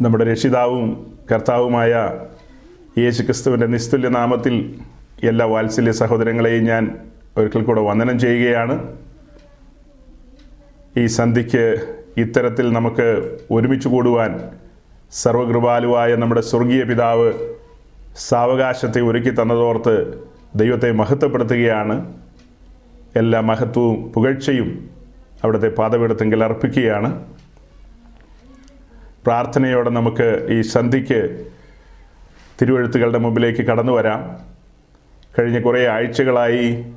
നമ്മുടെ രക്ഷിതാവും കർത്താവുമായ യേശു ക്രിസ്തുവിന്റെ നിസ്തുല്യ നാമത്തിൽ എല്ലാ വാത്സല്യ സഹോദരങ്ങളെയും ഞാൻ ഒരിക്കൽ കൂടെ വന്ദനം ചെയ്യുകയാണ്. ഈ സന്ധിക്ക് ഇത്തരത്തിൽ നമുക്ക് ഒരുമിച്ച് കൂടുവാൻ സർവകൃപാലുവായ നമ്മുടെ സ്വർഗീയ പിതാവ് സാവകാശത്തെ ഒരുക്കി തന്നതോർത്ത് ദൈവത്തെ മഹത്വപ്പെടുത്തുകയാണ്. എല്ലാ മഹത്വവും പുകഴ്ചയും അവിടുത്തെ പാതപീഠത്തെങ്കിൽ അർപ്പിക്കുകയാണ്. പ്രാർത്ഥനയോടെ നമുക്ക് ഈ സന്ധിക്ക് തിരുവഴുത്തുകളുടെ മുമ്പിലേക്ക് കടന്നു വരാം. കഴിഞ്ഞ കുറേ ആഴ്ചകളായി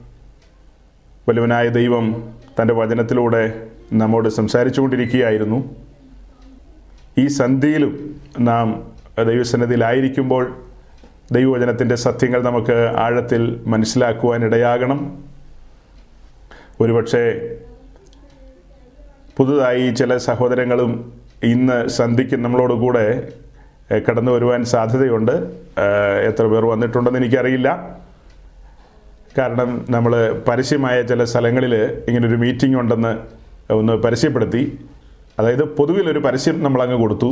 വലുവനായ ദൈവം തന്റെ വചനത്തിലൂടെ നമ്മോട് സംസാരിച്ചുകൊണ്ടിരിക്കുകയായിരുന്നു. ഈ സന്ധിയിലും നാം ദൈവസന്നിധിയിലായിരിക്കുമ്പോൾ ദൈവവചനത്തിന്റെ സത്യങ്ങൾ നമുക്ക് ആഴത്തിൽ മനസ്സിലാക്കുവാൻ ഇടയാകണം ഒരുപക്ഷെ പുതുതായി ചില സഹോദരങ്ങളും ഇന്ന് സന്ധിക്ക് നമ്മളോട് കൂടെ കടന്നു വരുവാൻ സാധ്യതയുണ്ട്. എത്ര പേർ വന്നിട്ടുണ്ടെന്ന് എനിക്കറിയില്ല. കാരണം നമ്മൾ പരസ്യമായ ചില സ്ഥലങ്ങളിൽ ഇങ്ങനൊരു മീറ്റിംഗ് ഉണ്ടെന്ന് ഒന്ന് പരസ്യപ്പെടുത്തി. അതായത് പൊതുവിലൊരു പരസ്യം നമ്മളങ്ങ് കൊടുത്തു.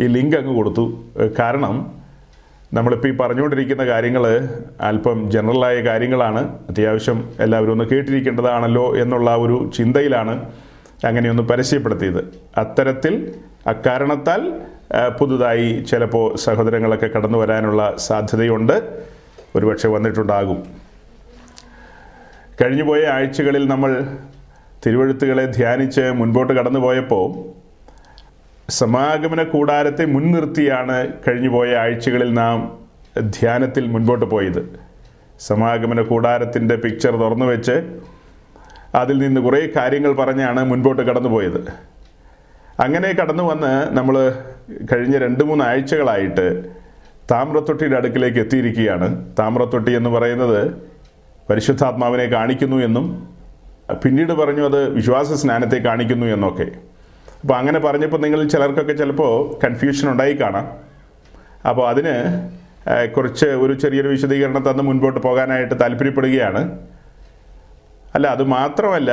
ഈ ലിങ്ക് അങ്ങ് കൊടുത്തു. കാരണം നമ്മളിപ്പോൾ ഈ പറഞ്ഞുകൊണ്ടിരിക്കുന്ന കാര്യങ്ങൾ അല്പം ജനറലായ കാര്യങ്ങളാണ്. അത്യാവശ്യം എല്ലാവരും ഒന്ന് കേട്ടിരിക്കേണ്ടതാണല്ലോ എന്നുള്ള ഒരു ചിന്തയിലാണ് അങ്ങനെയൊന്ന് പരസ്യപ്പെടുത്തിയത്. അത്തരത്തിൽ അക്കാരണത്താൽ പുതുതായി ചിലപ്പോൾ സഹോദരങ്ങളൊക്കെ കടന്നു വരാനുള്ള സാധ്യതയുണ്ട്. ഒരുപക്ഷെ വന്നിട്ടുണ്ടാകും. കഴിഞ്ഞുപോയ ആഴ്ചകളിൽ നമ്മൾ തിരുവഴുത്തുകളെ ധ്യാനിച്ച് മുൻപോട്ട് കടന്നു പോയപ്പോൾ സമാഗമന കൂടാരത്തെ മുൻനിർത്തിയാണ് കഴിഞ്ഞുപോയ ആഴ്ചകളിൽ നാം ധ്യാനത്തിൽ മുൻപോട്ട് പോയത്. സമാഗമന കൂടാരത്തിന്റെ പിക്ചർ തുറന്നു വെച്ച് അതിൽ നിന്ന് കുറേ കാര്യങ്ങൾ പറഞ്ഞാണ് മുൻപോട്ട് കടന്നുപോയത്. അങ്ങനെ കടന്നു വന്ന് നമ്മൾ കഴിഞ്ഞ രണ്ട് മൂന്ന് ആഴ്ചകളായിട്ട് താമ്രത്തൊട്ടിയുടെ അടുക്കിലേക്ക് എത്തിയിരിക്കുകയാണ്. താമ്രത്തൊട്ടി എന്ന് പറയുന്നത് പരിശുദ്ധാത്മാവിനെ കാണിക്കുന്നു എന്നും പിന്നീട് പറഞ്ഞു അത് വിശ്വാസ സ്നാനത്തെ കാണിക്കുന്നു എന്നൊക്കെ. അപ്പോൾ അങ്ങനെ പറഞ്ഞപ്പോൾ നിങ്ങളിൽ ചിലർക്കൊക്കെ ചിലപ്പോൾ കൺഫ്യൂഷൻ ഉണ്ടായി കാണാം. അപ്പോൾ അതിന് കുറച്ച് ഒരു ചെറിയൊരു വിശദീകരണം തന്ന് മുൻപോട്ട് പോകാനായിട്ട് താല്പര്യപ്പെടുകയാണ്. അല്ല അത് മാത്രമല്ല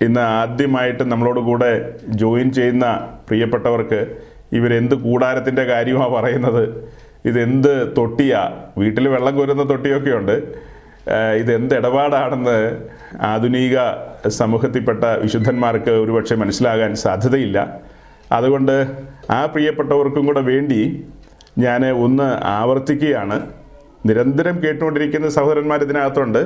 ഇന്ന് ആദ്യമായിട്ട് നമ്മളോട് കൂടെ ജോയിൻ ചെയ്യുന്ന പ്രിയപ്പെട്ടവർക്ക് ഇവരെന്ത് കൂടാരത്തിന്റെ കാര്യമാണ് പറയുന്നത്? ഇതെന്ത് തൊട്ടിയാ? വീട്ടിൽ വെള്ളം കോരുന്ന തൊട്ടിയൊക്കെ ഉണ്ട് ഏഹ് ഇതെന്ത് ഇടപാടാണെന്ന് ആധുനിക സമൂഹത്തിൽപ്പെട്ട വിശുദ്ധന്മാർക്ക് ഒരുപക്ഷെ മനസ്സിലാകാൻ സാധ്യതയില്ല. അതുകൊണ്ട് ആ പ്രിയപ്പെട്ടവർക്കും കൂടെ വേണ്ടി ഞാൻ ഒന്ന് ആവർത്തിക്കുകയാണ്. നിരന്തരം കേട്ടുകൊണ്ടിരിക്കുന്ന സഹോദരന്മാർ ഇതിനകത്തുണ്ട്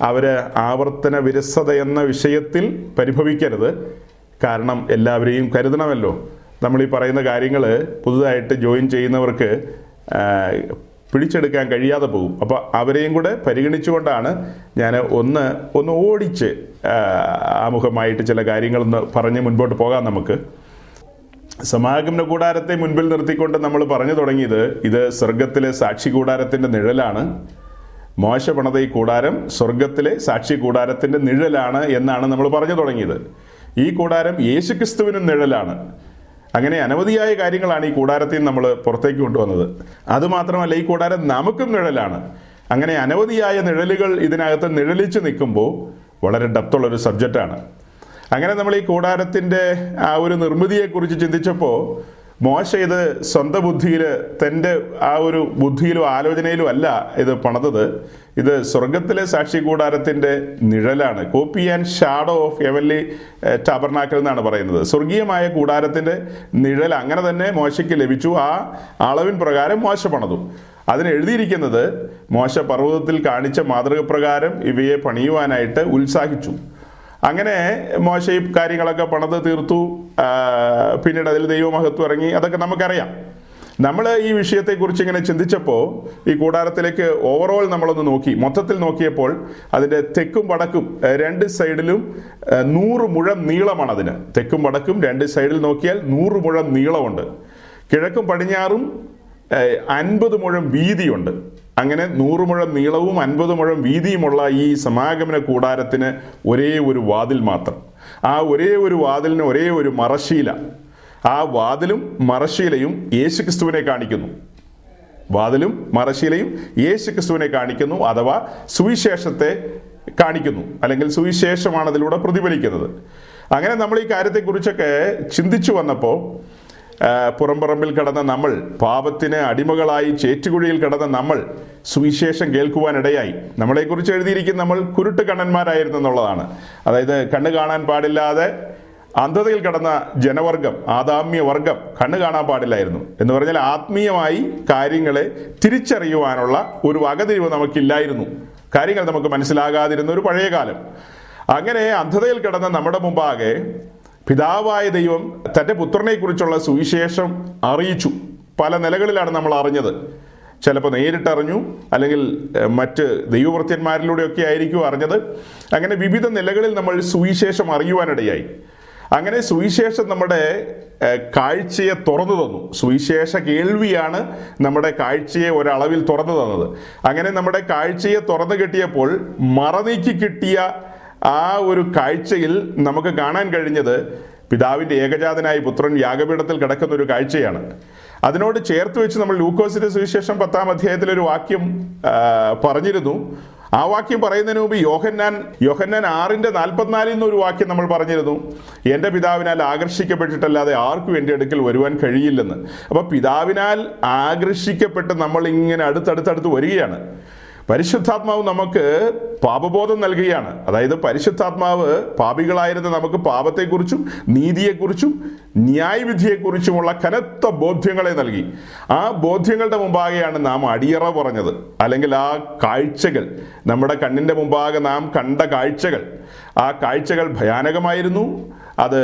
അവർ ആവർത്തന വിരസത എന്ന വിഷയത്തിൽ പരിഭവിക്കരുത്. കാരണം എല്ലാവരെയും കരുതണമല്ലോ. നമ്മൾ ഈ പറയുന്ന കാര്യങ്ങൾ പുതുതായിട്ട് ജോയിൻ ചെയ്യുന്നവർക്ക് പിടിച്ചെടുക്കാൻ കഴിയാതെ പോകും. അപ്പോൾ അവരെയും കൂടെ പരിഗണിച്ചുകൊണ്ടാണ് ഞാൻ ഒന്ന് ഒന്ന് ഓടിച്ച് ആമുഖമായിട്ട് ചില കാര്യങ്ങളൊന്ന് പറഞ്ഞ് മുൻപോട്ട് പോകാം നമുക്ക്. സമാഗമന കൂടാരത്തെ മുൻപിൽ നിർത്തിക്കൊണ്ട് നമ്മൾ പറഞ്ഞു തുടങ്ങിയത് ഇത് സ്വർഗത്തിലെ സാക്ഷി കൂടാരത്തിന്റെ നിഴലാണ്. മോശ പണത ഈ കൂടാരം സ്വർഗത്തിലെ സാക്ഷി കൂടാരത്തിന്റെ നിഴലാണ് എന്നാണ് നമ്മൾ പറഞ്ഞു തുടങ്ങിയത്. ഈ കൂടാരം യേശുക്രിസ്തുവിനും നിഴലാണ്. അങ്ങനെ അനവധിയായ കാര്യങ്ങളാണ് ഈ കൂടാരത്തിൽ നമ്മൾ പുറത്തേക്ക് കൊണ്ടുവന്നത്. അതുമാത്രമല്ല ഈ കൂടാരം നമുക്കും നിഴലാണ്. അങ്ങനെ അനവധിയായ നിഴലുകൾ ഇതിനകത്ത് നിഴലിച്ചു നിൽക്കുമ്പോൾ വളരെ ഡെപ്തുള്ളൊരു സബ്ജക്റ്റാണ്. അങ്ങനെ നമ്മൾ ഈ കൂടാരത്തിന്റെ ആ ഒരു നിർമ്മിതിയെക്കുറിച്ച് ചിന്തിച്ചപ്പോൾ മോശ ഇത് സ്വന്തം ബുദ്ധിയിൽ തന്റെ ആ ഒരു ബുദ്ധിയിലും ആലോചനയിലും അല്ല ഇത് പണിതത്. ഇത് സ്വർഗത്തിലെ സാക്ഷി കൂടാരത്തിന്റെ നിഴലാണ്. Copy and shadow of heavenly tabernacle എന്നാണ് പറയുന്നത്. സ്വർഗീയമായ കൂടാരത്തിന്റെ നിഴൽ അങ്ങനെ തന്നെ മോശയ്ക്ക് ലഭിച്ചു. ആ അളവിൻ പ്രകാരം മോശ പണിതു. അതിന് എഴുതിയിരിക്കുന്നത് മോശ പർവതത്തിൽ കാണിച്ച മാതൃക പ്രകാരം ഇവയെ പണിയുവാനായിട്ട് ഉത്സാഹിച്ചു. അങ്ങനെ മോശ ഈ കാര്യങ്ങളൊക്കെ പണത് തീർത്തു. പിന്നീട് അതിൽ ദൈവമഹത്വം ഇറങ്ങി. അതൊക്കെ നമുക്കറിയാം. നമ്മൾ ഈ വിഷയത്തെക്കുറിച്ച് ഇങ്ങനെ ചിന്തിച്ചപ്പോൾ ഈ കൂടാരത്തിലേക്ക് ഓവറോൾ നമ്മളൊന്ന് നോക്കി. മൊത്തത്തിൽ നോക്കിയപ്പോൾ അതിന്റെ തെക്കും വടക്കും രണ്ട് സൈഡിലും നൂറ് മുഴം നീളമാണ് അതിന്. തെക്കും വടക്കും രണ്ട് സൈഡിൽ നോക്കിയാൽ നൂറ് മുഴം നീളമുണ്ട്. കിഴക്കും പടിഞ്ഞാറും അൻപത് മുഴം വീതിയുണ്ട്. അങ്ങനെ നൂറ് മുഴം നീളവും അൻപത് മുഴം വീതിയുമുള്ള ഈ സമാഗമന കൂടാരത്തിന് ഒരേ ഒരു വാതിൽ മാത്രം. ആ ഒരേ ഒരു വാതിലിന് ഒരേ ഒരു മറശീല. ആ വാതിലും മറശീലയും യേശുക്രിസ്തുവിനെ കാണിക്കുന്നു. വാതിലും മറശീലയും യേശു ക്രിസ്തുവിനെ കാണിക്കുന്നു അഥവാ സുവിശേഷത്തെ കാണിക്കുന്നു. അല്ലെങ്കിൽ സുവിശേഷമാണ് അതിലൂടെ പ്രതിഫലിക്കുന്നത്. അങ്ങനെ നമ്മൾ ഈ കാര്യത്തെക്കുറിച്ചൊക്കെ ചിന്തിച്ചു വന്നപ്പോൾ പുറംപറമ്പിൽ കടന്ന നമ്മൾ പാപത്തിന് അടിമകളായി ചേറ്റുകുഴിയിൽ കടന്ന നമ്മൾ സുവിശേഷം കേൾക്കുവാനിടയായി. നമ്മളെക്കുറിച്ച് എഴുതിയിരിക്കുന്ന നമ്മൾ കുരുട്ട് കണ്ണന്മാരായിരുന്നു എന്നുള്ളതാണ്. അതായത് കണ്ണ് കാണാൻ പാടില്ലാതെ അന്ധതയിൽ കടന്ന ജനവർഗം ആദാമ്യ വർഗം കണ്ണ് കാണാൻ പാടില്ലായിരുന്നു. എന്ന് പറഞ്ഞാൽ ആത്മീയമായി കാര്യങ്ങളെ തിരിച്ചറിയുവാനുള്ള ഒരു വകതിരിവ് നമുക്കില്ലായിരുന്നു. കാര്യങ്ങൾ നമുക്ക് മനസ്സിലാകാതിരുന്ന ഒരു പഴയ കാലം അങ്ങനെ അന്ധതയിൽ കിടന്ന നമ്മുടെ മുമ്പാകെ പിതാവായ ദൈവം തന്റെ പുത്രനെക്കുറിച്ചുള്ള സുവിശേഷം അറിയിച്ചു. പല നിലകളിലാണ് നമ്മൾ അറിഞ്ഞത്. ചിലപ്പോൾ നേരിട്ടറിഞ്ഞു അല്ലെങ്കിൽ മറ്റ് ദൈവവൃത്യന്മാരിലൂടെയൊക്കെ ആയിരിക്കും അറിഞ്ഞത്. അങ്ങനെ വിവിധ നിലകളിൽ നമ്മൾ സുവിശേഷം അറിയുവാനിടയായി. അങ്ങനെ സുവിശേഷം നമ്മുടെ കാഴ്ചയെ തുറന്നു തന്നു. സുവിശേഷ കേൾവിയാണ് നമ്മുടെ കാഴ്ചയെ ഒരളവിൽ തുറന്നു തന്നത്. അങ്ങനെ നമ്മുടെ കാഴ്ചയെ തുറന്നു കിട്ടിയപ്പോൾ മറനീക്കി കിട്ടിയ ആ ഒരു കാഴ്ചയിൽ നമുക്ക് കാണാൻ കഴിഞ്ഞത് പിതാവിന്റെ ഏകജാതനായ പുത്രൻ യാഗപീഠത്തിൽ കിടക്കുന്ന ഒരു കാഴ്ചയാണ്. അതിനോട് ചേർത്ത് വെച്ച് നമ്മൾ ലൂക്കോസിന്റെ സുവിശേഷം പത്താം അധ്യായത്തിൽ ഒരു വാക്യം പറഞ്ഞിരുന്നു. ആ വാക്യം പറയുന്നതിന് മുമ്പ് യോഹന്നാൻ യോഹന്നാൻ ആറിന്റെ നാൽപ്പത്തിനാലിൽ നിന്ന് ഒരു വാക്യം നമ്മൾ പറഞ്ഞിരുന്നു. എന്റെ പിതാവിനാൽ ആകർഷിക്കപ്പെട്ടിട്ടല്ലാതെ ആർക്കും എന്റെ അടുക്കൽ വരുവാൻ കഴിയില്ലെന്ന്. അപ്പൊ പിതാവിനാൽ ആകർഷിക്കപ്പെട്ട് നമ്മൾ ഇങ്ങനെ അടുത്തടുത്തടുത്ത് വരികയാണ്. പരിശുദ്ധാത്മാവ് നമുക്ക് പാപബോധം നൽകുകയാണ്. അതായത് പരിശുദ്ധാത്മാവ് പാപികളായിരുന്ന നമുക്ക് പാപത്തെക്കുറിച്ചും നീതിയെക്കുറിച്ചും ന്യായവിധിയെക്കുറിച്ചുമുള്ള കനത്ത ബോധ്യങ്ങളെ നൽകി. ആ ബോധ്യങ്ങളുടെ മുമ്പാകെയാണ് നാം അടിയറ പറഞ്ഞത്. അല്ലെങ്കിൽ ആ കാഴ്ചകൾ നമ്മുടെ കണ്ണിന്റെ മുമ്പാകെ നാം കണ്ട കാഴ്ചകൾ. ആ കാഴ്ചകൾ ഭയാനകമായിരുന്നു. അത്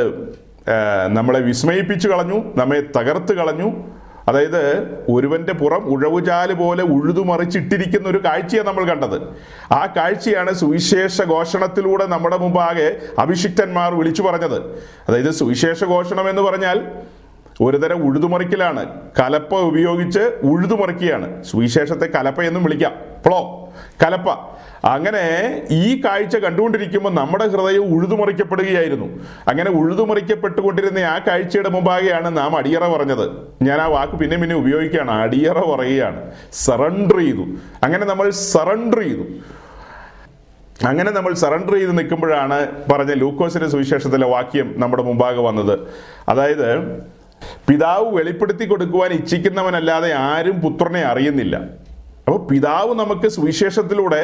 നമ്മളെ വിസ്മയിപ്പിച്ചു കളഞ്ഞു നമ്മെ തകർത്ത് കളഞ്ഞു. അതായത് ഒരുവന്റെ പുറം ഉഴവുചാൽ പോലെ ഉഴുതുമറിച്ചിട്ടിരിക്കുന്ന ഒരു കാഴ്ചയാണ് നമ്മൾ കണ്ടത്. ആ കാഴ്ചയാണ് സുവിശേഷ ഘോഷണത്തിലൂടെ നമ്മുടെ മുമ്പാകെ അഭിഷിക്തന്മാർ വിളിച്ചു പറഞ്ഞത്. അതായത് സുവിശേഷ ഘോഷണം എന്ന് പറഞ്ഞാൽ ഒരുതരം ഉഴുതുമറിക്കലാണ്. കലപ്പ ഉപയോഗിച്ച് ഉഴുതുമറിക്കുകയാണ്. സുവിശേഷത്തെ കലപ്പ എന്നും വിളിക്കാം. പ്ലോ കലപ്പ. അങ്ങനെ ഈ കാഴ്ച കണ്ടുകൊണ്ടിരിക്കുമ്പോൾ നമ്മുടെ ഹൃദയം ഉഴുതുമറിക്കപ്പെടുകയായിരുന്നു. അങ്ങനെ ഉഴുതുമറിക്കപ്പെട്ടുകൊണ്ടിരുന്ന ആ കാഴ്ചയുടെ മുമ്പാകെയാണ് നാം അടിയറ പറഞ്ഞത്. ഞാൻ ആ വാക്ക് പിന്നെ പിന്നെ ഉപയോഗിക്കുകയാണ്. അടിയറ പറയുകയാണ്. സറണ്ടർ ചെയ്തു. അങ്ങനെ നമ്മൾ സറണ്ടർ ചെയ്തു. അങ്ങനെ നമ്മൾ സറണ്ടർ ചെയ്ത് നിൽക്കുമ്പോഴാണ് പറഞ്ഞ ലൂക്കോസിന്റെ സുവിശേഷത്തിലെ വാക്യം നമ്മുടെ മുമ്പാകെ വന്നത്. അതായത് പിതാവ് വെളിപ്പെടുത്തി കൊടുക്കുവാൻ ഇച്ഛിക്കുന്നവനല്ലാതെ ആരും പുത്രനെ അറിയുന്നില്ല. അപ്പോൾ പിതാവ് നമുക്ക് സുവിശേഷത്തിലൂടെ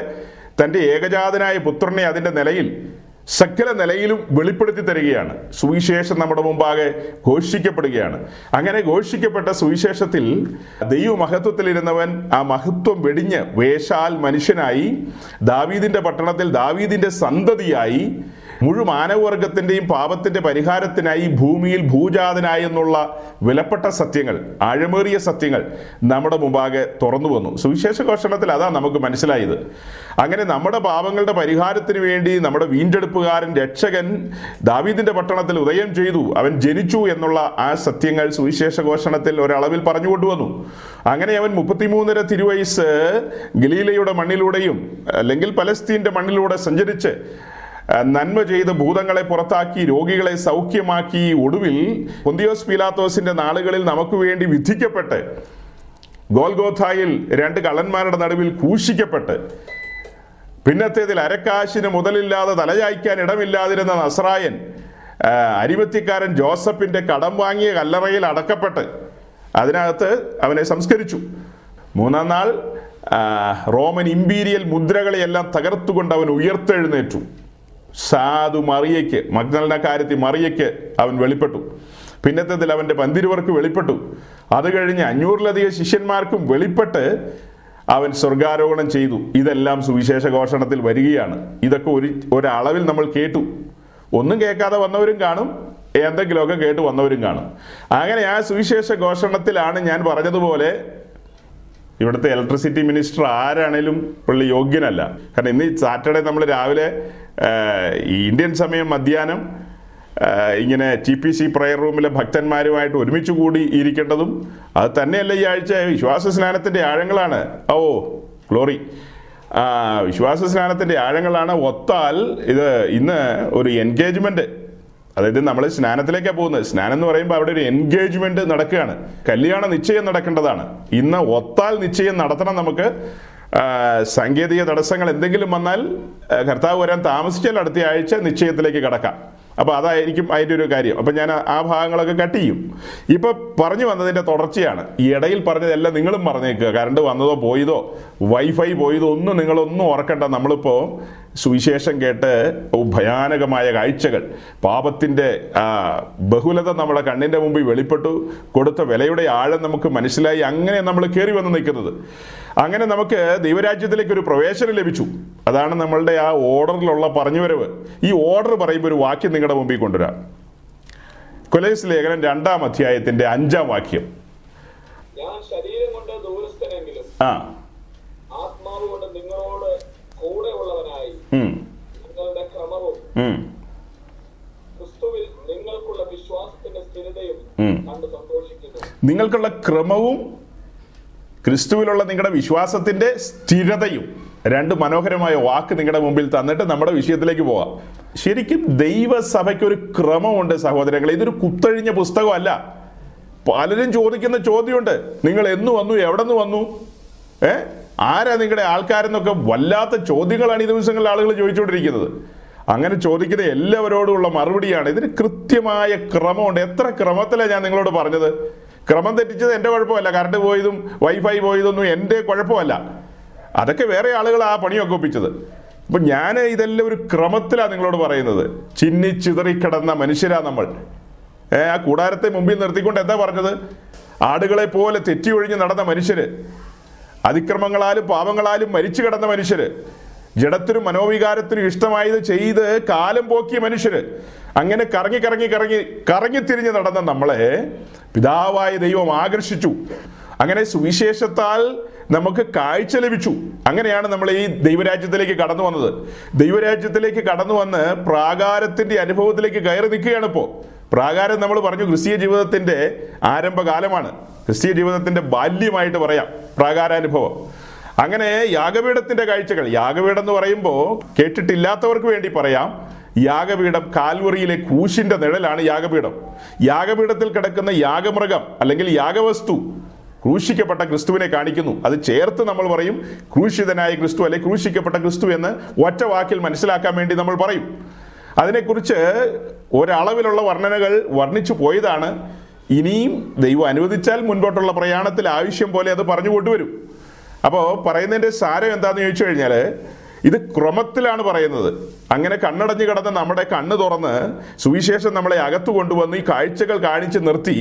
തന്റെ ഏകജാതനായ പുത്രനെ അതിന്റെ നിലയിൽ സകല നിലയിലും വെളിപ്പെടുത്തി തരികയാണ്. സുവിശേഷം നമ്മുടെ മുമ്പാകെ ഘോഷിക്കപ്പെടുകയാണ്. അങ്ങനെ ഘോഷിക്കപ്പെട്ട സുവിശേഷത്തിൽ ദൈവമഹത്വത്തിലിരുന്നവൻ ആ മഹത്വം വെടിഞ്ഞ് വേഷാൽ മനുഷ്യനായി ദാവീദിന്റെ പട്ടണത്തിൽ ദാവീദിന്റെ സന്തതിയായി മുഴു മാനവവർഗത്തിന്റെയും പാപത്തിന്റെ പരിഹാരത്തിനായി ഭൂമിയിൽ ഭൂജാതനായി എന്നുള്ള വിലപ്പെട്ട സത്യങ്ങൾ ആഴമേറിയ സത്യങ്ങൾ നമ്മുടെ മുമ്പാകെ തുറന്നു വന്നു. സുവിശേഷ ഘോഷണത്തിൽ അതാ നമുക്ക് മനസ്സിലായത്. അങ്ങനെ നമ്മുടെ പാപങ്ങളുടെ പരിഹാരത്തിന് വേണ്ടി നമ്മുടെ വീണ്ടെടുപ്പുകാരൻ രക്ഷകൻ ദാവീദിന്റെ പട്ടണത്തിൽ ഉദയം ചെയ്തു. അവൻ ജനിച്ചു എന്നുള്ള ആ സത്യങ്ങൾ സുവിശേഷ ഘോഷണത്തിൽ ഒരളവിൽ പറഞ്ഞു കൊണ്ടുവന്നു അങ്ങനെ അവൻ മുപ്പത്തിമൂന്നര തിരുവയസ് ഗലീലയുടെ മണ്ണിലൂടെയും അല്ലെങ്കിൽ പലസ്തീന്റെ മണ്ണിലൂടെ സഞ്ചരിച്ച് നന്മ ചെയ്ത് ഭൂതങ്ങളെ പുറത്താക്കി രോഗികളെ സൗഖ്യമാക്കി ഒടുവിൽ പൊന്തിയോസ് പീലാത്തോസിന്റെ നാളുകളിൽ നമുക്ക് വേണ്ടി വിധിക്കപ്പെട്ട് ഗോൽഗോഥായിൽ രണ്ട് കള്ളന്മാരുടെ നടുവിൽ കൂഷിക്കപ്പെട്ട് പിന്നത്തേതിൽ അരക്കാശിന് മുതലില്ലാതെ തലചായ്ക്കാൻ ഇടമില്ലാതിരുന്ന നസ്രായൻ ആ, അരിമത്തിക്കാരൻ ജോസഫിന്റെ കടം വാങ്ങിയ കല്ലറയിൽ അടക്കപ്പെട്ട് അതിനകത്ത് അവനെ സംസ്കരിച്ചു. മൂന്നാം നാൾ റോമൻ ഇമ്പീരിയൽ മുദ്രകളെയെല്ലാം തകർത്തുകൊണ്ട് അവൻ ഉയർത്തെഴുന്നേറ്റു. സാധു മറിയയ്ക്ക് മഗ്നലിന്റെ കാര്യത്തിൽ മറിയയ്ക്ക് അവൻ വെളിപ്പെട്ടു. പിന്നത്തേതിൽ അവന്റെ പന്തിരുവർക്ക് വെളിപ്പെട്ടു. അത് കഴിഞ്ഞ് അഞ്ഞൂറിലധികം ശിഷ്യന്മാർക്കും വെളിപ്പെട്ട് അവൻ സ്വർഗാരോഹണം ചെയ്തു. ഇതെല്ലാം സുവിശേഷ ഘോഷണത്തിൽ വരികയാണ്. ഇതൊക്കെ ഒരു ഒരളവിൽ നമ്മൾ കേട്ടു. ഒന്നും കേൾക്കാതെ വന്നവരും കാണും എന്തെങ്കിലുമൊക്കെ കേട്ട് വന്നവരും കാണും. അങ്ങനെ ആ സുവിശേഷ ഘോഷണത്തിലാണ് ഞാൻ പറഞ്ഞതുപോലെ ഇവിടുത്തെ ഇലക്ട്രിസിറ്റി മിനിസ്റ്റർ ആരാണേലും പുള്ളി യോഗ്യനല്ല. കാരണം ഇന്ന് സാറ്റർഡേ നമ്മൾ രാവിലെ ഈ ഇന്ത്യൻ സമയം മധ്യാഹ്നം ഇങ്ങനെ ടി പി സി പ്രയർ റൂമിലെ ഭക്തന്മാരുമായിട്ട് ഒരുമിച്ച് കൂടി ഇരിക്കേണ്ടതും അത് തന്നെയല്ല ഈ ആഴ്ച വിശ്വാസ സ്നാനത്തിന്റെ ആഴങ്ങളാണ്. ഓ ഗ്ലോറി വിശ്വാസ സ്നാനത്തിന്റെ ആഴങ്ങളാണ്. ഒത്താൽ ഇത് ഇന്ന് ഒരു എൻഗേജ്മെന്റ് അതായത് നമ്മൾ സ്നാനത്തിലേക്കാണ് പോകുന്നത്. സ്നാനം എന്ന് പറയുമ്പോൾ അവിടെ ഒരു എൻഗേജ്മെന്റ് നടക്കുകയാണ്. കല്യാണ നിശ്ചയം നടക്കേണ്ടതാണ്. ഇന്ന് ഒത്താൽ നിശ്ചയം നടത്തണം നമുക്ക്. സാങ്കേതിക തടസ്സങ്ങൾ എന്തെങ്കിലും വന്നാൽ കർത്താവ് വരാൻ താമസിച്ചാൽ അടുത്ത ആഴ്ച നിശ്ചയത്തിലേക്ക് കടക്കാം. അപ്പോൾ അതായിരിക്കും അതിന്റെ ഒരു കാര്യം. അപ്പം ഞാൻ ആ- ഭാഗങ്ങളൊക്കെ കട്ട് ചെയ്യും. ഇപ്പോൾ പറഞ്ഞു വന്നതിന്റെ തുടർച്ചയാണ്. ഈ ഇടയിൽ പറഞ്ഞതെല്ലാം നിങ്ങളും പറഞ്ഞേക്കുക കറണ്ട് വന്നതോ പോയതോ വൈഫൈ പോയതോ ഒന്നും നിങ്ങളൊന്നും ഓർക്കണ്ട. നമ്മളിപ്പോൾ സുവിശേഷം കേട്ട് ഭയാനകമായ കാഴ്ചകൾ. പാപത്തിന്റെ ബഹുലത നമ്മുടെ കണ്ണിന്റെ മുമ്പിൽ വെളിപ്പെട്ടു. കൊടുത്ത വിലയുടെ ആഴം നമുക്ക് മനസ്സിലായി. അങ്ങനെ നമ്മൾ കയറി വന്ന് നിൽക്കുന്നത്. അങ്ങനെ നമുക്ക് ദൈവരാജ്യത്തിലേക്ക് ഒരു പ്രവേശനം ലഭിച്ചു. അതാണ് നമ്മളുടെ ആ ഓർഡറിലുള്ള പറഞ്ഞുവരവ്. ഈ ഓർഡർ പറയുമ്പോൾ ഒരു വാക്യം നിങ്ങളുടെ മുമ്പിൽ കൊണ്ടുവരാം. കൊലേസ് ലേഖനം രണ്ടാം അധ്യായത്തിന്റെ അഞ്ചാം വാക്യം. ആ. ആത്മാവുകൊണ്ട് നിങ്ങളോട് കൂടെ ഉള്ളവനായി നിങ്ങളുടെ ക്രമവും ക്രിസ്തുവിൽ നിങ്ങൾക്കുള്ള വിശ്വാസത്തിന്റെ സ്ഥിരതയും ഉം. കണ്ട് സന്തോഷിക്കുന്നു. നിങ്ങൾക്കുള്ള ക്രമവും ക്രിസ്തുവിലുള്ള നിങ്ങളുടെ വിശ്വാസത്തിന്റെ സ്ഥിരതയും രണ്ട് മനോഹരമായ വാക്ക് നിങ്ങളുടെ മുമ്പിൽ തന്നിട്ട് നമ്മുടെ വിഷയത്തിലേക്ക് പോവാം ശരിക്കും ദൈവസഭയ്ക്ക് ഒരു ക്രമമുണ്ട് സഹോദരങ്ങൾ ഇതൊരു കുത്തഴിഞ്ഞ പുസ്തകമല്ല. പലരും ചോദിക്കുന്ന ചോദ്യമുണ്ട്. നിങ്ങൾ എന്ന് വന്നു എവിടെ നിന്ന് വന്നു? ഏ? ആരാ നിങ്ങളുടെ ആൾക്കാരെന്നൊക്കെ വല്ലാത്ത ചോദ്യങ്ങളാണ് ഈ ദിവസങ്ങളിൽ ആളുകൾ ചോദിച്ചുകൊണ്ടിരിക്കുന്നത്. അങ്ങനെ ചോദിക്കുന്ന എല്ലാവരോടുമുള്ള മറുപടിയാണ്. ഇതിന് കൃത്യമായ ക്രമമുണ്ട്. എത്ര ക്രമത്തിലാണ് ഞാൻ നിങ്ങളോട് പറഞ്ഞത്? ക്രമം തെറ്റിച്ചത് എന്റെ കുഴപ്പമല്ല. കറണ്ട് പോയതും വൈഫൈ പോയതൊന്നും എന്റെ കുഴപ്പമല്ല. അതൊക്കെ വേറെ ആളുകൾ ആ പണിയൊക്കെ ഒപ്പിച്ചത്. അപ്പൊ ഞാൻ ഇതെല്ലാം ഒരു ക്രമത്തിലാണ് നിങ്ങളോട് പറയുന്നത്. ചിന്നി ചിതറിക്കിടന്ന മനുഷ്യരാ നമ്മൾ. ഏ ആ കൂടാരത്തെ മുമ്പിൽ നിർത്തിക്കൊണ്ട് എന്താ പറഞ്ഞത്? ആടുകളെ പോലെ തെറ്റി ഒഴിഞ്ഞ് നടന്ന മനുഷ്യര് അതിക്രമങ്ങളാലും പാപങ്ങളാലും മരിച്ചു കിടന്ന മനുഷ്യര് ജഡത്തിനും മനോവികാരത്തിനും ഇഷ്ടമായത് ചെയ്ത് കാലം പോക്കിയ മനുഷ്യര് അങ്ങനെ കറങ്ങി കറങ്ങി കറങ്ങി കറങ്ങി തിരിഞ്ഞ് നടന്ന നമ്മളെ പിതാവായ ദൈവം ആകർഷിച്ചു. അങ്ങനെ സുവിശേഷത്താൽ നമുക്ക് കാഴ്ച ലഭിച്ചു. അങ്ങനെയാണ് നമ്മൾ ഈ ദൈവരാജ്യത്തിലേക്ക് കടന്നു വന്നത്. ദൈവരാജ്യത്തിലേക്ക് കടന്നു വന്ന് പ്രാകാരത്തിന്റെ അനുഭവത്തിലേക്ക് കയറി നിൽക്കുകയാണ് ഇപ്പോൾ. പ്രാകാരം നമ്മൾ പറഞ്ഞു ക്രിസ്തീയ ജീവിതത്തിന്റെ ആരംഭകാലമാണ്. ക്രിസ്തീയ ജീവിതത്തിന്റെ ബാല്യമായിട്ട് പറയാം പ്രാകാരാനുഭവം. അങ്ങനെ യാഗപീഠത്തിന്റെ കാഴ്ചകൾ യാഗപീഠം എന്ന് പറയുമ്പോൾ കേട്ടിട്ടില്ലാത്തവർക്ക് വേണ്ടി പറയാം യാഗപീഠം കാൽവറിയിലെ ക്രൂശിന്റെ നിഴലാണ് യാഗപീഠം. യാഗപീഠത്തിൽ കിടക്കുന്ന യാഗമൃഗം അല്ലെങ്കിൽ യാഗവസ്തു ക്രൂശിക്കപ്പെട്ട ക്രിസ്തുവിനെ കാണിക്കുന്നു. അത് ചേർത്ത് നമ്മൾ പറയും ക്രൂശിതനായ ക്രിസ്തു അല്ലെ ക്രൂശിക്കപ്പെട്ട ക്രിസ്തു എന്ന് ഒറ്റ വാക്കിൽ മനസ്സിലാക്കാൻ വേണ്ടി നമ്മൾ പറയും. അതിനെക്കുറിച്ച് ഒരളവിലുള്ള വർണനകൾ വർണിച്ചു പോയതാണ്. ഇനിയും ദൈവം അനുവദിച്ചാൽ മുൻപോട്ടുള്ള പ്രയാണത്തിൽ ആവശ്യം പോലെ അത് പറഞ്ഞു കൊണ്ടുവരും. അപ്പോൾ പറയുന്നതിന്റെ സാരം എന്താണെന്ന് ചോദിച്ചു കഴിഞ്ഞാൽ ഇത് ക്രമത്തിലാണ് പറയുന്നത്. അങ്ങനെ കണ്ണടഞ്ഞു കിടന്ന് നമ്മുടെ കണ്ണ് തുറന്ന് സുവിശേഷം നമ്മളെ അകത്തു കൊണ്ടുവന്ന് ഈ കാഴ്ചകൾ കാണിച്ച് നിർത്തി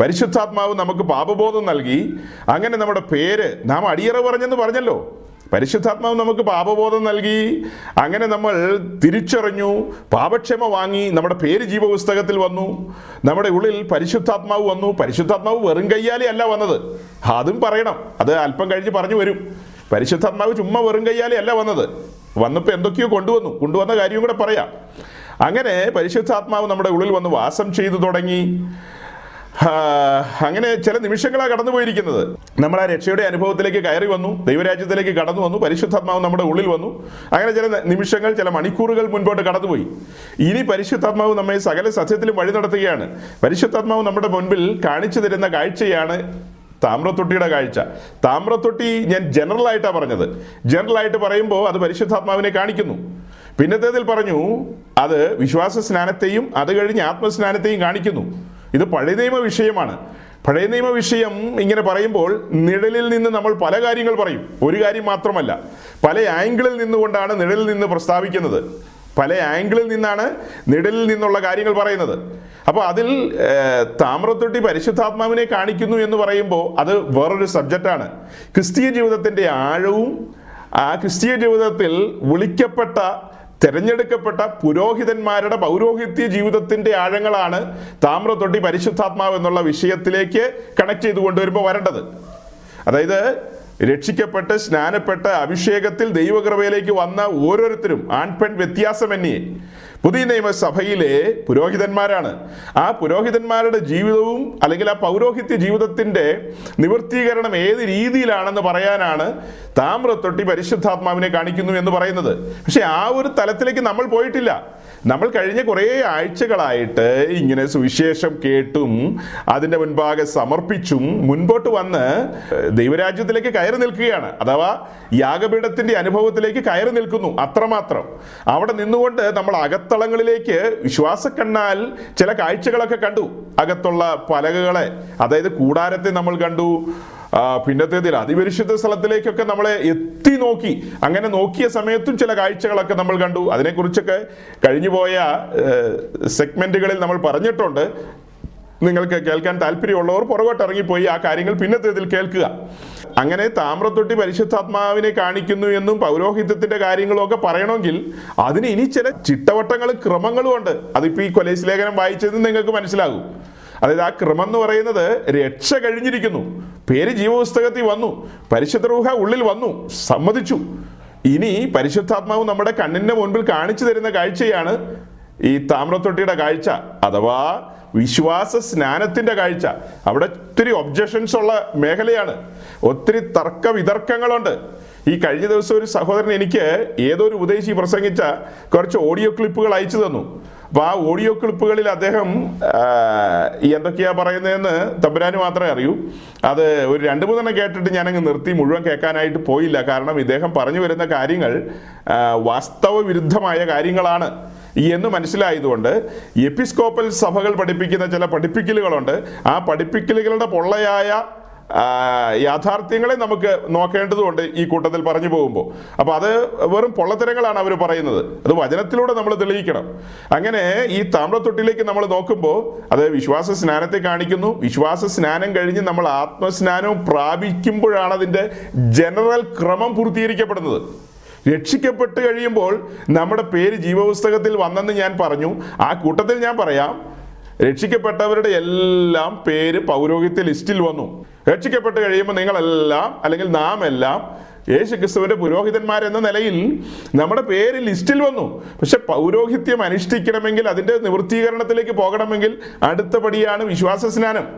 പരിശുദ്ധാത്മാവ് നമുക്ക് പാപബോധം നൽകി. അങ്ങനെ നമ്മുടെ പേര് നാം അടിയറ പറഞ്ഞെന്ന് പറഞ്ഞല്ലോ. പരിശുദ്ധാത്മാവ് നമുക്ക് പാപബോധം നൽകി. അങ്ങനെ നമ്മൾ തിരിച്ചറിഞ്ഞു. പാപക്ഷമ വാങ്ങി. നമ്മുടെ പേര് ജീവപുസ്തകത്തിൽ വന്നു. നമ്മുടെ ഉള്ളിൽ പരിശുദ്ധാത്മാവ് വന്നു. പരിശുദ്ധാത്മാവ് വെറും കയ്യാലേ അല്ല വന്നത്. അതും പറയണം. അത് അല്പം കഴിഞ്ഞ് പറഞ്ഞു വരും. പരിശുദ്ധാത്മാവ് ചുമ്മാ വെറും കയ്യാലേ അല്ല വന്നത്. വന്നപ്പോൾ എന്തൊക്കെയോ കൊണ്ടുവന്നു. കൊണ്ടുവന്ന കാര്യവും കൂടെ പറയാം. അങ്ങനെ പരിശുദ്ധാത്മാവ് നമ്മുടെ ഉള്ളിൽ വന്ന് വാസം ചെയ്തു തുടങ്ങി. അങ്ങനെ ചില നിമിഷങ്ങളാണ് കടന്നു പോയിരിക്കുന്നത് നമ്മൾ ആ രക്ഷയുടെ അനുഭവത്തിലേക്ക് കയറി വന്നു ദൈവരാജ്യത്തിലേക്ക് കടന്നു വന്നു പരിശുദ്ധാത്മാവ് നമ്മുടെ ഉള്ളിൽ വന്നു. അങ്ങനെ ചില നിമിഷങ്ങൾ ചില മണിക്കൂറുകൾ മുൻപോട്ട് കടന്നുപോയി. ഇനി പരിശുദ്ധാത്മാവ് നമ്മെ സകല സത്യത്തിലും വഴി നടത്തുകയാണ്. പരിശുദ്ധാത്മാവ് നമ്മുടെ മുൻപിൽ കാണിച്ചു തരുന്ന കാഴ്ചയാണ് താമ്രത്തൊട്ടിയുടെ കാഴ്ച. താമ്രത്തൊട്ടി ഞാൻ ജനറൽ ആയിട്ടാണ് പറഞ്ഞത്. ജനറൽ ആയിട്ട് പറയുമ്പോൾ അത് പരിശുദ്ധാത്മാവിനെ കാണിക്കുന്നു. പിന്നത്തേതിൽ പറഞ്ഞു അത് വിശ്വാസ സ്നാനത്തെയും അത് കഴിഞ്ഞ് ആത്മസ്നാനത്തെയും കാണിക്കുന്നു. ഇത് പഴയ നിയമ വിഷയമാണ്. പഴയ നിയമ വിഷയം ഇങ്ങനെ പറയുമ്പോൾ നിഴലിൽ നിന്ന് നമ്മൾ പല കാര്യങ്ങൾ പറയും. ഒരു കാര്യം മാത്രമല്ല പല ആംഗിളിൽ നിന്നുകൊണ്ടാണ് നിഴലിൽ നിന്ന് പ്രസ്താവിക്കുന്നത്. പല ആംഗിളിൽ നിന്നാണ് നിഴലിൽ നിന്നുള്ള കാര്യങ്ങൾ പറയുന്നത്. അപ്പോൾ അതിൽ താമ്രത്തൊട്ടി പരിശുദ്ധാത്മാവിനെ കാണിക്കുന്നു എന്ന് പറയുമ്പോൾ അത് വേറൊരു സബ്ജക്റ്റാണ്. ക്രിസ്തീയ ജീവിതത്തിന്റെ ആഴവും ആ ക്രിസ്തീയ ജീവിതത്തിൽ വിളിക്കപ്പെട്ട തെരഞ്ഞെടുക്കപ്പെട്ട പുരോഹിതന്മാരുടെ പൗരോഹിത്യ ജീവിതത്തിന്റെ ആഴങ്ങളാണ് താമ്രത്തൊട്ടി പരിശുദ്ധാത്മാവ് എന്നുള്ള വിഷയത്തിലേക്ക് കണക്ട് ചെയ്ത് കൊണ്ടുവരുമ്പോൾ വരേണ്ടത്. അതായത് രക്ഷിക്കപ്പെട്ട് സ്നാനപ്പെട്ട് അഭിഷേകത്തിൽ ദൈവകൃപയിലേക്ക് വന്ന ഓരോരുത്തരും ആൺപെൺ വ്യത്യാസമന്യേ പുതിയ നിയമസഭയിലെ പുരോഹിതന്മാരാണ്. ആ പുരോഹിതന്മാരുടെ ജീവിതവും അല്ലെങ്കിൽ ആ പൗരോഹിത്യ ജീവിതത്തിന്റെ നിവൃത്തീകരണം ഏത് രീതിയിലാണെന്ന് പറയാനാണ് താമ്രത്തൊട്ടി പരിശുദ്ധാത്മാവിനെ കാണിക്കുന്നു എന്ന് പറയുന്നത്. പക്ഷെ ആ ഒരു തലത്തിലേക്ക് നമ്മൾ പോയിട്ടില്ല. നമ്മൾ കഴിഞ്ഞ കുറേ ആഴ്ചകളായിട്ട് ഇങ്ങനെ സുവിശേഷം കേട്ടും അതിന്റെ മുൻപാകെ സമർപ്പിച്ചും മുൻപോട്ട് വന്ന് ദൈവരാജ്യത്തിലേക്ക് കയറി നിൽക്കുകയാണ്. അഥവാ യാഗപീഠത്തിന്റെ അനുഭവത്തിലേക്ക് കയറി നിൽക്കുന്നു അത്രമാത്രം. അവിടെ നിന്നുകൊണ്ട് നമ്മൾ അകത്ത അകത്തളങ്ങളിലേക്ക് വിശ്വാസക്കണ്ണാൽ ചില കാഴ്ചകളൊക്കെ കണ്ടു. അകത്തുള്ള പലകകളെ. അതായത് കൂടാരത്തെ നമ്മൾ കണ്ടു. പിന്നത്തേതിൽ അതിപരിശുദ്ധ സ്ഥലത്തിലേക്കൊക്കെ നമ്മളെ എത്തി നോക്കി. അങ്ങനെ നോക്കിയ സമയത്തും ചില കാഴ്ചകളൊക്കെ നമ്മൾ കണ്ടു. അതിനെക്കുറിച്ചൊക്കെ കഴിഞ്ഞുപോയ സെഗ്മെന്റുകളിൽ നമ്മൾ പറഞ്ഞിട്ടുണ്ട്. നിങ്ങൾക്ക് കേൾക്കാൻ താല്പര്യമുള്ളവർ പുറകോട്ട് ഇറങ്ങിപ്പോയി ആ കാര്യങ്ങൾ പിന്നത്തേതിൽ കേൾക്കുക. അങ്ങനെ താമ്രത്തൊട്ടി പരിശുദ്ധാത്മാവിനെ കാണിക്കുന്നു എന്നും പൗരോഹിത്യത്തിന്റെ കാര്യങ്ങളൊക്കെ പറയണമെങ്കിൽ അതിന് ഇനി ചില ചിട്ടവട്ടങ്ങളും ക്രമങ്ങളും ഉണ്ട് അതിപ്പോ ഈ കൊലേശലേഖനം ലേഖനം നിങ്ങൾക്ക് മനസ്സിലാകും. അതായത് ആ ക്രമം എന്ന് പറയുന്നത് രക്ഷ കഴിഞ്ഞിരിക്കുന്നു. പേര് ജീവപുസ്തകത്തിൽ വന്നു. പരിശുദ്ധ റൂഹ ഉള്ളിൽ വന്നു. സമ്മതിച്ചു. ഇനി പരിശുദ്ധാത്മാവ് നമ്മുടെ കണ്ണിന്റെ മുൻപിൽ കാണിച്ചു തരുന്ന കാഴ്ചയാണ് ഈ താമ്രത്തൊട്ടിയുടെ കാഴ്ച അഥവാ വിശ്വാസ സ്നാനത്തിന്റെ കാഴ്ച. അവിടെ ഒത്തിരി ഒബ്ജക്ഷൻസ് ഉള്ള മേഖലയാണ്. ഒത്തിരി തർക്ക വിതർക്കങ്ങളുണ്ട്. ഈ കഴിഞ്ഞ ദിവസം ഒരു സഹോദരൻ എനിക്ക് ഏതോ ഒരു ഉപദേശി പ്രസംഗിച്ച കുറച്ച് ഓഡിയോ ക്ലിപ്പുകൾ അയച്ചു തന്നു. അപ്പൊ ആ ഓഡിയോ ക്ലിപ്പുകളിൽ അദ്ദേഹം എന്തൊക്കെയാ പറയുന്നതെന്ന് തമ്പുരാന് മാത്രമേ അറിയൂ. അത് ഒരു രണ്ട് മൂന്നെണ്ണം കേട്ടിട്ട് ഞാനങ്ങ് നിർത്തി മുഴുവൻ കേൾക്കാനായിട്ട് പോയില്ല. കാരണം ഇദ്ദേഹം പറഞ്ഞു വരുന്ന കാര്യങ്ങൾ വാസ്തവ വിരുദ്ധമായ കാര്യങ്ങളാണ്. എന്ന് മനസ്സിലായതുകൊണ്ട് എപ്പിസ്കോപ്പൽ സഭകൾ പഠിപ്പിക്കുന്ന ചില പഠിപ്പിക്കലുകളുണ്ട്. ആ പഠിപ്പിക്കലുകളുടെ പൊള്ളയായ യാഥാർത്ഥ്യങ്ങളെ നമുക്ക് നോക്കേണ്ടതുണ്ട് ഈ കൂട്ടത്തിൽ പറഞ്ഞു പോകുമ്പോൾ. അപ്പോൾ അത് വെറും പൊള്ളത്തരങ്ങളാണ് അവർ പറയുന്നത്. അത് വചനത്തിലൂടെ നമ്മൾ തെളിയിക്കണം. അങ്ങനെ ഈ താമ്രത്തൊട്ടിലേക്ക് നമ്മൾ നോക്കുമ്പോൾ അത് വിശ്വാസ സ്നാനത്തെ കാണിക്കുന്നു. വിശ്വാസ സ്നാനം കഴിഞ്ഞ് നമ്മൾ ആത്മസ്നാനവും പ്രാപിക്കുമ്പോഴാണ് അതിന്റെ ജനറൽ ക്രമം പൂർത്തീകരിക്കപ്പെടുന്നത്. രക്ഷിക്കപ്പെട്ട് കഴിയുമ്പോൾ നമ്മുടെ പേര് ജീവപുസ്തകത്തിൽ വന്നെന്ന് ഞാൻ പറഞ്ഞു. ആ കൂട്ടത്തിൽ ഞാൻ പറയാം. രക്ഷിക്കപ്പെട്ടവരുടെ എല്ലാം പേര് പൗരോഹിത്യ ലിസ്റ്റിൽ വന്നു. രക്ഷിക്കപ്പെട്ട് കഴിയുമ്പോൾ നിങ്ങളെല്ലാം അല്ലെങ്കിൽ നാം എല്ലാം ക്രിസ്തുവിന്റെ പുരോഹിതന്മാരെന്ന നിലയിൽ നമ്മുടെ പേര് ലിസ്റ്റിൽ വന്നു. പക്ഷെ പൗരോഹിത്യം അനുഷ്ഠിക്കണമെങ്കിൽ അതിന്റെ നിവൃത്തീകരണത്തിലേക്ക് പോകണമെങ്കിൽ അടുത്ത പടിയാണ് വിശ്വാസ സ്നാനം.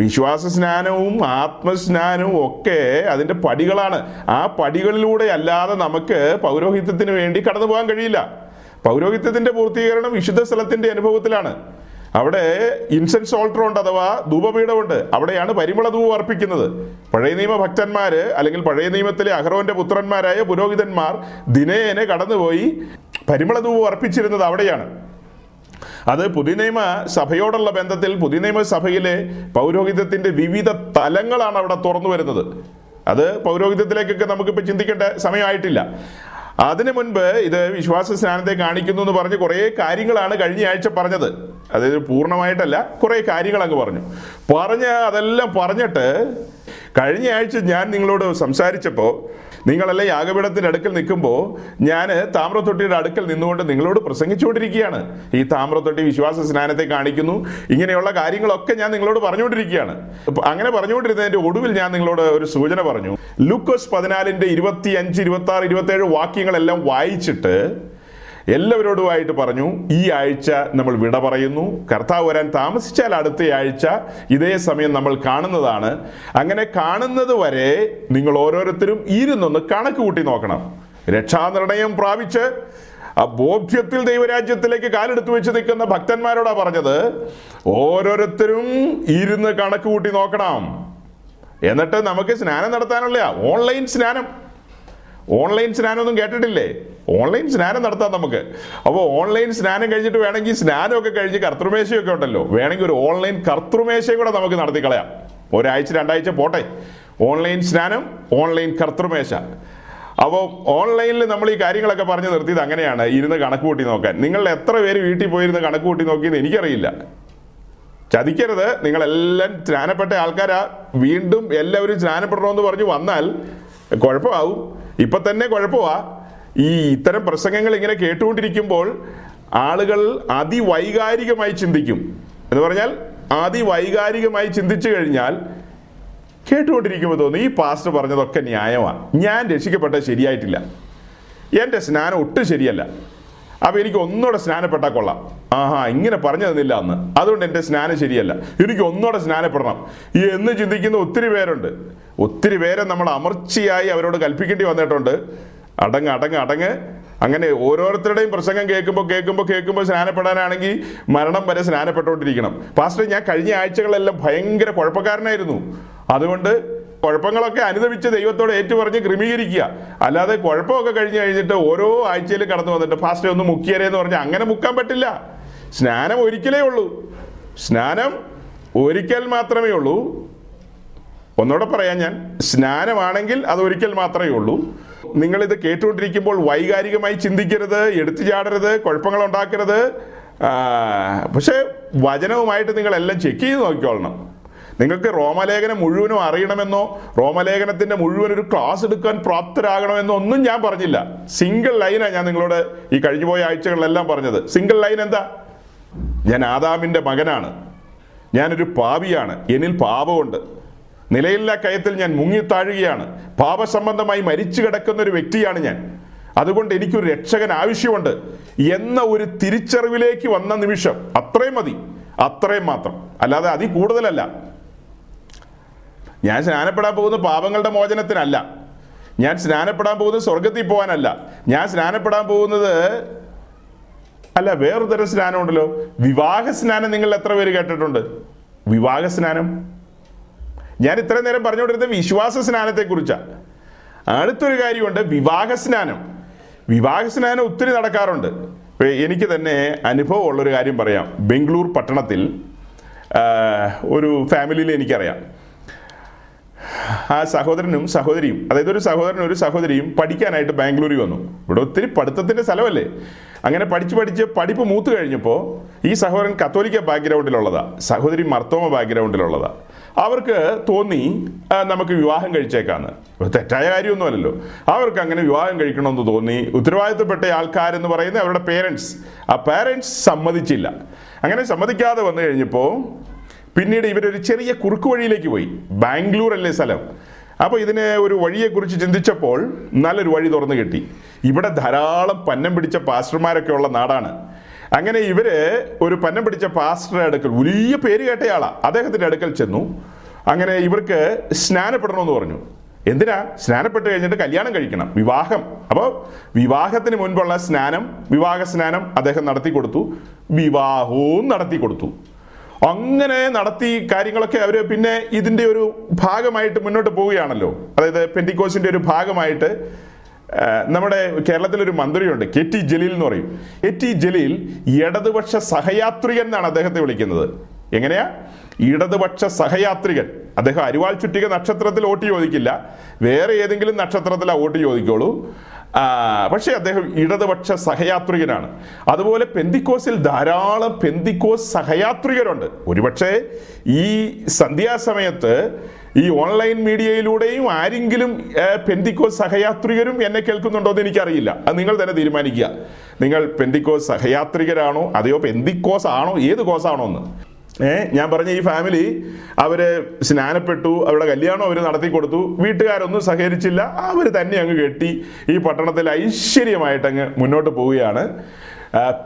വിശ്വാസ സ്നാനവും ആത്മസ്നാനവും ഒക്കെ അതിന്റെ പടികളാണ്. ആ പടികളിലൂടെ അല്ലാതെ നമുക്ക് പൗരോഹിത്യത്തിന് വേണ്ടി കടന്നു പോകാൻ കഴിയില്ല. പൗരോഹിത്യത്തിന്റെ പൂർത്തീകരണം വിശുദ്ധ സ്ഥലത്തിന്റെ അനുഭവത്തിലാണ്. അവിടെ ഇൻസെൻസ് ഓൾട്ടർ ഉണ്ട് അഥവാ ധൂപപീഠമുണ്ട്. അവിടെയാണ് പരിമള ധൂപം അർപ്പിക്കുന്നത്. പഴയ നിയമ ഭക്തന്മാര് അല്ലെങ്കിൽ പഴയ നിയമത്തിലെ അഹ്റോന്റെ പുത്രന്മാരായ പുരോഹിതന്മാർ ദിനേനെ കടന്നുപോയി പരിമള ധൂപം അർപ്പിച്ചിരുന്നത് അവിടെയാണ്. അത് പുതിയ നിയമ സഭയോടുള്ള ബന്ധത്തിൽ പുതിയ നിയമ സഭയിലെ പൗരോഹിത്യത്തിന്റെ വിവിധ തലങ്ങളാണ് അവിടെ തുറന്നു വരുന്നത്. അത് പൗരോഹിത്യത്തിലേക്കൊക്കെ നമുക്കിപ്പോൾ ചിന്തിക്കേണ്ട സമയമായിട്ടില്ല. അതിനു മുൻപ് ഇത് വിശ്വാസ സ്നാനത്തെ കാണിക്കുന്നു എന്ന് പറഞ്ഞ് കുറേ കാര്യങ്ങളാണ് കഴിഞ്ഞ ആഴ്ച പറഞ്ഞത്. അതായത് പൂർണമായിട്ടല്ല കുറേ കാര്യങ്ങൾ അങ്ങ് പറഞ്ഞു. പറഞ്ഞ് അതെല്ലാം പറഞ്ഞിട്ട് കഴിഞ്ഞ ആഴ്ച ഞാൻ നിങ്ങളോട് സംസാരിച്ചപ്പോൾ നിങ്ങളെല്ലാം യാഗപീഠത്തിന്റെ അടുക്കൽ നിൽക്കുമ്പോൾ ഞാൻ താമ്രത്തൊട്ടിയുടെ അടുക്കൽ നിന്നുകൊണ്ട് നിങ്ങളോട് പ്രസംഗിച്ചുകൊണ്ടിരിക്കുകയാണ്. ഈ താമ്രത്തൊട്ടി വിശ്വാസ സ്നാനത്തെ കാണിക്കുന്നു. ഇങ്ങനെയുള്ള കാര്യങ്ങളൊക്കെ ഞാൻ നിങ്ങളോട് പറഞ്ഞുകൊണ്ടിരിക്കുകയാണ്. അങ്ങനെ പറഞ്ഞുകൊണ്ടിരുന്നതിന്റെ ഒടുവിൽ ഞാൻ നിങ്ങളോട് ഒരു സൂചന പറഞ്ഞു. ലൂക്കോസ് പതിനാലിന്റെ ഇരുപത്തി അഞ്ച് ഇരുപത്തി ആറ് ഇരുപത്തി ഏഴ് വാക്യങ്ങളെല്ലാം വായിച്ചിട്ട് എല്ലാവരോടുമായിട്ട് പറഞ്ഞു ഈ ആഴ്ച നമ്മൾ വിട പറയുന്നു. കർത്താവ് വരാൻ താമസിച്ചാൽ അടുത്ത ആഴ്ച ഇതേ സമയം നമ്മൾ കാണുന്നതാണ്. അങ്ങനെ കാണുന്നത് വരെ നിങ്ങൾ ഓരോരുത്തരും ഇരുന്നൊന്ന് കണക്ക് കൂട്ടി നോക്കണം. രക്ഷാനിർണയം പ്രാപിച്ച് ആ ബോധ്യത്തിൽ ദൈവരാജ്യത്തിലേക്ക് കാലെടുത്തു വെച്ച് നിൽക്കുന്ന ഭക്തന്മാരോടാ പറഞ്ഞത് ഓരോരുത്തരും ഇരുന്ന് കണക്ക് കൂട്ടി നോക്കണം. എന്നിട്ട് നമുക്ക് സ്നാനം നടത്താനുള്ള ഓൺലൈൻ സ്നാനം. ഓൺലൈൻ സ്നാനം ഒന്നും കേട്ടിട്ടില്ലേ? ഓൺലൈൻ സ്നാനം നടത്താം നമുക്ക്. അപ്പോൾ ഓൺലൈൻ സ്നാനം കഴിഞ്ഞിട്ട് വേണമെങ്കിൽ സ്നാനമൊക്കെ കഴിഞ്ഞ് കർത്തൃമേശയൊക്കെ ഉണ്ടല്ലോ. വേണമെങ്കിൽ ഒരു ഓൺലൈൻ കർത്തൃമേശയും കൂടെ നമുക്ക് നടത്തി കളയാം ഒരാഴ്ച രണ്ടാഴ്ച പോട്ടെ. ഓൺലൈൻ സ്നാനം ഓൺലൈൻ കർത്തൃമേശ. അപ്പോൾ ഓൺലൈനിൽ നമ്മൾ ഈ കാര്യങ്ങളൊക്കെ പറഞ്ഞ് നിർത്തിയത് അങ്ങനെയാണ്. ഇരുന്ന് കണക്ക് കൂട്ടി നോക്കാൻ. നിങ്ങൾ എത്ര പേര് വീട്ടിൽ പോയിരുന്ന് കണക്ക് കൂട്ടി നോക്കിയെന്ന് എനിക്കറിയില്ല. ചതിക്കരുത്. നിങ്ങളെല്ലാം സ്നാനപ്പെട്ട ആൾക്കാരാ. വീണ്ടും എല്ലാവരും സ്നാനപ്പെടണമെന്ന് പറഞ്ഞു വന്നാൽ കുഴപ്പമാവും. ഇപ്പൊ തന്നെ കുഴപ്പമാ. ഈ ഇത്തരം പ്രസംഗങ്ങൾ ഇങ്ങനെ കേട്ടുകൊണ്ടിരിക്കുമ്പോൾ ആളുകൾ അതിവൈകാരികമായി ചിന്തിക്കും. എന്ന് പറഞ്ഞാൽ അതിവൈകാരികമായി ചിന്തിച്ചു കഴിഞ്ഞാൽ കേട്ടുകൊണ്ടിരിക്കുമ്പോൾ തോന്നുന്നു ഈ പാസ്റ്റർ പറഞ്ഞതൊക്കെ ന്യായമാണ് ഞാൻ രക്ഷിക്കപ്പെട്ടത് ശരിയായിട്ടില്ല. എന്റെ സ്നാനം ഒട്ടും ശരിയല്ല. അപ്പോൾ എനിക്ക് ഒന്നുകൂടെ സ്നാനപ്പെട്ടാൽ കൊള്ളാം. ആഹാ ഇങ്ങനെ പറഞ്ഞു തന്നില്ല അന്ന്. അതുകൊണ്ട് എന്റെ സ്നാനം ശരിയല്ല. എനിക്ക് ഒന്നുകൂടെ സ്നാനപ്പെടണം. എന്ന് ചിന്തിക്കുന്ന ഒത്തിരി പേരുണ്ട്. ഒത്തിരി പേരെ നമ്മൾ അമർച്ചയായി അവരോട് കൽപ്പിക്കേണ്ടി വന്നിട്ടുണ്ട്. അടങ്ങ് അടങ്ങ് അടങ്ങ്. അങ്ങനെ ഓരോരുത്തരുടെയും പ്രസംഗം കേൾക്കുമ്പോൾ കേൾക്കുമ്പോൾ കേൾക്കുമ്പോൾ സ്നാനപ്പെടാനാണെങ്കിൽ മരണം വരെ സ്നാനപ്പെട്ടുകൊണ്ടിരിക്കണം. പാസ്റ്റർ ഞാൻ കഴിഞ്ഞ ആഴ്ചകളെല്ലാം ഭയങ്കര കുഴപ്പക്കാരനായിരുന്നു. അതുകൊണ്ട് കുഴപ്പങ്ങളൊക്കെ അനുദവിച്ച് ദൈവത്തോട് ഏറ്റുപറഞ്ഞ് ക്രമീകരിക്കുക. അല്ലാതെ കുഴപ്പമൊക്കെ കഴിഞ്ഞ് കഴിഞ്ഞിട്ട് ഓരോ ആഴ്ചയിൽ കടന്നു വന്നിട്ട് ഫാസ്റ്റ് ഒന്ന് മുക്കിയരേ എന്ന് പറഞ്ഞാൽ അങ്ങനെ മുക്കാൻ പറ്റില്ല. സ്നാനം ഒരിക്കലേ ഉള്ളൂ. സ്നാനം ഒരിക്കൽ മാത്രമേ ഉള്ളൂ. ഒന്നുകൂടെ പറയാം ഞാൻ. സ്നാനമാണെങ്കിൽ അത് ഒരിക്കൽ മാത്രമേ ഉള്ളൂ. നിങ്ങൾ ഇത് കേട്ടുകൊണ്ടിരിക്കുമ്പോൾ വൈകാരികമായി ചിന്തിക്കരുത് എടുത്തു ചാടരുത് കുഴപ്പങ്ങൾ ഉണ്ടാക്കരുത് പക്ഷേ വചനവുമായിട്ട് നിങ്ങളെല്ലാം ചെക്ക് ചെയ്ത് നോക്കിക്കൊള്ളണം. നിങ്ങൾക്ക് റോമലേഖനം മുഴുവനും അറിയണമെന്നോ റോമലേഖനത്തിന്റെ മുഴുവൻ ഒരു ക്ലാസ് എടുക്കാൻ പ്രാപ്തരാകണമെന്നോ ഒന്നും ഞാൻ പറഞ്ഞില്ല. സിംഗിൾ ലൈനാണ് ഞാൻ നിങ്ങളോട് ഈ കഴിഞ്ഞുപോയ ആഴ്ചകളിലെല്ലാം പറഞ്ഞത്. സിംഗിൾ ലൈൻ എന്താ? ഞാൻ ആദാമിന്റെ മകനാണ്. ഞാനൊരു പാപിയാണ്. എന്നിൽ പാപമുണ്ട്. നിലയില്ലാ കയത്തിൽ ഞാൻ മുങ്ങിത്താഴുകയാണ് പാപസംബന്ധമായി മരിച്ചു കിടക്കുന്ന ഒരു വ്യക്തിയാണ് ഞാൻ. അതുകൊണ്ട് എനിക്കൊരു രക്ഷകൻ ആവശ്യമുണ്ട്. എന്ന ഒരു തിരിച്ചറിവിലേക്ക് വന്ന നിമിഷം അത്രയും മതി. അത്രയും മാത്രം. അല്ലാതെ അതിൽ കൂടുതലല്ല. ഞാൻ സ്നാനപ്പെടാൻ പോകുന്ന പാപങ്ങളുടെ മോചനത്തിനല്ല. ഞാൻ സ്നാനപ്പെടാൻ പോകുന്നത് സ്വർഗത്തിൽ പോകാനല്ല ഞാൻ സ്നാനപ്പെടാൻ പോകുന്നത് അല്ല വേറൊരു തരം സ്നാനം ഉണ്ടല്ലോ വിവാഹ സ്നാനം നിങ്ങൾ എത്ര പേര് കേട്ടിട്ടുണ്ട്? വിവാഹ സ്നാനം? ഞാൻ ഇത്രയും നേരം പറഞ്ഞുകൊണ്ടിരുന്നത് വിശ്വാസ സ്നാനത്തെ കുറിച്ചാണ് അടുത്തൊരു കാര്യമുണ്ട് വിവാഹ സ്നാനം. വിവാഹ സ്നാനം ഒത്തിരി നടക്കാറുണ്ട്. എനിക്ക് തന്നെ അനുഭവം ഉള്ളൊരു കാര്യം പറയാം. ബംഗളൂർ പട്ടണത്തിൽ ഒരു ഫാമിലിയിൽ എനിക്കറിയാം. ആ സഹോദരനും സഹോദരിയും അതായത് ഒരു സഹോദരനും ഒരു സഹോദരിയും പഠിക്കാനായിട്ട് ബാംഗ്ലൂരിൽ വന്നു. ഇവിടെ ഒത്തിരി പഠിത്തത്തിന്റെ സ്ഥലമല്ലേ? അങ്ങനെ പഠിച്ച് പഠിച്ച് പഠിപ്പ് മൂത്ത് കഴിഞ്ഞപ്പോൾ ഈ സഹോദരൻ കത്തോലിക്ക ബാക്ക്ഗ്രൗണ്ടിലുള്ളതാ സഹോദരി മർത്തോമ ബാക്ക്ഗ്രൗണ്ടിലുള്ളതാ. അവർക്ക് തോന്നി നമുക്ക് വിവാഹം കഴിച്ചേക്കാന്ന്. തെറ്റായ കാര്യമൊന്നുമല്ലല്ലോ. അവർക്ക് അങ്ങനെ വിവാഹം കഴിക്കണമെന്ന് തോന്നി. ഉത്തരവാദിത്തപ്പെട്ട ആൾക്കാരെന്ന് പറയുന്നത് അവരുടെ പേരൻസ് ആ പേരൻസ് സമ്മതിച്ചില്ല. അങ്ങനെ സമ്മതിക്കാതെ വന്നു കഴിഞ്ഞപ്പോൾ പിന്നീട് ഇവരൊരു ചെറിയ കുറുക്ക് വഴിയിലേക്ക് പോയി. ബാംഗ്ലൂർ അല്ലേ സ്ഥലം? അപ്പോൾ ഇതിനെ ഒരു വഴിയെക്കുറിച്ച് ചിന്തിച്ചപ്പോൾ നല്ലൊരു വഴി തുറന്നു കിട്ടി. ഇവിടെ ധാരാളം പന്നം പിടിച്ച പാസ്റ്റർമാരൊക്കെ ഉള്ള നാടാണ്. അങ്ങനെ ഇവർ ഒരു പന്നം പിടിച്ച പാസ്റ്ററുടെ അടുക്കൽ വലിയ പേര് കേട്ടയാളാ അദ്ദേഹത്തിന്റെ അടുക്കൽ ചെന്നു. അങ്ങനെ ഇവർക്ക് സ്നാനപ്പെടണമെന്ന് പറഞ്ഞു. എന്തിനാ? സ്നാനപ്പെട്ട് കഴിഞ്ഞിട്ട് കല്യാണം കഴിക്കണം വിവാഹം. അപ്പോൾ വിവാഹത്തിന് മുൻപുള്ള സ്നാനം വിവാഹ സ്നാനം അദ്ദേഹം നടത്തി കൊടുത്തു വിവാഹവും നടത്തി കൊടുത്തു അങ്ങനെ നടത്തി കാര്യങ്ങളൊക്കെ അവർ പിന്നെ ഇതിന്റെ ഒരു ഭാഗമായിട്ട് മുന്നോട്ട് പോവുകയാണല്ലോ. അതായത് പെന്റിക്കോസിന്റെ ഒരു ഭാഗമായിട്ട് നമ്മുടെ കേരളത്തിലൊരു മന്ത്രിയുണ്ട് കെ ടി ജലീൽ എന്ന് പറയും. കെ ടി ജലീൽ ഇടതുപക്ഷ സഹയാത്രികൻ എന്നാണ് അദ്ദേഹത്തെ വിളിക്കുന്നത്. എങ്ങനെയാ? ഇടതുപക്ഷ സഹയാത്രികൻ. അദ്ദേഹം അരിവാൾ ചുറ്റിക നക്ഷത്രത്തിൽ വോട്ട് ചോദിക്കില്ല. വേറെ ഏതെങ്കിലും നക്ഷത്രത്തിലാ വോട്ട് ചോദിക്കുള്ളൂ. പക്ഷേ അദ്ദേഹം ഇടതുപക്ഷ സഹയാത്രികനാണ്. അതുപോലെ പെന്തിക്കോസിൽ ധാരാളം പെന്തിക്കോസ് സഹയാത്രികരുണ്ട്. ഒരുപക്ഷെ ഈ സന്ധ്യാസമയത്ത് ഈ ഓൺലൈൻ മീഡിയയിലൂടെയും ആരെങ്കിലും പെന്തിക്കോസ് സഹയാത്രികരും എന്നെ കേൾക്കുന്നുണ്ടോ എന്ന് എനിക്കറിയില്ല. അത് നിങ്ങൾ തന്നെ തീരുമാനിക്കുക. നിങ്ങൾ പെന്തിക്കോസ് സഹയാത്രികരാണോ അതെയോ പെന്തിക്കോസ് ആണോ ഏത് കോസാണോ എന്ന്. ഏ ഞാൻ പറഞ്ഞ ഈ ഫാമിലി അവർ സ്നാനപ്പെട്ടു അവരുടെ കല്യാണം അവർ നടത്തി കൊടുത്തു. വീട്ടുകാരൊന്നും സഹകരിച്ചില്ല. അവർ തന്നെ അങ്ങ് കെട്ടി ഈ പട്ടണത്തിൽ ഐശ്വര്യമായിട്ട് അങ്ങ് മുന്നോട്ട് പോവുകയാണ്.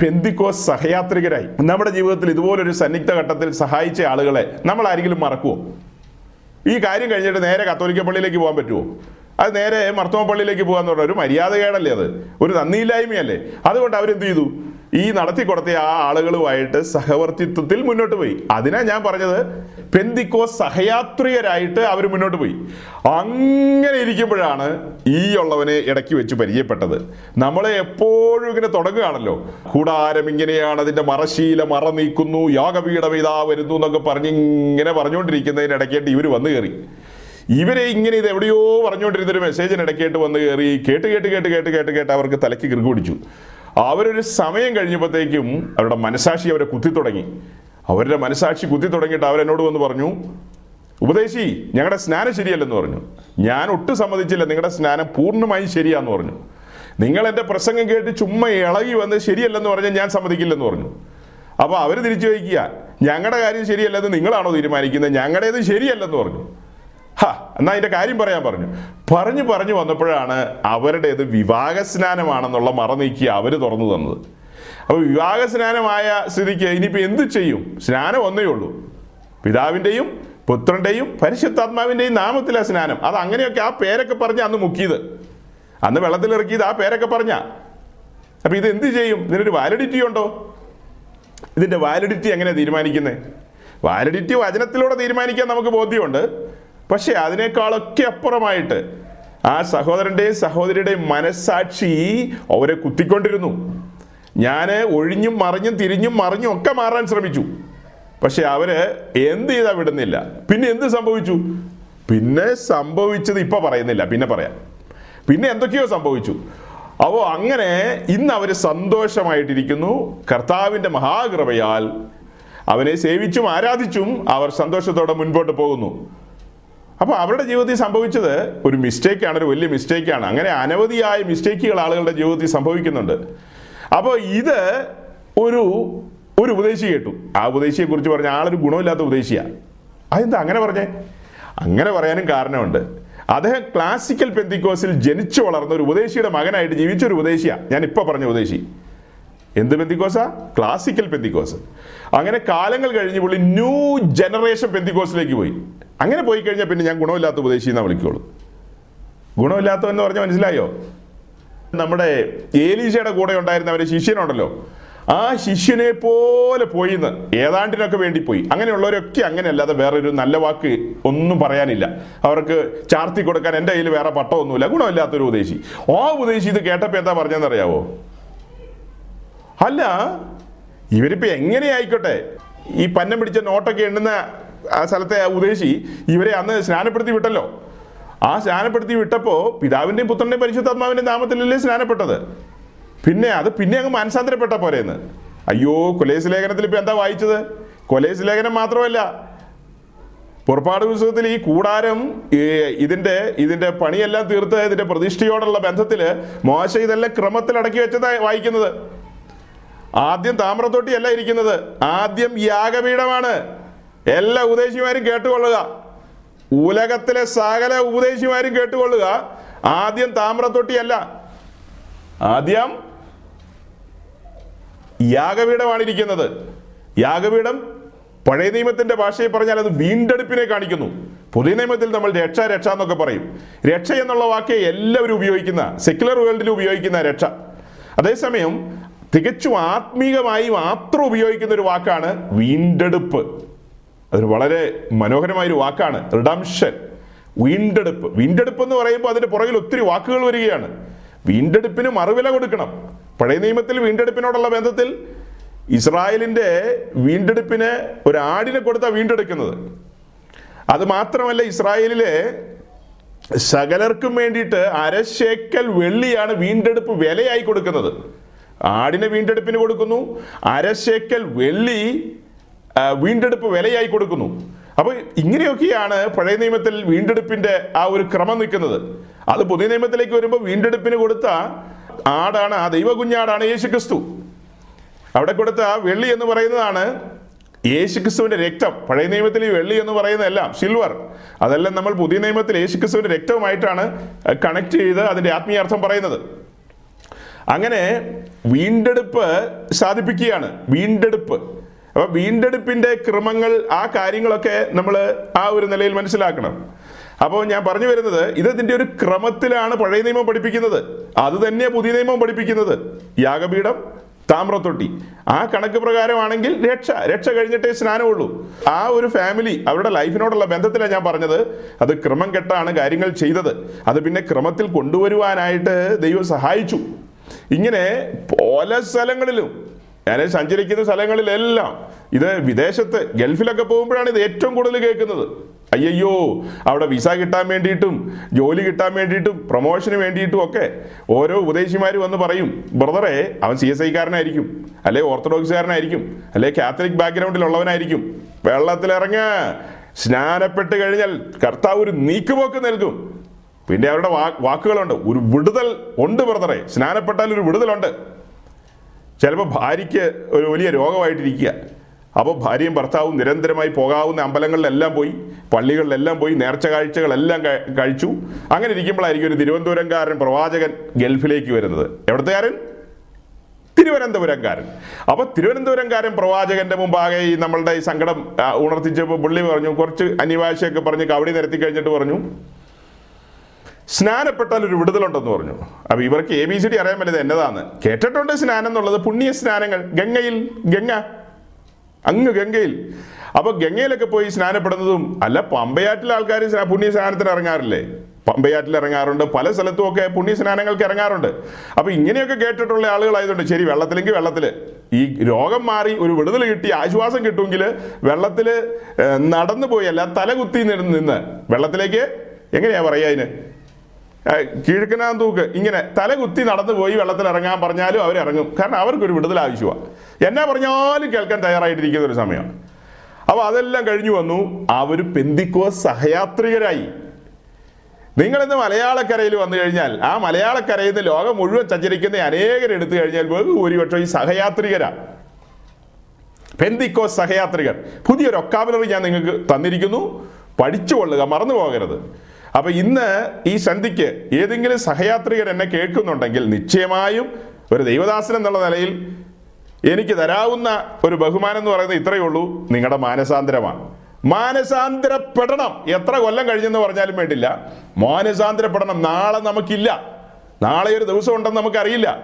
പെന്തിക്കോസ് സഹയാത്രികരായി. നമ്മുടെ ജീവിതത്തിൽ ഇതുപോലൊരു സന്നിഗ്ധ ഘട്ടത്തിൽ സഹായിച്ച ആളുകളെ നമ്മൾ ആരെങ്കിലും മറക്കുമോ ഈ കാര്യം കഴിഞ്ഞിട്ട് നേരെ കത്തോലിക്ക പള്ളിയിലേക്ക് പോകാൻ പറ്റുമോ അത് നേരെ മർത്തോമ പള്ളിയിലേക്ക് പോകാന്ന് പറഞ്ഞ ഒരു മര്യാദകേടല്ലേ അത്? ഒരു നന്ദിയില്ലായ്മയല്ലേ? അതുകൊണ്ട് അവരെന്ത് ചെയ്തു? ഈ നടത്തി കൊടുത്ത ആ ആളുകളുമായിട്ട് സഹവർത്തിത്വത്തിൽ മുന്നോട്ട് പോയി. അതിനാ ഞാൻ പറഞ്ഞത് പെന്തിക്കോ സഹയാത്രികരായിട്ട് അവർ മുന്നോട്ട് പോയി. അങ്ങനെ ഇരിക്കുമ്പോഴാണ് ഈ ഉള്ളവനെ ഇടയ്ക്ക് വെച്ച് പരിചയപ്പെട്ടത്. നമ്മളെ എപ്പോഴും ഇങ്ങനെ തുടങ്ങുകയാണല്ലോ. കൂടാരം ഇങ്ങനെയാണ് അതിന്റെ മറശീല മറ നീക്കുന്നു യാഗപീഠം ഇതാ വരുന്നു എന്നൊക്കെ പറഞ്ഞ് ഇങ്ങനെ പറഞ്ഞുകൊണ്ടിരിക്കുന്നതിനിടയ്ക്കേട്ട് ഇവർ വന്നു കയറി. ഇവരെ ഇങ്ങനെ ഇത് എവിടെയോ പറഞ്ഞുകൊണ്ടിരുന്നൊരു മെസ്സേജിന് ഇടയ്ക്കേട്ട് വന്ന് കയറി കേട്ട് കേട്ട് കേട്ട് കേട്ട് കേട്ട് കേട്ട് അവർക്ക് തലയ്ക്ക് കിറുക്ക് പിടിച്ചു. അവരൊരു സമയം കഴിഞ്ഞപ്പോഴത്തേക്കും അവരുടെ മനസാക്ഷി അവരെ കുത്തി തുടങ്ങി. അവരുടെ മനസാക്ഷി കുത്തി തുടങ്ങിയിട്ട് അവരെന്നോട് വന്ന് പറഞ്ഞു ഉപദേശി ഞങ്ങളുടെ സ്നാനം ശരിയല്ലെന്ന് പറഞ്ഞു. ഞാൻ ഒട്ടും സമ്മതിച്ചില്ല നിങ്ങളുടെ സ്നാനം പൂർണമായും ശരിയാന്ന് പറഞ്ഞു. നിങ്ങൾ എന്റെ പ്രസംഗം കേട്ട് ചുമ്മാ ഇളകി വന്ന് ശരിയല്ലെന്ന് പറഞ്ഞാൽ ഞാൻ സമ്മതിക്കില്ലെന്ന് പറഞ്ഞു. അപ്പോൾ അവർ തിരിച്ചു ചോദിക്കുക ഞങ്ങളുടെ കാര്യം ശരിയല്ലെന്ന് നിങ്ങളാണോ തീരുമാനിക്കുന്നത്? ഞങ്ങളുടേത് ശരിയല്ലെന്ന് പറഞ്ഞു. ഹാ എന്നാ അതിന്റെ കാര്യം പറയാൻ പറഞ്ഞു. പറഞ്ഞു പറഞ്ഞു വന്നപ്പോഴാണ് അവരുടേത് വിവാഹ സ്നാനമാണെന്നുള്ള മറ നീക്കി അവർ തുറന്നു തന്നത്. അപ്പോൾ വിവാഹ സ്നാനമായ സ്ഥിതിക്ക് ഇനിയിപ്പോൾ എന്ത് ചെയ്യും? സ്നാനം ഒന്നേ ഉള്ളൂ. പിതാവിന്റെയും പുത്രന്റെയും പരിശുദ്ധാത്മാവിന്റെയും നാമത്തിലെ സ്നാനം. അത് അങ്ങനെയൊക്കെ ആ പേരൊക്കെ പറഞ്ഞ് അന്ന് മുക്കിയത്. അന്ന് വെള്ളത്തിലിറക്കിയത് ആ പേരൊക്കെ പറഞ്ഞ. അപ്പൊ ഇത് എന്ത് ചെയ്യും? ഇതിനൊരു വാലിഡിറ്റി ഉണ്ടോ? ഇതിന്റെ വാലിഡിറ്റി എങ്ങനെ തീരുമാനിക്കുന്നത് വാലിഡിറ്റി വചനത്തിലൂടെ തീരുമാനിക്കാൻ നമുക്ക് ബോധ്യമുണ്ട്. പക്ഷെ അതിനേക്കാളൊക്കെ അപ്പുറമായിട്ട് ആ സഹോദരന്റെയും സഹോദരിയുടെയും മനസ്സാക്ഷി അവരെ കുത്തിക്കൊണ്ടിരുന്നു. ഞാൻ ഒഴിഞ്ഞും മറിഞ്ഞും തിരിഞ്ഞും മറിഞ്ഞും ഒക്കെ മാറാൻ ശ്രമിച്ചു. പക്ഷെ അവർ എന്ത് ചെയ്താ വിടുന്നില്ല. പിന്നെ എന്ത് സംഭവിച്ചു? പിന്നെ സംഭവിച്ചത് ഇപ്പൊ പറയുന്നില്ല പിന്നെ പറയാം. പിന്നെ എന്തൊക്കെയോ സംഭവിച്ചു. അപ്പോൾ അങ്ങനെ ഇന്ന് അവർ സന്തോഷമായിട്ടിരിക്കുന്നു. കർത്താവിന്റെ മഹാകൃപയാൽ അവനെ സേവിച്ചും ആരാധിച്ചും അവർ സന്തോഷത്തോടെ മുൻപോട്ട് പോകുന്നു. അപ്പോൾ അവരുടെ ജീവിതത്തിൽ സംഭവിച്ചത് ഒരു മിസ്റ്റേക്കാണ് ഒരു വലിയ മിസ്റ്റേക്കാണ് അങ്ങനെ അനവധിയായ മിസ്റ്റേക്കുകൾ ആളുകളുടെ ജീവിതത്തിൽ സംഭവിക്കുന്നുണ്ട്. അപ്പോൾ ഇത് ഒരു ഒരു ഉപദേശി കേട്ടു. ആ ഉപദേശിയെ കുറിച്ച് പറഞ്ഞ ആളൊരു ഗുണമില്ലാത്ത ഉപദേശിയാണ് അതെന്താ അങ്ങനെ പറഞ്ഞേ? അങ്ങനെ പറയാനും കാരണമുണ്ട്. അദ്ദേഹം ക്ലാസിക്കൽ പെന്തിക്കോസിൽ ജനിച്ചു വളർന്ന ഒരു ഉപദേശിയുടെ മകനായിട്ട് ജീവിച്ച ഒരു ഉപദേശിയാണ് ഞാൻ ഇപ്പോൾ പറഞ്ഞ ഉപദേശി. എന്ത് പെന്തിക്കോസാ ക്ലാസിക്കൽ പെന്തിക്കോസ് അങ്ങനെ കാലങ്ങൾ കഴിഞ്ഞ് പുള്ളി ന്യൂ ജനറേഷൻ പെന്തിക്കോസിലേക്ക് പോയി. അങ്ങനെ പോയി കഴിഞ്ഞാൽ പിന്നെ ഞാൻ ഗുണമില്ലാത്ത ഉപദേശി എന്നാ വിളിക്കുള്ളൂ. ഗുണമില്ലാത്തവെന്ന് പറഞ്ഞാൽ മനസ്സിലായോ? നമ്മുടെ ഏലീശയുടെ കൂടെ ഉണ്ടായിരുന്ന അവരെ ശിഷ്യനുണ്ടല്ലോ. ആ ശിഷ്യനെ പോലെ പോയിന്ന് ഏതാണ്ടിനൊക്കെ വേണ്ടി പോയി. അങ്ങനെയുള്ളവരൊക്കെ അങ്ങനെയല്ലാതെ വേറൊരു നല്ല വാക്ക് ഒന്നും പറയാനില്ല. അവർക്ക് ചാർത്തി കൊടുക്കാൻ എന്റെ കയ്യിൽ വേറെ പട്ടമൊന്നുമില്ല. ഗുണമില്ലാത്തൊരു ഉപദേശി. ആ ഉപദേശി ഇത് കേട്ടപ്പോൾ എന്താ പറഞ്ഞെന്നറിയാവോ? അല്ല ഇവരിപ്പോ എങ്ങനെ ആയിക്കോട്ടെ ഈ പന്നം പിടിച്ച നോട്ടൊക്കെ എണ്ണുന്ന ആ സ്ഥലത്തെ ഉദ്ദേശി ഇവരെ അന്ന് സ്നാനപ്പെടുത്തി വിട്ടല്ലോ. ആ സ്നാനപ്പെടുത്തി വിട്ടപ്പോ പിതാവിന്റെയും പുത്രന്റെയും പരിശുദ്ധാത്മാവിന്റെ നാമത്തിലല്ലേ സ്നാനപ്പെട്ടത്? പിന്നെ അത് പിന്നെ അങ്ങ് മാനസാന്തരപ്പെട്ട പോരെന്ന്. അയ്യോ കൊലേസ് ലേഖനത്തിൽ ഇപ്പൊ എന്താ വായിച്ചത്? കൊലേസ് ലേഖനം മാത്രമല്ല. പുറപ്പാട് പുസ്തകത്തിൽ ഈ കൂടാരം ഇതിന്റെ ഇതിന്റെ പണിയെല്ലാം തീർത്ത് ഇതിന്റെ പ്രതിഷ്ഠയോടുള്ള ബന്ധത്തിൽ മോശ ഇതെല്ലാം ക്രമത്തിൽ അടക്കി വെച്ചതായി വായിക്കുന്നത്. ആദ്യം താമ്രത്തൊട്ടിയല്ല ഇരിക്കുന്നത്. ആദ്യം യാഗപീഠമാണ് എല്ലാ ഉപദേശിമാരും കേട്ടുകൊള്ളുക. ഉലകത്തിലെ സകല ഉപദേശിമാരും കേട്ടുകൊള്ളുക. ആദ്യം താമ്രത്തൊട്ടിയല്ല. ആദ്യം യാഗപീഠമാണ് ഇരിക്കുന്നത് യാഗപീഠം പഴയ നിയമത്തിന്റെ ഭാഷയിൽ പറഞ്ഞാൽ അത് വീണ്ടെടുപ്പിനെ കാണിക്കുന്നു. പുതിയ നിയമത്തിൽ നമ്മൾ രക്ഷ രക്ഷ എന്നൊക്കെ പറയും. രക്ഷ എന്നുള്ള വാക്ക് എല്ലാവരും ഉപയോഗിക്കുന്ന സെക്യുലർ വേൾഡിൽ ഉപയോഗിക്കുന്ന രക്ഷ. അതേസമയം തികച്ചും ആത്മീകമായി മാത്രം ഉപയോഗിക്കുന്ന ഒരു വാക്കാണ് വീണ്ടെടുപ്പ്. അതൊരു വളരെ മനോഹരമായ ഒരു വാക്കാണ്. റിഡംഷൻ വീണ്ടെടുപ്പ്. വീണ്ടെടുപ്പ് എന്ന് പറയുമ്പോൾ അതിന്റെ പുറകിൽ ഒത്തിരി വാക്കുകൾ വരികയാണ്. വീണ്ടെടുപ്പിന് മറുവില കൊടുക്കണം. പഴയ നിയമത്തിൽ വീണ്ടെടുപ്പിനോടുള്ള ബന്ധത്തിൽ ഇസ്രായേലിന്റെ വീണ്ടെടുപ്പിന് ഒരു ആടിനെ കൊടുത്താ വീണ്ടെടുക്കുന്നത്. അത് മാത്രമല്ല ഇസ്രായേലിലെ സകലർക്കും വേണ്ടിയിട്ട് അരശേക്കൽ വെള്ളിയാണ് വീണ്ടെടുപ്പ് വിലയായി കൊടുക്കുന്നത്. ആടിനെ വീണ്ടെടുപ്പിന് കൊടുക്കുന്നു. അരശേക്കൽ വെള്ളി വീണ്ടെടുപ്പ് വിലയായി കൊടുക്കുന്നു. അപ്പോൾ ഇങ്ങനെയൊക്കെയാണ് പഴയ നിയമത്തിൽ വീണ്ടെടുപ്പിന്റെ ആ ഒരു ക്രമം നിൽക്കുന്നത്. അത് പുതിയ നിയമത്തിലേക്ക് വരുമ്പോൾ വീണ്ടെടുപ്പിന് കൊടുത്ത ആടാണ് ആ ദൈവകുഞ്ഞാടാണ് യേശു ക്രിസ്തു അവിടെ കൊടുത്ത വെള്ളി എന്ന് പറയുന്നതാണ് യേശുക്രിസ്തുവിന്റെ രക്തം. പഴയ നിയമത്തിൽ ഈ വെള്ളി എന്ന് പറയുന്നതെല്ലാം സിൽവർ അതെല്ലാം നമ്മൾ പുതിയ നിയമത്തിൽ യേശുക്രിസ്തുവിന്റെ രക്തവുമായിട്ടാണ് കണക്ട് ചെയ്ത് അതിന്റെ ആത്മീയാർത്ഥം പറയുന്നത്. അങ്ങനെ വീണ്ടെടുപ്പ് സാധിപ്പിക്കുകയാണ്. വീണ്ടെടുപ്പ്. അപ്പൊ വീണ്ടെടുപ്പിന്റെ ക്രമങ്ങൾ ആ കാര്യങ്ങളൊക്കെ നമ്മൾ ആ ഒരു നിലയിൽ മനസ്സിലാക്കണം. അപ്പോൾ ഞാൻ പറഞ്ഞു വരുന്നത് ഇത് ഇതിന്റെ ഒരു ക്രമത്തിലാണ് പഴയ നിയമം പഠിപ്പിക്കുന്നത്. അത് തന്നെ പുതിയ നിയമം പഠിപ്പിക്കുന്നത്. യാഗപീഠം താമ്രത്തൊട്ടി. ആ കണക്ക് പ്രകാരമാണെങ്കിൽ രക്ഷ. രക്ഷ കഴിഞ്ഞിട്ടേ സ്നാനമുള്ളൂ. ആ ഒരു ഫാമിലി അവരുടെ ലൈഫിനോടുള്ള ബന്ധത്തിലാണ് ഞാൻ പറഞ്ഞത്. അത് ക്രമം കെട്ടാണ് കാര്യങ്ങൾ ചെയ്തത്. അത് പിന്നെ ക്രമത്തിൽ കൊണ്ടുവരുവാനായിട്ട് ദൈവം സഹായിച്ചു. ഇങ്ങനെ പല സ്ഥലങ്ങളിലും ഞാൻ സഞ്ചരിക്കുന്ന സ്ഥലങ്ങളിലെല്ലാം ഇത് വിദേശത്ത് ഗൾഫിലൊക്കെ പോകുമ്പോഴാണ് ഇത് ഏറ്റവും കൂടുതൽ കേൾക്കുന്നത്. അയ്യയ്യോ അവിടെ വിസ കിട്ടാൻ വേണ്ടിയിട്ടും ജോലി കിട്ടാൻ വേണ്ടിയിട്ടും പ്രൊമോഷന് വേണ്ടിയിട്ടും ഒക്കെ ഓരോ ഉപദേശിമാർ വന്ന് പറയും ബ്രദറെ അവൻ സി എസ് ഐക്കാരനായിരിക്കും അല്ലെ ഓർത്തഡോക്സുകാരനായിരിക്കും അല്ലെ കാത്തലിക് ബാക്ക്ഗ്രൗണ്ടിലുള്ളവനായിരിക്കും വെള്ളത്തിലിറങ്ങ സ്നാനപ്പെട്ട് കഴിഞ്ഞാൽ കർത്താവ് ഒരു നീക്കുപോക്ക് നൽകും. പിന്നെ അവരുടെ വാക്കുകളുണ്ട് ഒരു വിടുതൽ ഉണ്ട് ബ്രദറെ സ്നാനപ്പെട്ടാൽ ഒരു വിടുതലുണ്ട്. ചിലപ്പോൾ ഭാര്യയ്ക്ക് ഒരു വലിയ രോഗമായിട്ടിരിക്കുക. അപ്പോൾ ഭാര്യയും ഭർത്താവും നിരന്തരമായി പോകാവുന്ന അമ്പലങ്ങളിലെല്ലാം പോയി പള്ളികളിലെല്ലാം പോയി നേർച്ച കാഴ്ചകളെല്ലാം കഴിച്ചു. അങ്ങനെ ഇരിക്കുമ്പോഴായിരിക്കും ഒരു തിരുവനന്തപുരംകാരൻ പ്രവാചകൻ ഗൾഫിലേക്ക് വരുന്നത്. എവിടത്തുകാരൻ തിരുവനന്തപുരംകാരൻ. അപ്പോൾ തിരുവനന്തപുരംകാരൻ പ്രവാചകന്റെ മുമ്പാകെ ഈ നമ്മളുടെ ഈ സങ്കടം ഉണർത്തിച്ചപ്പോൾ പുള്ളി പറഞ്ഞു കുറച്ച് അനിവാശയൊക്കെ പറഞ്ഞ് കവടി നിരത്തി കഴിഞ്ഞിട്ട് പറഞ്ഞു. സ്നാനപ്പെട്ടാൽ ഒരു വിടുതലുണ്ടെന്ന് പറഞ്ഞു. അപ്പൊ ഇവർക്ക് എ ബി സി ഡി അറിയാൻ പറ്റിയത് എന്നതാന്ന് കേട്ടിട്ടുണ്ട് സ്നാനം എന്നുള്ളത്. പുണ്യ സ്നാനങ്ങൾ. ഗംഗയിൽ ഗംഗ. അങ്ങ് ഗംഗയിൽ. അപ്പോൾ ഗംഗയിലൊക്കെ പോയി സ്നാനപ്പെടുന്നതും അല്ല പമ്പയാറ്റിലെ ആൾക്കാർ പുണ്യ സ്നാനത്തിന് ഇറങ്ങാറില്ലേ? പമ്പയാറ്റിൽ ഇറങ്ങാറുണ്ട്. പല സ്ഥലത്തും ഒക്കെ പുണ്യ സ്നാനങ്ങൾക്ക് ഇറങ്ങാറുണ്ട്. അപ്പോൾ ഇങ്ങനെയൊക്കെ കേട്ടിട്ടുള്ള ആളുകളായതുകൊണ്ട് ശരി വെള്ളത്തിലെങ്കിൽ വെള്ളത്തിൽ ഈ രോഗം മാറി ഒരു വിടുതൽ കിട്ടി ആശ്വാസം കിട്ടുമെങ്കിൽ വെള്ളത്തിൽ നടന്നു പോയല്ല തലകുത്തി നിന്ന് വെള്ളത്തിലേക്ക് എങ്ങനെയാ പറയുക അതിന് കീഴ്ക്കനാൻ തൂക്ക് ഇങ്ങനെ തലകുത്തി നടന്നു പോയി വെള്ളത്തിൽ ഇറങ്ങാൻ പറഞ്ഞാലും അവരിറങ്ങും കാരണം അവർക്കൊരു വിടുതൽ ആവശ്യമാണ് എന്നാ പറഞ്ഞാലും കേൾക്കാൻ തയ്യാറായിട്ടിരിക്കുന്ന ഒരു സമയമാണ് അപ്പോൾ അതെല്ലാം കഴിഞ്ഞു വന്നു. അവർ പെന്തിക്കോ സഹയാത്രികരായി. നിങ്ങളിന്ന് മലയാളക്കരയിൽ വന്നു കഴിഞ്ഞാൽ ആ മലയാളക്കരയിൽ നിന്ന് ലോകം മുഴുവൻ സഞ്ചരിക്കുന്ന അനേകരെ എടുത്തു കഴിഞ്ഞാൽ ഭൂരിപക്ഷം ഈ സഹയാത്രികരാണ് പെന്തിക്കോ സഹയാത്രികർ. പുതിയൊരു ഒക്കാബിലറി ഞാൻ നിങ്ങൾക്ക് തന്നിരിക്കുന്നു. പഠിച്ചുകൊള്ളുക മറന്നു പോകരുത് അപ്പൊ ഇന്ന് ഈ സന്ധിക്ക് ഏതെങ്കിലും സഹയാത്രികർ എന്നെ കേൾക്കുന്നുണ്ടെങ്കിൽ നിശ്ചയമായും ഒരു ദൈവദാസൻ എന്നുള്ള നിലയിൽ എനിക്ക് തരാവുന്ന ഒരു ബഹുമാനം എന്ന് പറയുന്നത് ഇത്രയേ ഉള്ളൂ. നിങ്ങളുടെ മാനസാന്തരമാണ്. മാനസാന്തരപ്പെടണം. എത്ര കൊല്ലം കഴിഞ്ഞെന്ന് പറഞ്ഞാലും വേണ്ടില്ല. മാനസാന്തരപ്പെടണം. നാളെ നമുക്കില്ല. നാളെ ഒരു ദിവസം ഉണ്ടെന്ന് നമുക്കറിയില്ല.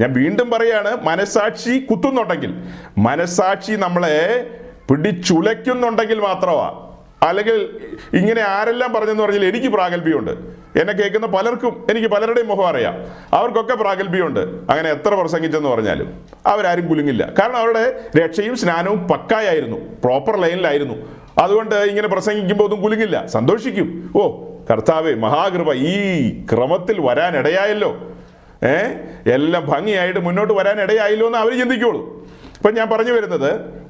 ഞാൻ വീണ്ടും പറയാണ് മനസാക്ഷി കുത്തുന്നുണ്ടെങ്കിൽ. മനസാക്ഷി നമ്മളെ പിടിച്ചുലയ്ക്കുന്നുണ്ടെങ്കിൽ മാത്രമാ. അല്ലെങ്കിൽ ഇങ്ങനെ ആരെല്ലാം പറഞ്ഞെന്ന് പറഞ്ഞാൽ എനിക്ക് പ്രാഗൽഭ്യമുണ്ട് എന്നെ കേൾക്കുന്ന പലർക്കും എനിക്ക് പലരുടെയും മുഖം അറിയാം. അവർക്കൊക്കെ പ്രാഗൽഭ്യമുണ്ട് അങ്ങനെ എത്ര പ്രസംഗിച്ചെന്ന് പറഞ്ഞാലും അവരാരും കുലുങ്ങില്ല. കാരണം അവരുടെ രക്ഷയും സ്നാനവും പക്കായായിരുന്നു. പ്രോപ്പർ ലൈനിലായിരുന്നു അതുകൊണ്ട് ഇങ്ങനെ പ്രസംഗിക്കുമ്പോൾ ഒന്നും കുലുങ്ങില്ല. സന്തോഷിക്കും. ഓ കർത്താവേ മഹാകൃപ ഈ ക്രമത്തിൽ വരാനിടയായല്ലോ. ഏ? എല്ലാം ഭംഗിയായിട്ട് മുന്നോട്ട് വരാനിടയായല്ലോ എന്ന് അവർ ചിന്തിക്കുള്ളൂ. ഇപ്പം ഞാൻ പറഞ്ഞു വരുന്നത്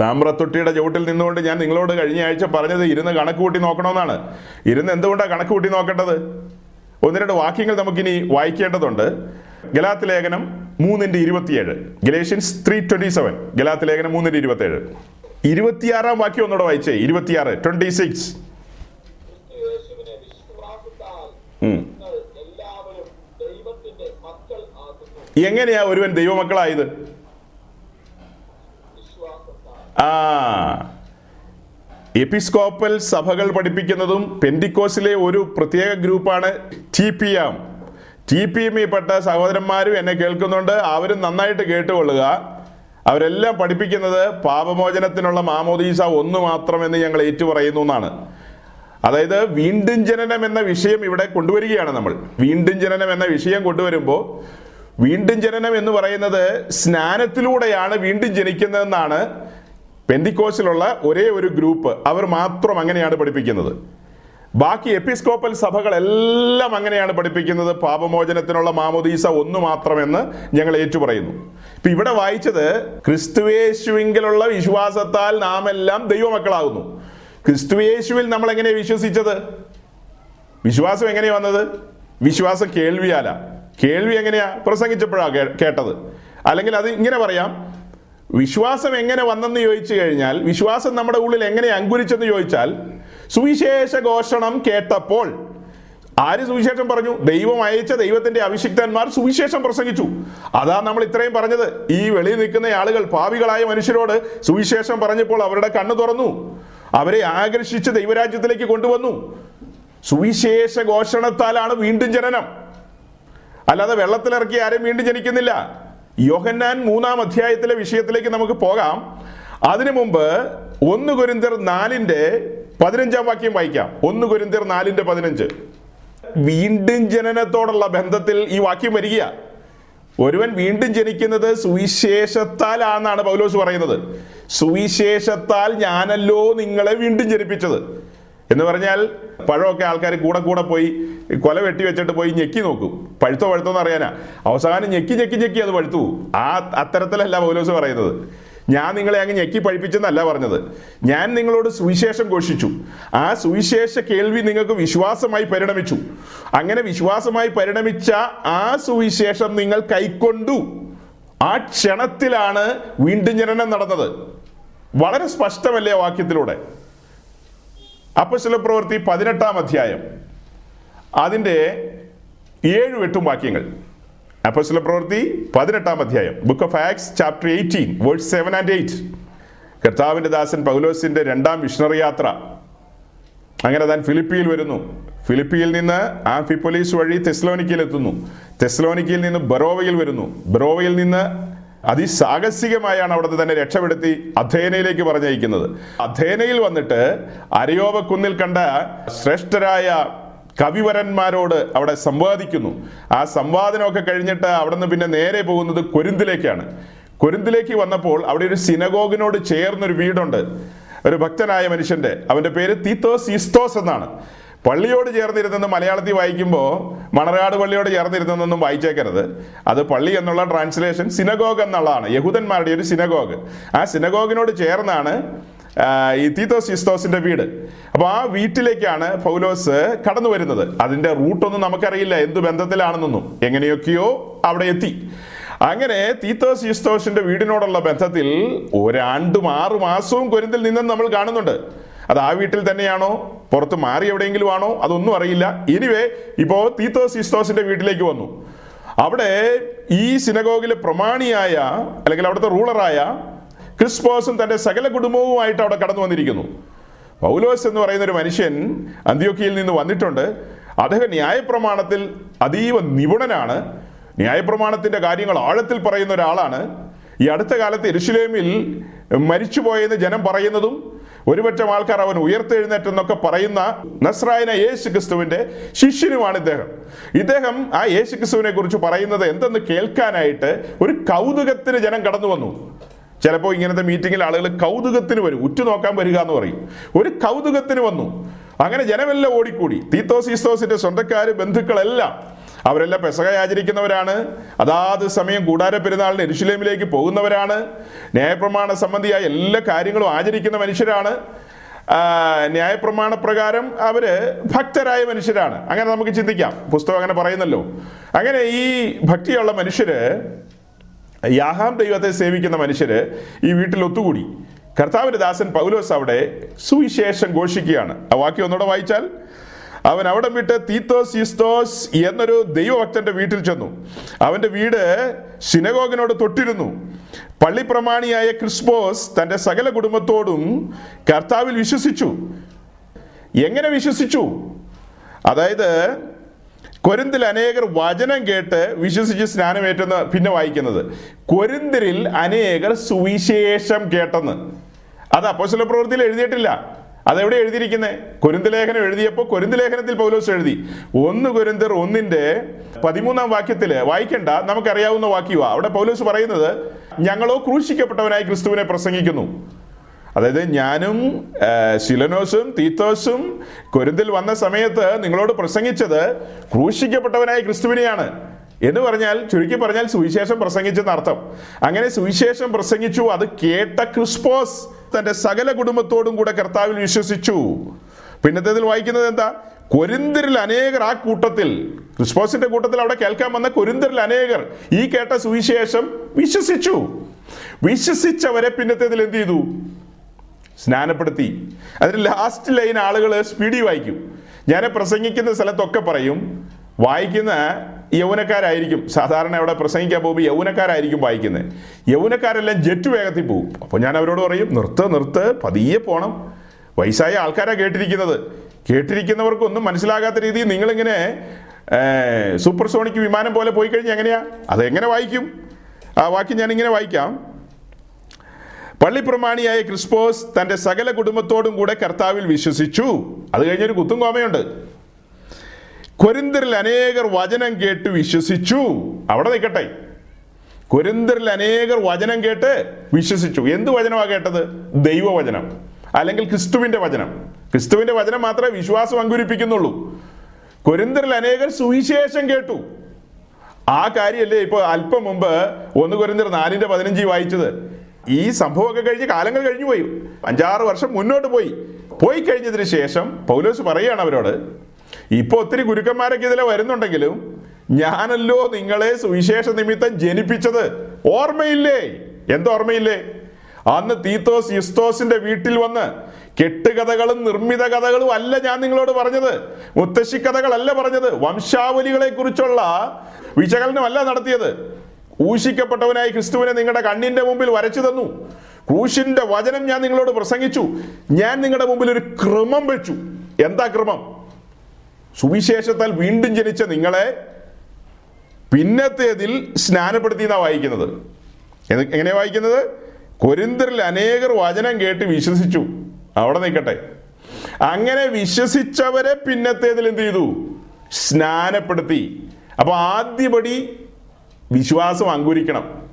താമ്രത്തൊട്ടിയുടെ ചുവട്ടിൽ നിന്നുകൊണ്ട് ഞാൻ നിങ്ങളോട് കഴിഞ്ഞ ആഴ്ച പറഞ്ഞത് ഇരുന്ന് കണക്ക് കൂട്ടി നോക്കണമെന്നാണ്. ഇരുന്ന് എന്തുകൊണ്ടാണ് കണക്ക് കൂട്ടി നോക്കേണ്ടത്? ഒന്ന് രണ്ട് വാക്യങ്ങൾ നമുക്കിനി വായിക്കേണ്ടതുണ്ട്. ഗലാത്ത് ലേഖനം മൂന്നിന്റെ ഇരുപത്തിയേഴ്. ഗലേഷ്യൻസ് ത്രീ ട്വന്റി സെവൻ ഗലാത്ത് ലേഖനം മൂന്നിന്റെ ഇരുപത്തിയേഴ്. ഇരുപത്തിയാറാം വാക്യം ഒന്നുകൂടെ വായിച്ചേ. ഇരുപത്തിയാറ് ട്വന്റി സിക്സ് എങ്ങനെയാ ഒരുവൻ ദൈവമക്കളായത്? ആ. എപ്പിസ്കോപ്പൽ സഭകൾ പഠിപ്പിക്കുന്നതും പെൻഡിക്കോസിലെ ഒരു പ്രത്യേക ഗ്രൂപ്പാണ് T P M. T P എമ്മിൽപ്പെട്ട സഹോദരന്മാരും എന്നെ കേൾക്കുന്നുണ്ട്. അവരും നന്നായിട്ട് കേട്ടുകൊള്ളുക. അവരെല്ലാം പഠിപ്പിക്കുന്നത് പാപമോചനത്തിനുള്ള മാമോദീസ ഒന്ന് മാത്രമെന്ന് ഞങ്ങൾ ഏറ്റുപറയുന്നു എന്നാണ്. അതായത് വീണ്ടും ജനനം എന്ന വിഷയം ഇവിടെ കൊണ്ടുവരികയാണ് നമ്മൾ. വീണ്ടും ജനനം എന്ന വിഷയം കൊണ്ടുവരുമ്പോൾ വീണ്ടും ജനനം എന്ന് പറയുന്നത് സ്നാനത്തിലൂടെയാണ് വീണ്ടും ജനിക്കുന്നതെന്നാണ് പെന്തിക്കോസിലുള്ള ഒരേ ഒരു ഗ്രൂപ്പ് അവർ മാത്രം അങ്ങനെയാണ് പഠിപ്പിക്കുന്നത്. ബാക്കി എപ്പിസ്കോപ്പൽ സഭകളെല്ലാം അങ്ങനെയാണ് പഠിപ്പിക്കുന്നത്. പാപമോചനത്തിനുള്ള മാമോദീസ ഒന്നു മാത്രമെന്ന് ഞങ്ങൾ ഏറ്റുപറയുന്നു. ഇപ്പൊ ഇവിടെ വായിച്ചത് ക്രിസ്തുവേശുവിങ്കിലുള്ള വിശ്വാസത്താൽ നാം എല്ലാം ദൈവമക്കളാകുന്നു. ക്രിസ്തുവേശുവിൽ നമ്മൾ എങ്ങനെ വിശ്വസിച്ചത്? വിശ്വാസം എങ്ങനെ വന്നത്? വിശ്വാസം കേൾവിയാല. കേൾവി എങ്ങനെയാ? പ്രസംഗിച്ചപ്പോഴാ കേട്ടത്. അല്ലെങ്കിൽ അത് ഇങ്ങനെ പറയാം. വിശ്വാസം എങ്ങനെ വന്നെന്ന് ചോദിച്ചു കഴിഞ്ഞാൽ വിശ്വാസം നമ്മുടെ ഉള്ളിൽ എങ്ങനെ അങ്കുരിച്ചെന്ന് ചോദിച്ചാൽ സുവിശേഷ ഘോഷണം കേട്ടപ്പോൾ ആര് സുവിശേഷം പറഞ്ഞു? ദൈവം അയച്ച ദൈവത്തിന്റെ അഭിഷിക്തന്മാർ സുവിശേഷം പ്രസംഗിച്ചു. അതാ നമ്മൾ ഇത്രയും പറഞ്ഞത്. ഈ വെളിയിൽ നിൽക്കുന്ന ആളുകൾ പാവികളായ മനുഷ്യരോട് സുവിശേഷം പറഞ്ഞപ്പോൾ അവരുടെ കണ്ണു തുറന്നു. അവരെ ആകർഷിച്ച് ദൈവരാജ്യത്തിലേക്ക് കൊണ്ടുവന്നു. സുവിശേഷ ഘോഷണത്താലാണ് വീണ്ടും ജനനം. അല്ലാതെ വെള്ളത്തിലിറക്കി ആരും വീണ്ടും ജനിക്കുന്നില്ല. യോഹന്നാൻ മൂന്നാം അധ്യായത്തിലെ വിഷയത്തിലേക്ക് നമുക്ക് പോകാം. അതിനു മുമ്പ് ഒന്ന് കുരിന്തിർ നാലിന്റെ പതിനഞ്ചാം വാക്യം വായിക്കാം. ഒന്ന് കുരിന്തിർ നാലിന്റെ പതിനഞ്ച്. വീണ്ടും ജനനത്തോടുള്ള ബന്ധത്തിൽ ഈ വാക്യം വരിക. ഒരുവൻ വീണ്ടും ജനിക്കുന്നത് സുവിശേഷത്താലാണെന്നാണ് പൗലോസ് പറയുന്നത്. സുവിശേഷത്താൽ ഞാനല്ലോ നിങ്ങളെ വീണ്ടും ജനിപ്പിച്ചത്. എന്ന് പറഞ്ഞാൽ പഴമൊക്കെ ആൾക്കാർ കൂടെ കൂടെ പോയി കൊല വെട്ടി വെച്ചിട്ട് പോയി ഞെക്കി നോക്കും. പഴുത്തോ പഴുത്തോ എന്ന് അറിയാനാ. അവസാനം ഞെക്കി ഞെക്കി ഞെക്കി അത് പഴുത്തു ആ അത്തരത്തിലല്ല പൗലോസ് പറയുന്നത്. ഞാൻ നിങ്ങളെ അങ്ങ് ഞെക്കി പഴിപ്പിച്ചെന്നല്ല പറഞ്ഞത്. ഞാൻ നിങ്ങളോട് സുവിശേഷം ഘോഷിച്ചു. ആ സുവിശേഷ കേൾവി നിങ്ങൾക്ക് വിശ്വാസമായി പരിണമിച്ചു. അങ്ങനെ വിശ്വാസമായി പരിണമിച്ച ആ സുവിശേഷം നിങ്ങൾ കൈക്കൊണ്ടു. ആ ക്ഷണത്തിലാണ് വീണ്ടും ജനനം നടന്നത്. വളരെ സ്പഷ്ടമല്ലേ വാക്യത്തിലൂടെ? അപ്പസ്വല പ്രവൃത്തി പതിനെട്ടാം അധ്യായം. അതിന്റെ ഏഴും എട്ടും വാക്യങ്ങൾ. അപ്പസ്വല പ്രവൃത്തി പതിനെട്ടാം അധ്യായം. Book of Acts chapter eighteen verse seven and eight കർത്താവിന്റെ ദാസൻ പൗലോസിന്റെ രണ്ടാം മിഷണറി യാത്ര. അങ്ങനെ താൻ ഫിലിപ്പിയിൽ വരുന്നു. ഫിലിപ്പിയിൽ നിന്ന് ആംഫിപ്പൊലീസ് വഴി തെസ്ലോനിക്കയിൽ എത്തുന്നു. തെസ്ലോനിക്കയിൽ നിന്ന് ബറോവയിൽ വരുന്നു. ബറോവയിൽ നിന്ന് അതിസാഹസികമായാണ് അവിടുത്തെ തന്നെ രക്ഷപ്പെടുത്തി അധേനയിലേക്ക് പറഞ്ഞയക്കുന്നത്. അധേനയിൽ വന്നിട്ട് അരയോപക്കുന്നിൽ കുന്നിൽ കണ്ട ശ്രേഷ്ഠരായ കവിവരന്മാരോട് അവിടെ സംവാദിക്കുന്നു. ആ സംവാദനമൊക്കെ കഴിഞ്ഞിട്ട് അവിടുന്ന് പിന്നെ നേരെ പോകുന്നത് കൊരിന്തിലേക്കാണ്. കൊരിന്തിലേക്ക് വന്നപ്പോൾ അവിടെ ഒരു സിനഗോഗിനോട് ചേർന്നൊരു വീടുണ്ട്. ഒരു ഭക്തനായ മനുഷ്യന്റെ. അവന്റെ പേര് തീത്തോസ് ഈസ്തോസ് എന്നാണ്. പള്ളിയോട് ചേർന്നിരുന്നെന്ന് മലയാളത്തിൽ വായിക്കുമ്പോൾ മണർകാട് പള്ളിയോട് ചേർന്നിരുന്നെന്നൊന്നും വായിച്ചേക്കരുത്. അത് പള്ളി എന്നുള്ള ട്രാൻസ്ലേഷൻ സിനഗോഗ് എന്നുള്ളതാണ്. യഹൂദന്മാരുടെ ഒരു സിനഗോഗ് ആ സിനഗോഗിനോട് ചേർന്നാണ് ഈ തീത്തോസ് ഇസ്തോസിന്റെ വീട്. അപ്പോൾ ആ വീട്ടിലേക്കാണ് പൗലോസ് കടന്നു വരുന്നത്. അതിന്റെ റൂട്ടൊന്നും നമുക്കറിയില്ല. എന്ത് ബന്ധത്തിലാണെന്നൊന്നും. എങ്ങനെയൊക്കെയോ അവിടെ എത്തി. അങ്ങനെ തീത്തോസ് ഇസ്തോസിന്റെ വീടിനോടുള്ള ബന്ധത്തിൽ ഒരാണ്ടും ആറു മാസവും കൊരിന്തിൽ നിന്നും നമ്മൾ കാണുന്നുണ്ട്. അത് ആ വീട്ടിൽ തന്നെയാണോ? പുറത്ത് മാറി എവിടെയെങ്കിലും ആണോ? അതൊന്നും അറിയില്ല. എനിവേ ഇപ്പോ തീത്തോസ് ഇസ്തോസിന്റെ വീട്ടിലേക്ക് വന്നു. അവിടെ ഈ സിനഗോഗിലെ പ്രമാണിയായ അല്ലെങ്കിൽ അവിടുത്തെ റൂളറായ ക്രിസ്പോസും തന്റെ സകല കുടുംബവുമായിട്ട് അവിടെ കടന്നു വന്നിരിക്കുന്നു. പൗലോസ് എന്ന് പറയുന്ന ഒരു മനുഷ്യൻ അന്ത്യോക്കിയിൽ നിന്ന് വന്നിട്ടുണ്ട്. അദ്ദേഹം ന്യായപ്രമാണത്തിൽ അതീവ നിപുണനാണ്. ന്യായപ്രമാണത്തിന്റെ കാര്യങ്ങൾ ആഴത്തിൽ പറയുന്ന ഒരാളാണ്. ഈ അടുത്ത കാലത്ത് എരുഷലേമിൽ മരിച്ചുപോയെന്ന് ജനം പറയുന്നതും ഒരുപറ്റം ആൾക്കാർ അവൻ ഉയർത്തെഴുന്നേറ്റെന്നൊക്കെ പറയുന്ന നസ്രായന യേശു ക്രിസ്തുവിന്റെ ശിഷ്യനുമാണ് ഇദ്ദേഹം. ഇദ്ദേഹം ആ യേശു ക്രിസ്തുവിനെ കുറിച്ച് പറയുന്നത് എന്തെന്ന് കേൾക്കാനായിട്ട് ഒരു കൗതുകത്തിന് ജനം കടന്നു വന്നു. ചിലപ്പോൾ ഇങ്ങനത്തെ മീറ്റിങ്ങിൽ ആളുകൾ കൗതുകത്തിന് വരും. ഉറ്റുനോക്കാൻ വരിക എന്ന് പറയും. ഒരു കൗതുകത്തിന് വന്നു. അങ്ങനെ ജനമെല്ലാം ഓടിക്കൂടി. തീത്തോസ് ഈസ്തോസിന്റെ സ്വന്തക്കാര് ബന്ധുക്കളെല്ലാം അവരെല്ലാം പെസക ആചരിക്കുന്നവരാണ് അതാത് സമയം കൂടാര പെരുന്നാളിന് എരുഷലേമിലേക്ക് പോകുന്നവരാണ്. ന്യായപ്രമാണ സംബന്ധിയായ എല്ലാ കാര്യങ്ങളും ആചരിക്കുന്ന മനുഷ്യരാണ്. ന്യായപ്രമാണ പ്രകാരം അവർ ഭക്തരായ മനുഷ്യരാണ്. അങ്ങനെ നമുക്ക് ചിന്തിക്കാം. പുസ്തകം അങ്ങനെ പറയുന്നല്ലോ. അങ്ങനെ ഈ ഭക്തിയുള്ള മനുഷ്യര് യാഹാം ദൈവത്തെ സേവിക്കുന്ന മനുഷ്യര് ഈ വീട്ടിൽ ഒത്തുകൂടി. കർത്താവിന്റെ ദാസൻ പൗലോസ് അവിടെ സുവിശേഷം ഘോഷിക്കുകയാണ്. ആ വാക്യം ഒന്നുകൂടെ വായിച്ചാൽ അവൻ അവിടെ വിട്ട് തീത്തോസ് ഈസ്തോസ് എന്നൊരു ദൈവഭക്തന്റെ വീട്ടിൽ ചെന്നു. അവന്റെ വീട് സിനഗോഗിനോട് തൊട്ടിരുന്നു. പള്ളിപ്രമാണിയായ ക്രിസ്പോസ് തന്റെ സകല കുടുംബത്തോടും കർത്താവിൽ വിശ്വസിച്ചു. എങ്ങനെ വിശ്വസിച്ചു? അതായത് കൊരിന്തിൽ അനേകർ വചനം കേട്ട് വിശ്വസിച്ച് സ്നാനമേറ്റെന്ന് പിന്നെ വായിക്കുന്നത്. കൊരിന്തിരിൽ അനേകർ സുവിശേഷം കേട്ടെന്ന്. അത് അപ്പോസല പ്രവൃത്തിയിൽ എഴുതിയിട്ടില്ല. അതെവിടെ എഴുതിയിരിക്കുന്നത് കുരുന്തലേഖനം ലേഖനം എഴുതിയപ്പോൾ കുരുന്തലേഖനത്തിൽ പൗലോസ് എഴുതി. ഒന്ന് കുരുന്തർ ഒന്നിന്റെ പതിമൂന്നാം വാക്യത്തിൽ വായിക്കണ്ട നമുക്കറിയാവുന്ന വാക്യവാ. അവിടെ പൗലോസ് പറയുന്നത് ഞങ്ങളോ ക്രൂശിക്കപ്പെട്ടവനായി ക്രിസ്തുവിനെ പ്രസംഗിക്കുന്നു. അതായത് ഞാനും ശിലനോസും തീത്തോസും കൊരിന്തിൽ വന്ന സമയത്ത് നിങ്ങളോട് പ്രസംഗിച്ചത് ക്രൂശിക്കപ്പെട്ടവനായ ക്രിസ്തുവിനെയാണ്. എന്ന് പറഞ്ഞാൽ ചുരുക്കി പറഞ്ഞാൽ സുവിശേഷം പ്രസംഗിച്ചെന്ന് അങ്ങനെ സുവിശേഷം പ്രസംഗിച്ചു അത് കേട്ട ക്രിസ്പോസ് തന്റെ സകല കുടുംബത്തോടും കൂടെ കർത്താവിൽ വിശ്വസിച്ചു. പിന്നത്തേതിൽ വായിക്കുന്നത് എന്താ? കൊരിന്തിരിൽ അനേകർ ആ കൂട്ടത്തിൽ ക്രിസ്പോസിന്റെ കൂട്ടത്തിൽ അവിടെ കേൾക്കാൻ വന്ന കൊരിന്തിരിൽ അനേകർ ഈ കേട്ട സുവിശേഷം വിശ്വസിച്ചു. വിശ്വസിച്ചവരെ പിന്നത്തേതിൽ എന്ത് ചെയ്തു? സ്നാനപ്പെടുത്തി. അതിന് ലാസ്റ്റ് ലൈൻ ആളുകൾ സ്പീഡി വായിക്കും. ഞാൻ പ്രസംഗിക്കുന്ന സ്ഥലത്തൊക്കെ പറയും വായിക്കുന്ന യൗവനക്കാരായിരിക്കും. സാധാരണ അവിടെ പ്രസംഗിക്കാൻ പോകുമ്പോൾ യൗവനക്കാരായിരിക്കും വായിക്കുന്നത് യൗവനക്കാരെല്ലാം ജെറ്റ് വേഗത്തിൽ പോകും അപ്പോൾ ഞാൻ അവരോട് പറയും നിർത്ത് നിർത്ത് പതിയെ പോകണം വയസ്സായ ആൾക്കാരാണ് കേട്ടിരിക്കുന്നത്. കേട്ടിരിക്കുന്നവർക്കൊന്നും മനസ്സിലാകാത്ത രീതിയിൽ നിങ്ങളിങ്ങനെ സൂപ്പർ സോണിക് വിമാനം പോലെ പോയി കഴിഞ്ഞാൽ എങ്ങനെയാ? അതെങ്ങനെ വായിക്കും? ആ വാക്യം ഞാൻ ഇങ്ങനെ വായിക്കാം പള്ളിപ്രമാണിയായ ക്രിസ്പോസ് തന്റെ സകല കുടുംബത്തോടും കൂടെ കർത്താവിൽ വിശ്വസിച്ചു. അത് കഴിഞ്ഞൊരു കുത്തും കോമയുണ്ട്. കൊരിന്തരിൽ അനേകർ വചനം കേട്ട് വിശ്വസിച്ചു. അവിടെ നിൽക്കട്ടെ. കൊരിന്തരിൽ അനേകർ വചനം കേട്ട് വിശ്വസിച്ചു. എന്ത് വചനമാണ് കേട്ടത്? ദൈവവചനം. അല്ലെങ്കിൽ ക്രിസ്തുവിന്റെ വചനം. ക്രിസ്തുവിന്റെ വചനം മാത്രമേ വിശ്വാസം അങ്കുരിപ്പിക്കുന്നുള്ളൂ. കൊരിന്തരിൽ അനേകർ സുവിശേഷം കേട്ടു. ആ കാര്യമല്ലേ ഇപ്പൊ അല്പം മുമ്പ് ഒന്ന് കൊരിന്തിർ നാലിന്റെ പതിനഞ്ച് വായിച്ചത്. ഈ സംഭവമൊക്കെ കഴിഞ്ഞ് കാലങ്ങൾ കഴിഞ്ഞു പോയി അഞ്ചാറ് വർഷം മുന്നോട്ട് പോയി. പോയി കഴിഞ്ഞതിന് ശേഷം പൗലോസ് പറയുകയാണ് അവരോട് ഇപ്പൊ ഒത്തിരി ഗുരുക്കന്മാരൊക്കെ ഇതിലെ വരുന്നുണ്ടെങ്കിലും ഞാനല്ലോ നിങ്ങളെ സുവിശേഷ നിമിത്തം ജനിപ്പിച്ചത് ഓർമ്മയില്ലേ? എന്തോർമ്മയില്ലേ അന്ന് തീത്തോസ് യുസ്തോസിന്റെ വീട്ടിൽ വന്ന് കെട്ടുകഥകളും നിർമ്മിത കഥകളും അല്ല ഞാൻ നിങ്ങളോട് പറഞ്ഞത്. മുത്തശ്ശി കഥകളല്ല പറഞ്ഞത്. വംശാവലികളെ കുറിച്ചുള്ള വിശകലനമല്ല നടത്തിയത്. ഊഷിക്കപ്പെട്ടവനായി ക്രിസ്തുവിനെ നിങ്ങളുടെ കണ്ണിന്റെ മുമ്പിൽ വരച്ചു തന്നു. ക്രൂശിന്റെ വചനം ഞാൻ നിങ്ങളോട് പ്രസംഗിച്ചു. ഞാൻ നിങ്ങളുടെ മുമ്പിൽ ഒരു ക്രമം വെച്ചു. എന്താ ക്രമം? സുവിശേഷത്താൽ വീണ്ടും ജനിച്ച നിങ്ങളെ പിന്നത്തേതിൽ സ്നാനപ്പെടുത്തി എന്നാ വായിക്കുന്നത് എങ്ങനെയാ വായിക്കുന്നത്? കൊരിന്തരിൽ അനേകർ വചനം കേട്ട് വിശ്വസിച്ചു. അവിടെ നിൽക്കട്ടെ. അങ്ങനെ വിശ്വസിച്ചവരെ പിന്നത്തേതിൽ എന്ത് ചെയ്തു? സ്നാനപ്പെടുത്തി. അപ്പൊ ആദ്യപടി വിശ്വാസം അങ്കുരിക്കണം.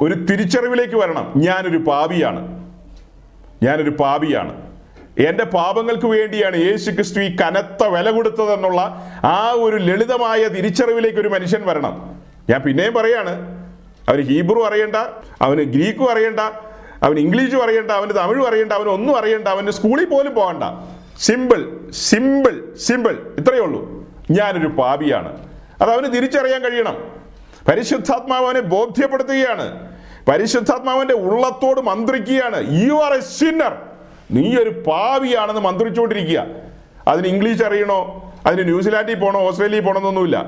ഒരു തിരിച്ചറിവിലേക്ക് വരണം. ഞാനൊരു പാപിയാണ്. ഞാനൊരു പാപിയാണ്. എന്റെ പാപങ്ങൾക്ക് വേണ്ടിയാണ് യേശു ക്രിസ്തു ഈ കനത്ത വില കൊടുത്തതെന്നുള്ള ആ ഒരു ലളിതമായ തിരിച്ചറിവിലേക്ക് ഒരു മനുഷ്യൻ വരണം. ഞാൻ പിന്നെയും പറയാണ് അവന് ഹീബ്രു അറിയണ്ട അവന് ഗ്രീക്കും അറിയണ്ട അവന് ഇംഗ്ലീഷും അറിയണ്ട അവന് തമിഴും അറിയണ്ട അവന് ഒന്നും അറിയണ്ട അവന് സ്കൂളിൽ പോലും പോകണ്ട. സിമ്പിൾ സിമ്പിൾ സിമ്പിൾ ഇത്രയേ ഉള്ളൂ. ഞാനൊരു പാപിയാണ്. അത് അവന് തിരിച്ചറിയാൻ കഴിയണം. പരിശുദ്ധാത്മാവ് അവനെ ബോധ്യപ്പെടുത്തുകയാണ്. പരിശുദ്ധാത്മാവിന്റെ ഉള്ളത്തോട് മന്ത്രിക്കുകയാണ്. യു ആർ എ സിന്നർ നീ ഒരു പാവിയാണെന്ന് മന്ത്രിച്ചുകൊണ്ടിരിക്കുക. അതിന് ഇംഗ്ലീഷ് അറിയണോ? അതിന് ന്യൂസിലാൻഡിൽ പോകണോ ഓസ്ട്രേലിയയിൽ പോകണമെന്നൊന്നുമില്ല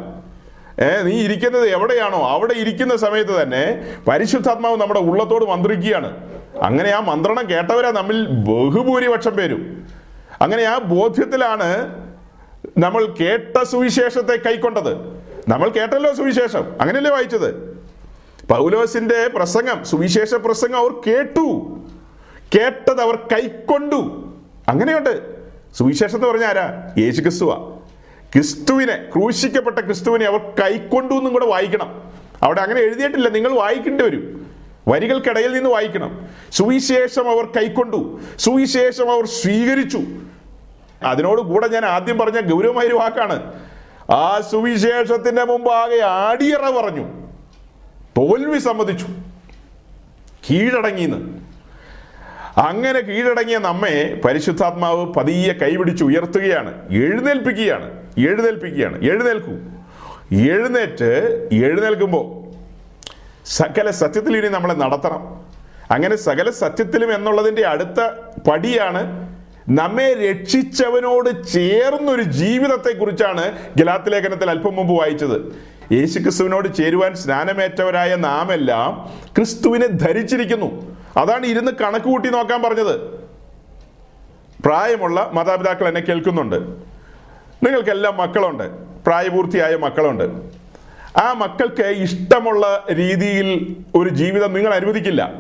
ഏ നീ ഇരിക്കുന്നത് എവിടെയാണോ? അവിടെ ഇരിക്കുന്ന സമയത്ത് തന്നെ പരിശുദ്ധാത്മാവ് നമ്മുടെ ഉള്ളത്തോട് മന്ത്രിക്കുകയാണ്. അങ്ങനെ ആ മന്ത്രണം കേട്ടവരാ നമ്മിൽ ബഹുഭൂരിപക്ഷം പേരും. അങ്ങനെ ആ ബോധ്യത്തിലാണ് നമ്മൾ കേട്ട സുവിശേഷത്തെ കൈക്കൊണ്ടത്. നമ്മൾ കേട്ടല്ലോ സുവിശേഷം. അങ്ങനെയല്ലേ വായിച്ചത്? പൗലോസിന്റെ പ്രസംഗം സുവിശേഷ പ്രസംഗം അവർ കേട്ടു. കേട്ടത് അവർ കൈക്കൊണ്ടു. അങ്ങനെയുണ്ട്. സുവിശേഷം എന്ന് പറഞ്ഞ ആരാ? യേശു ക്രിസ്തുവാ ക്രിസ്തുവിനെ ക്രൂശിക്കപ്പെട്ട ക്രിസ്തുവിനെ അവർ കൈക്കൊണ്ടു എന്നും കൂടെ വായിക്കണം. അവിടെ അങ്ങനെ എഴുതിയിട്ടില്ല. നിങ്ങൾ വായിക്കേണ്ടി വരും. വരികൾക്കിടയിൽ നിന്ന് വായിക്കണം. സുവിശേഷം അവർ കൈക്കൊണ്ടു. സുവിശേഷം അവർ സ്വീകരിച്ചു. അതിനോട് കൂടെ ഞാൻ ആദ്യം പറഞ്ഞ ഗൗരവമായ ഒരു വാക്കാണ്. ആ സുവിശേഷത്തിന്റെ മുമ്പാകെ ആടിയറ പറഞ്ഞു. തോൽവി സമ്മതിച്ചു. കീഴടങ്ങിന്ന് അങ്ങനെ കീഴടങ്ങിയ നമ്മെ പരിശുദ്ധാത്മാവ് പതിയെ കൈപിടിച്ച് ഉയർത്തുകയാണ്. എഴുന്നേൽപ്പിക്കുകയാണ്. എഴുന്നേൽപ്പിക്കുകയാണ്. എഴുന്നേൽക്കൂ. എഴുന്നേറ്റ് എഴുന്നേൽക്കുമ്പോൾ സകല സത്യത്തിൽ ഇനി നമ്മളെ നടത്തണം. അങ്ങനെ സകല സത്യത്തിലും എന്നുള്ളതിന്റെ അടുത്ത പടിയാണ് നമ്മെ രക്ഷിച്ചവനോട് ചേർന്നൊരു ജീവിതത്തെക്കുറിച്ചാണ് ഗലാത്ത് ലേഖനത്തിൽ അല്പം മുമ്പ് വായിച്ചത്. യേശു ക്രിസ്തുവിനോട് ചേരുവാൻ സ്നാനമേറ്റവരായ നാം എല്ലാം ക്രിസ്തുവിനെ ധരിച്ചിരിക്കുന്നു. അതാണ് ഇരുന്ന് കണക്ക് കൂട്ടി നോക്കാൻ പറഞ്ഞത്. പ്രായമുള്ള മാതാപിതാക്കൾ എന്നെ കേൾക്കുന്നുണ്ട്. നിങ്ങൾക്കെല്ലാം മക്കളുണ്ട്. പ്രായപൂർത്തിയായ മക്കളുണ്ട്. ആ മക്കൾക്ക് ഇഷ്ടമുള്ള രീതിയിൽ ഒരു ജീവിതം നിങ്ങൾ അനുവദിക്കില്ല.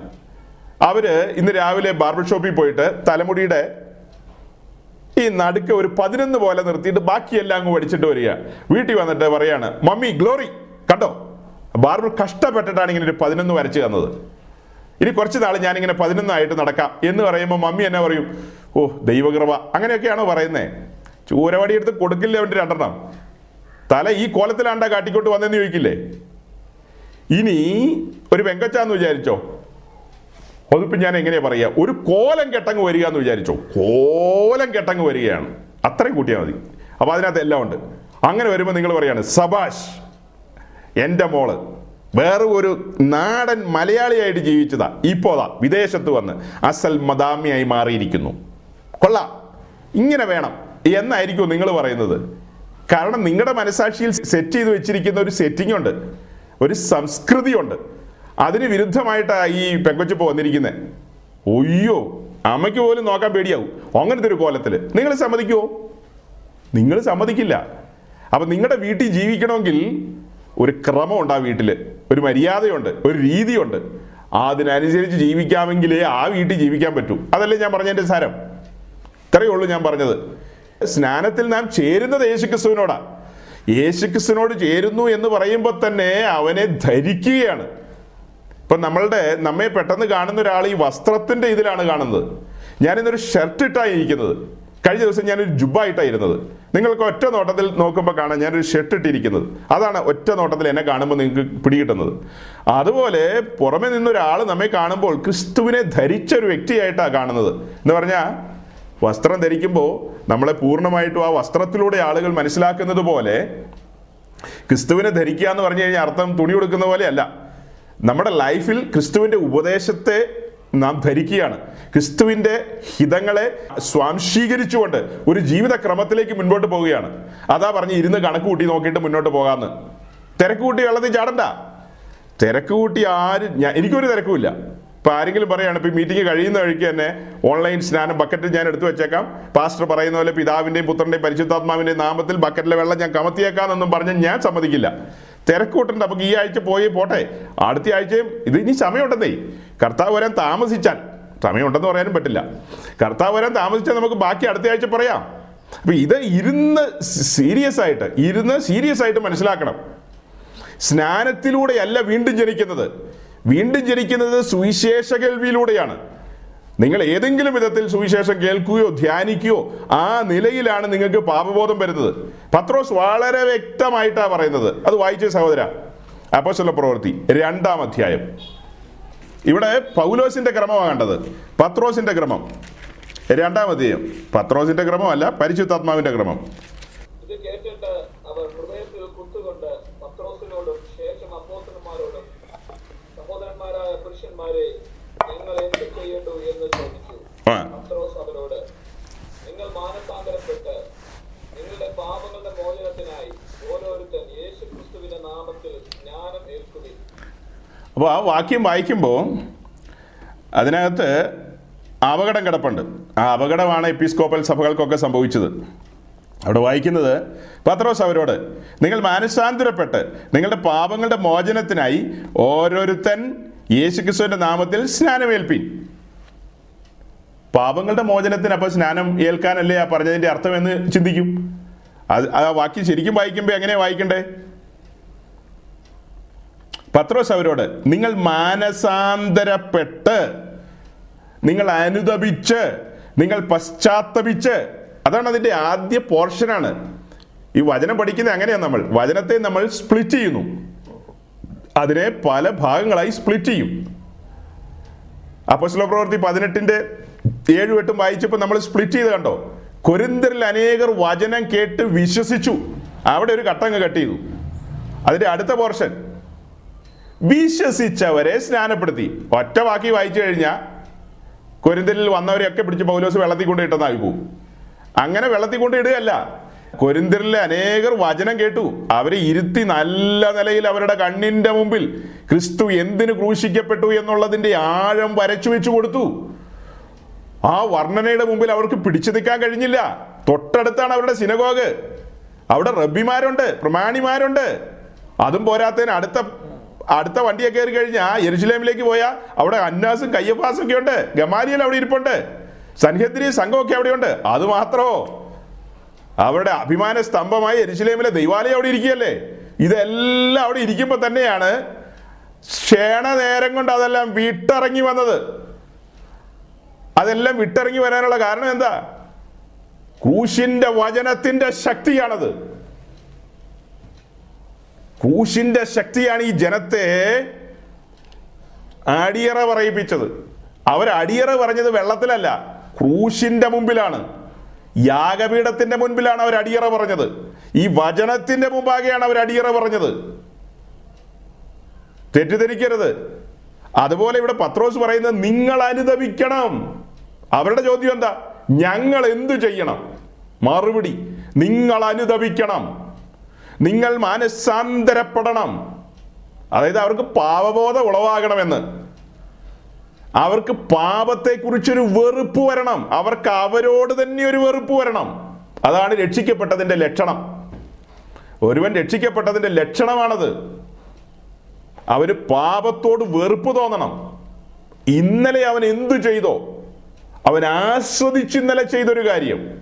അവർ ഇന്ന് രാവിലെ ബാർബർ ഷോപ്പിൽ പോയിട്ട് തലമുടിയുടെ ഈ നടുക്ക് ഒരു പതിനൊന്ന് പോലെ നിർത്തിയിട്ട് ബാക്കിയെല്ലാം അങ്ങ് പഠിച്ചിട്ട് വരിക. വീട്ടിൽ വന്നിട്ട് പറയാണ് മമ്മി ഗ്ലോറി കണ്ടോ? ബാർബർ കഷ്ടപ്പെട്ടിട്ടാണ് ഇങ്ങനെ ഒരു പതിനൊന്ന് വരച്ച് തന്നത്. ഇനി കുറച്ച് നാൾ ഞാനിങ്ങനെ പതിനൊന്നായിട്ട് നടക്കാം. എന്ന് പറയുമ്പോൾ മമ്മി എന്നെ പറയും ഓ ദൈവകൃപ. അങ്ങനെയൊക്കെയാണോ പറയുന്നത് ചൂരവടി എടുത്ത് കൊടുക്കില്ല അവന്റെ രണ്ടെണ്ണം? തല ഈ കോലത്തിലാണ്ടാ കാട്ടിക്കോട്ട് വന്നെന്ന് ചോദിക്കില്ലേ? ഇനി ഒരു വെങ്കച്ചാന്ന് വിചാരിച്ചോ? അതിപ്പോ ഞാൻ എങ്ങനെയാ പറയാ? ഒരു കോലം കെട്ടങ്ങ് വരിക എന്ന് വിചാരിച്ചോ? കോലം കെട്ടങ്ങ് വരികയാണ്. അത്രയും കൂട്ടിയാൽ മതി. അപ്പൊ അതിനകത്ത് എല്ലാം ഉണ്ട്. അങ്ങനെ വരുമ്പോൾ നിങ്ങൾ പറയാണ് സബാഷ് എന്റെ മോൾ വേറെ ഒരു നാടൻ മലയാളിയായിട്ട് ജീവിച്ചതാ. ഇപ്പോതാ വിദേശത്ത് വന്ന് അസൽ മദാമിയായി മാറിയിരിക്കുന്നു. കൊള്ളാം. ഇങ്ങനെ വേണം. എന്നായിരിക്കും നിങ്ങൾ പറയുന്നത്. കാരണം നിങ്ങളുടെ മനസാക്ഷിയിൽ സെറ്റ് ചെയ്ത് വെച്ചിരിക്കുന്ന ഒരു സെറ്റിംഗ് ഉണ്ട്. ഒരു സംസ്കൃതിയുണ്ട്. അതിന് വിരുദ്ധമായിട്ടാണ് ഈ പെങ്കൊച്ചിപ്പോ വന്നിരിക്കുന്നത് ഒയ്യോ അമ്മയ്ക്ക് പോലും നോക്കാൻ പേടിയാവും. അങ്ങനത്തെ ഒരു കോലത്തിൽ നിങ്ങൾ സമ്മതിക്കുമോ നിങ്ങൾ സമ്മതിക്കില്ല. അപ്പം നിങ്ങളുടെ വീട്ടിൽ ജീവിക്കണമെങ്കിൽ ഒരു ക്രമമുണ്ട് ആ വീട്ടിൽ ഒരു മര്യാദയുണ്ട് ഒരു രീതിയുണ്ട്. അതിനനുസരിച്ച് ജീവിക്കാമെങ്കിലേ ആ വീട്ടിൽ ജീവിക്കാൻ പറ്റൂ. അതല്ലേ ഞാൻ പറഞ്ഞതിന്റെ സാരം. ഇത്രയേ ഉള്ളൂ ഞാൻ പറഞ്ഞത്. സ്നാനത്തിൽ നാം ചേരുന്നത് യേശുക്രിസ്തുവിനോടാ. യേശുക്രിസ്തുവിനോട് ചേരുന്നു എന്ന് പറയുമ്പോൾ തന്നെ അവനെ ധരിക്കുകയാണ്. ഇപ്പൊ നമ്മളുടെ നമ്മെ പെട്ടെന്ന് കാണുന്ന ഒരാൾ ഈ വസ്ത്രത്തിന്റെ ഇതിലാണ് കാണുന്നത്. ഞാനിന്നൊരു ഷർട്ട് ഇട്ടായി ഇരിക്കുന്നത്. കഴിഞ്ഞ ദിവസം ഞാനൊരു ജുബായിട്ടായിരുന്നത് നിങ്ങൾക്ക് ഒറ്റ നോട്ടത്തിൽ നോക്കുമ്പോൾ കാണാം ഞാനൊരു ഷർട്ട് ഇട്ടിരിക്കുന്നത്. അതാണ് ഒറ്റ നോട്ടത്തിൽ എന്നെ കാണുമ്പോൾ നിങ്ങൾക്ക് പിടികിട്ടുന്നത്. അതുപോലെ പുറമെ നിന്നൊരാൾ നമ്മെ കാണുമ്പോൾ ക്രിസ്തുവിനെ ധരിച്ച ഒരു വ്യക്തിയായിട്ടാണ് കാണുന്നത്. എന്ന് പറഞ്ഞാൽ വസ്ത്രം ധരിക്കുമ്പോൾ നമ്മളെ പൂർണമായിട്ടും ആ വസ്ത്രത്തിലൂടെ ആളുകൾ മനസ്സിലാക്കുന്നത് പോലെ ക്രിസ്തുവിനെ ധരിക്കുക എന്ന് പറഞ്ഞു കഴിഞ്ഞാൽ അർത്ഥം തുണി കൊടുക്കുന്ന പോലെയല്ല. നമ്മുടെ ലൈഫിൽ ക്രിസ്തുവിന്റെ ഉപദേശത്തെ നാം ധരിക്കുകയാണ്. ക്രിസ്തുവിന്റെ ഹിതങ്ങളെ സ്വാംശീകരിച്ചുകൊണ്ട് ഒരു ജീവിത ക്രമത്തിലേക്ക് മുൻപോട്ട് പോവുകയാണ്. അതാ പറഞ്ഞ് ഇരുന്ന് കണക്ക് കൂട്ടി നോക്കിയിട്ട് മുന്നോട്ട് പോകാമെന്ന് തിരക്ക് കൂട്ടി വെള്ളത്തിൽ ചാടണ്ട. തിരക്ക് കൂട്ടി ആരും ഞാൻ എനിക്കൊരു തിരക്കുമില്ല ഇപ്പൊ ആരെങ്കിലും പറയാണ് ഇപ്പൊ മീറ്റിംഗ് കഴിയുന്ന വഴിക്ക് തന്നെ ഓൺലൈൻ സ്നാനം ബക്കറ്റ് ഞാൻ എടുത്തു വെച്ചേക്കാം. പാസ്റ്റർ പറയുന്ന പോലെ പിതാവിന്റെയും പുത്രന്റെയും പരിശുദ്ധാത്മാവിന്റെയും നാമത്തിൽ ബക്കറ്റിലെ വെള്ളം ഞാൻ കമത്തിയേക്കാമെന്നൊന്നും പറഞ്ഞ് ഞാൻ സമ്മതിക്കില്ല. തിരക്കൂട്ടുണ്ട്. നമുക്ക് ഈ ആഴ്ച പോയി പോട്ടെ. അടുത്ത ആഴ്ചയും ഇത് ഇനി സമയമുണ്ടെന്നേ. കർത്താവ് വരാൻ താമസിച്ചാൽ സമയമുണ്ടെന്ന് പറയാനും പറ്റില്ല. കർത്താവ് വരാൻ താമസിച്ചാൽ നമുക്ക് ബാക്കി അടുത്ത ആഴ്ച പറയാം. അപ്പൊ ഇത് ഇരുന്ന് സീരിയസ് ആയിട്ട് ഇരുന്ന് സീരിയസ് ആയിട്ട് മനസ്സിലാക്കണം. സ്നാനത്തിലൂടെയല്ല വീണ്ടും ജനിക്കുന്നത്. വീണ്ടും ജനിക്കുന്നത് സുവിശേഷ കേൾവിയിലൂടെയാണ്. നിങ്ങൾ ഏതെങ്കിലും വിധത്തിൽ സുവിശേഷം കേൾക്കുകയോ ധ്യാനിക്കുകയോ ആ നിലയിലാണ് നിങ്ങൾക്ക് പാപബോധം വരുന്നത്. പത്രോസ് വളരെ വ്യക്തമായിട്ടാണ് പറയുന്നത്. അത് വായിച്ച സഹോദര. അപ്പോസ്തല പ്രവൃത്തി രണ്ടാം അധ്യായം. ഇവിടെ പൗലോസിന്റെ ക്രമമാണ് കണ്ടത്. പത്രോസിന്റെ ക്രമം. രണ്ടാം അധ്യായം. പത്രോസിന്റെ ക്രമമല്ല പരിശുദ്ധാത്മാവിന്റെ ക്രമം ഇത് കേട്ടിട്ട് അവർ ഹൃദയത്തിൽ കുത്തുകൊണ്ട് പത്രോസിനോടും ശേഷം അപ്പോസ്തലന്മാരോടും സഹോദരന്മാരായ പുരുഷന്മാരെ ഞങ്ങൾ എന്ത് ചെയ്യേണ്ടു എന്ന് ചോദിച്ചു ആ പത്രോസ് അവരോട് നിങ്ങൾ മാനസാന്തരപ്പെട്ട് നിങ്ങളുടെ പാപങ്ങളുടെ മോചനത്തിനായി ഓരോരുത്തൻ യേശു ക്രിസ്തുവിന്റെ നാമത്തിൽ ജ്ഞാനം ഏൽക്കുവിൻ. അപ്പോൾ ആ വാക്യം വായിക്കുമ്പോൾ അതിനകത്ത് അപകടം കിടപ്പുണ്ട്. ആ അപകടമാണ് എപ്പിസ്കോപ്പൽ സഭകൾക്കൊക്കെ സംഭവിച്ചത്. അവിടെ വായിക്കുന്നത് പത്രോസ് അവരോട് നിങ്ങൾ മാനസാന്തരപ്പെട്ട് നിങ്ങളുടെ പാപങ്ങളുടെ മോചനത്തിനായി ഓരോരുത്തൻ യേശുക്രിസ്തുവിന്റെ നാമത്തിൽ സ്നാനമേൽപ്പിൻ. പാപങ്ങളുടെ മോചനത്തിന് അപ്പോൾ സ്നാനം ഏൽക്കാനല്ലേ ആ പറഞ്ഞതിന്റെ അർത്ഥം എന്ന് ചിന്തിക്കും. അത് ആ വാക്യം ശരിക്കും വായിക്കുമ്പോൾ എങ്ങനെയാ വായിക്കണ്ടേ? പത്രോസ് അവരോട് നിങ്ങൾ മാനസാന്തരപ്പെട്ട് നിങ്ങൾ അനുദപിച്ച് നിങ്ങൾ പശ്ചാത്തപിച്ച് അതാണ് അതിന്റെ ആദ്യ പോർഷനാണ്. ഈ വചനം പഠിക്കുന്നത് അങ്ങനെയാണ് നമ്മൾ. വചനത്തെ നമ്മൾ സ്പ്ലിറ്റ് ചെയ്യുന്നു. അതിനെ പല ഭാഗങ്ങളായി സ്പ്ലിറ്റ് ചെയ്യും. അപ്പോസ്തല പ്രവൃത്തി പതിനെട്ടിന്റെ ഏഴും എട്ടും വായിച്ചപ്പോൾ നമ്മൾ സ്പ്ലിറ്റ് ചെയ്ത് കണ്ടോ? കൊരിന്തരിൽ അനേകർ വചനം കേട്ട് വിശ്വസിച്ചു. അവിടെ ഒരു കട്ടങ്ങ് കട്ട് ചെയ്തു. അതിന്റെ അടുത്ത പോർഷൻ വിശ്വസിച്ചവരെ സ്നാനപ്പെടുത്തി. ഒറ്റ വാക്കി വായിച്ചു കഴിഞ്ഞാൽ കൊരിന്തലിൽ വന്നവരെയൊക്കെ പിടിച്ച് പൗലോസ് വെള്ളത്തിൽ കൊണ്ട് ഇട്ടെന്നായി പോകും അങ്ങനെ വെള്ളത്തിൽ കൊണ്ട് ഇടുകയല്ല. കൊരിന്തരിലെ അനേകർ വചനം കേട്ടു. അവരെ ഇരുത്തി നല്ല നിലയിൽ അവരുടെ കണ്ണിന്റെ മുമ്പിൽ ക്രിസ്തു എന്തിനു ക്രൂശിക്കപ്പെട്ടു എന്നുള്ളതിന്റെ ആഴം വരച്ചു വെച്ചു കൊടുത്തു. ആ വർണനയുടെ മുമ്പിൽ അവർക്ക് പിടിച്ചു നിൽക്കാൻ കഴിഞ്ഞില്ല. തൊട്ടടുത്താണ് അവരുടെ സിനഗോഗ് അവിടെ റബ്ബിമാരുണ്ട് പ്രമാണിമാരുണ്ട്. അതും പോരാത്തതിന് അടുത്ത അടുത്ത വണ്ടിയൊക്കെ കയറി കഴിഞ്ഞാൽ എരുസലേമിലേക്ക് പോയാൽ അവിടെ അന്നാസും കയ്യപ്പാസും ഒക്കെ ഉണ്ട്. ഗമാലിയൽ അവിടെ ഇരിപ്പുണ്ട്. സൻഹദ്രി സംഘമൊക്കെ അവിടെയുണ്ട് അത് മാത്രമോ അവരുടെ അഭിമാന സ്തംഭമായി എരുസലേമിലെ ദൈവാലയം അവിടെ ഇരിക്കുകയല്ലേ? ഇതെല്ലാം അവിടെ ഇരിക്കുമ്പോൾ തന്നെയാണ് ക്ഷണ നേരം കൊണ്ട് അതെല്ലാം വിട്ടിറങ്ങി വന്നത്. അതെല്ലാം വിട്ടിറങ്ങി വരാനുള്ള കാരണം എന്താ? കൂശിന്റെ വചനത്തിന്റെ ശക്തിയാണത്. കൂശിന്റെ ശക്തിയാണ് ഈ ജനത്തെ അടിയറ പറയിപ്പിച്ചത്. അവർ അടിയറ പറഞ്ഞത് വെള്ളത്തിലല്ല ക്രൂശിന്റെ മുമ്പിലാണ്. യാഗപീഠത്തിന്റെ മുൻപിലാണ് അവർ അടിയറ പറഞ്ഞത്. ഈ വചനത്തിന്റെ മുമ്പാകെയാണ് അവർ അടിയറ പറഞ്ഞത്. തെറ്റിദ്ധരിക്കരുത്. അതുപോലെ ഇവിടെ പത്രോസ് പറയുന്നത് നിങ്ങൾ അനുദപിക്കണം. അവരുടെ ചോദ്യം എന്താ? ഞങ്ങൾ എന്തു ചെയ്യണം? മറുപടി നിങ്ങൾ അനുദപിക്കണം. നിങ്ങൾ മാനസാന്തരപ്പെടണം. അതായത് അവർക്ക് പാപബോധം ഉളവാകണമെന്ന്. അവർക്ക് പാപത്തെക്കുറിച്ചൊരു വെറുപ്പ് വരണം. അവർക്ക് അവരോട് തന്നെ ഒരു വെറുപ്പ് വരണം. അതാണ് രക്ഷിക്കപ്പെട്ടതിന്റെ ലക്ഷണം. ഒരുവൻ രക്ഷിക്കപ്പെട്ടതിന്റെ ലക്ഷണമാണത്. അവന് പാപത്തോട് വെറുപ്പ് തോന്നണം. ഇന്നലെ അവൻ എന്തു ചെയ്തോ? അവൻ ആസ്വദിച്ച് ഇന്നലെ ചെയ്തൊരു കാര്യം.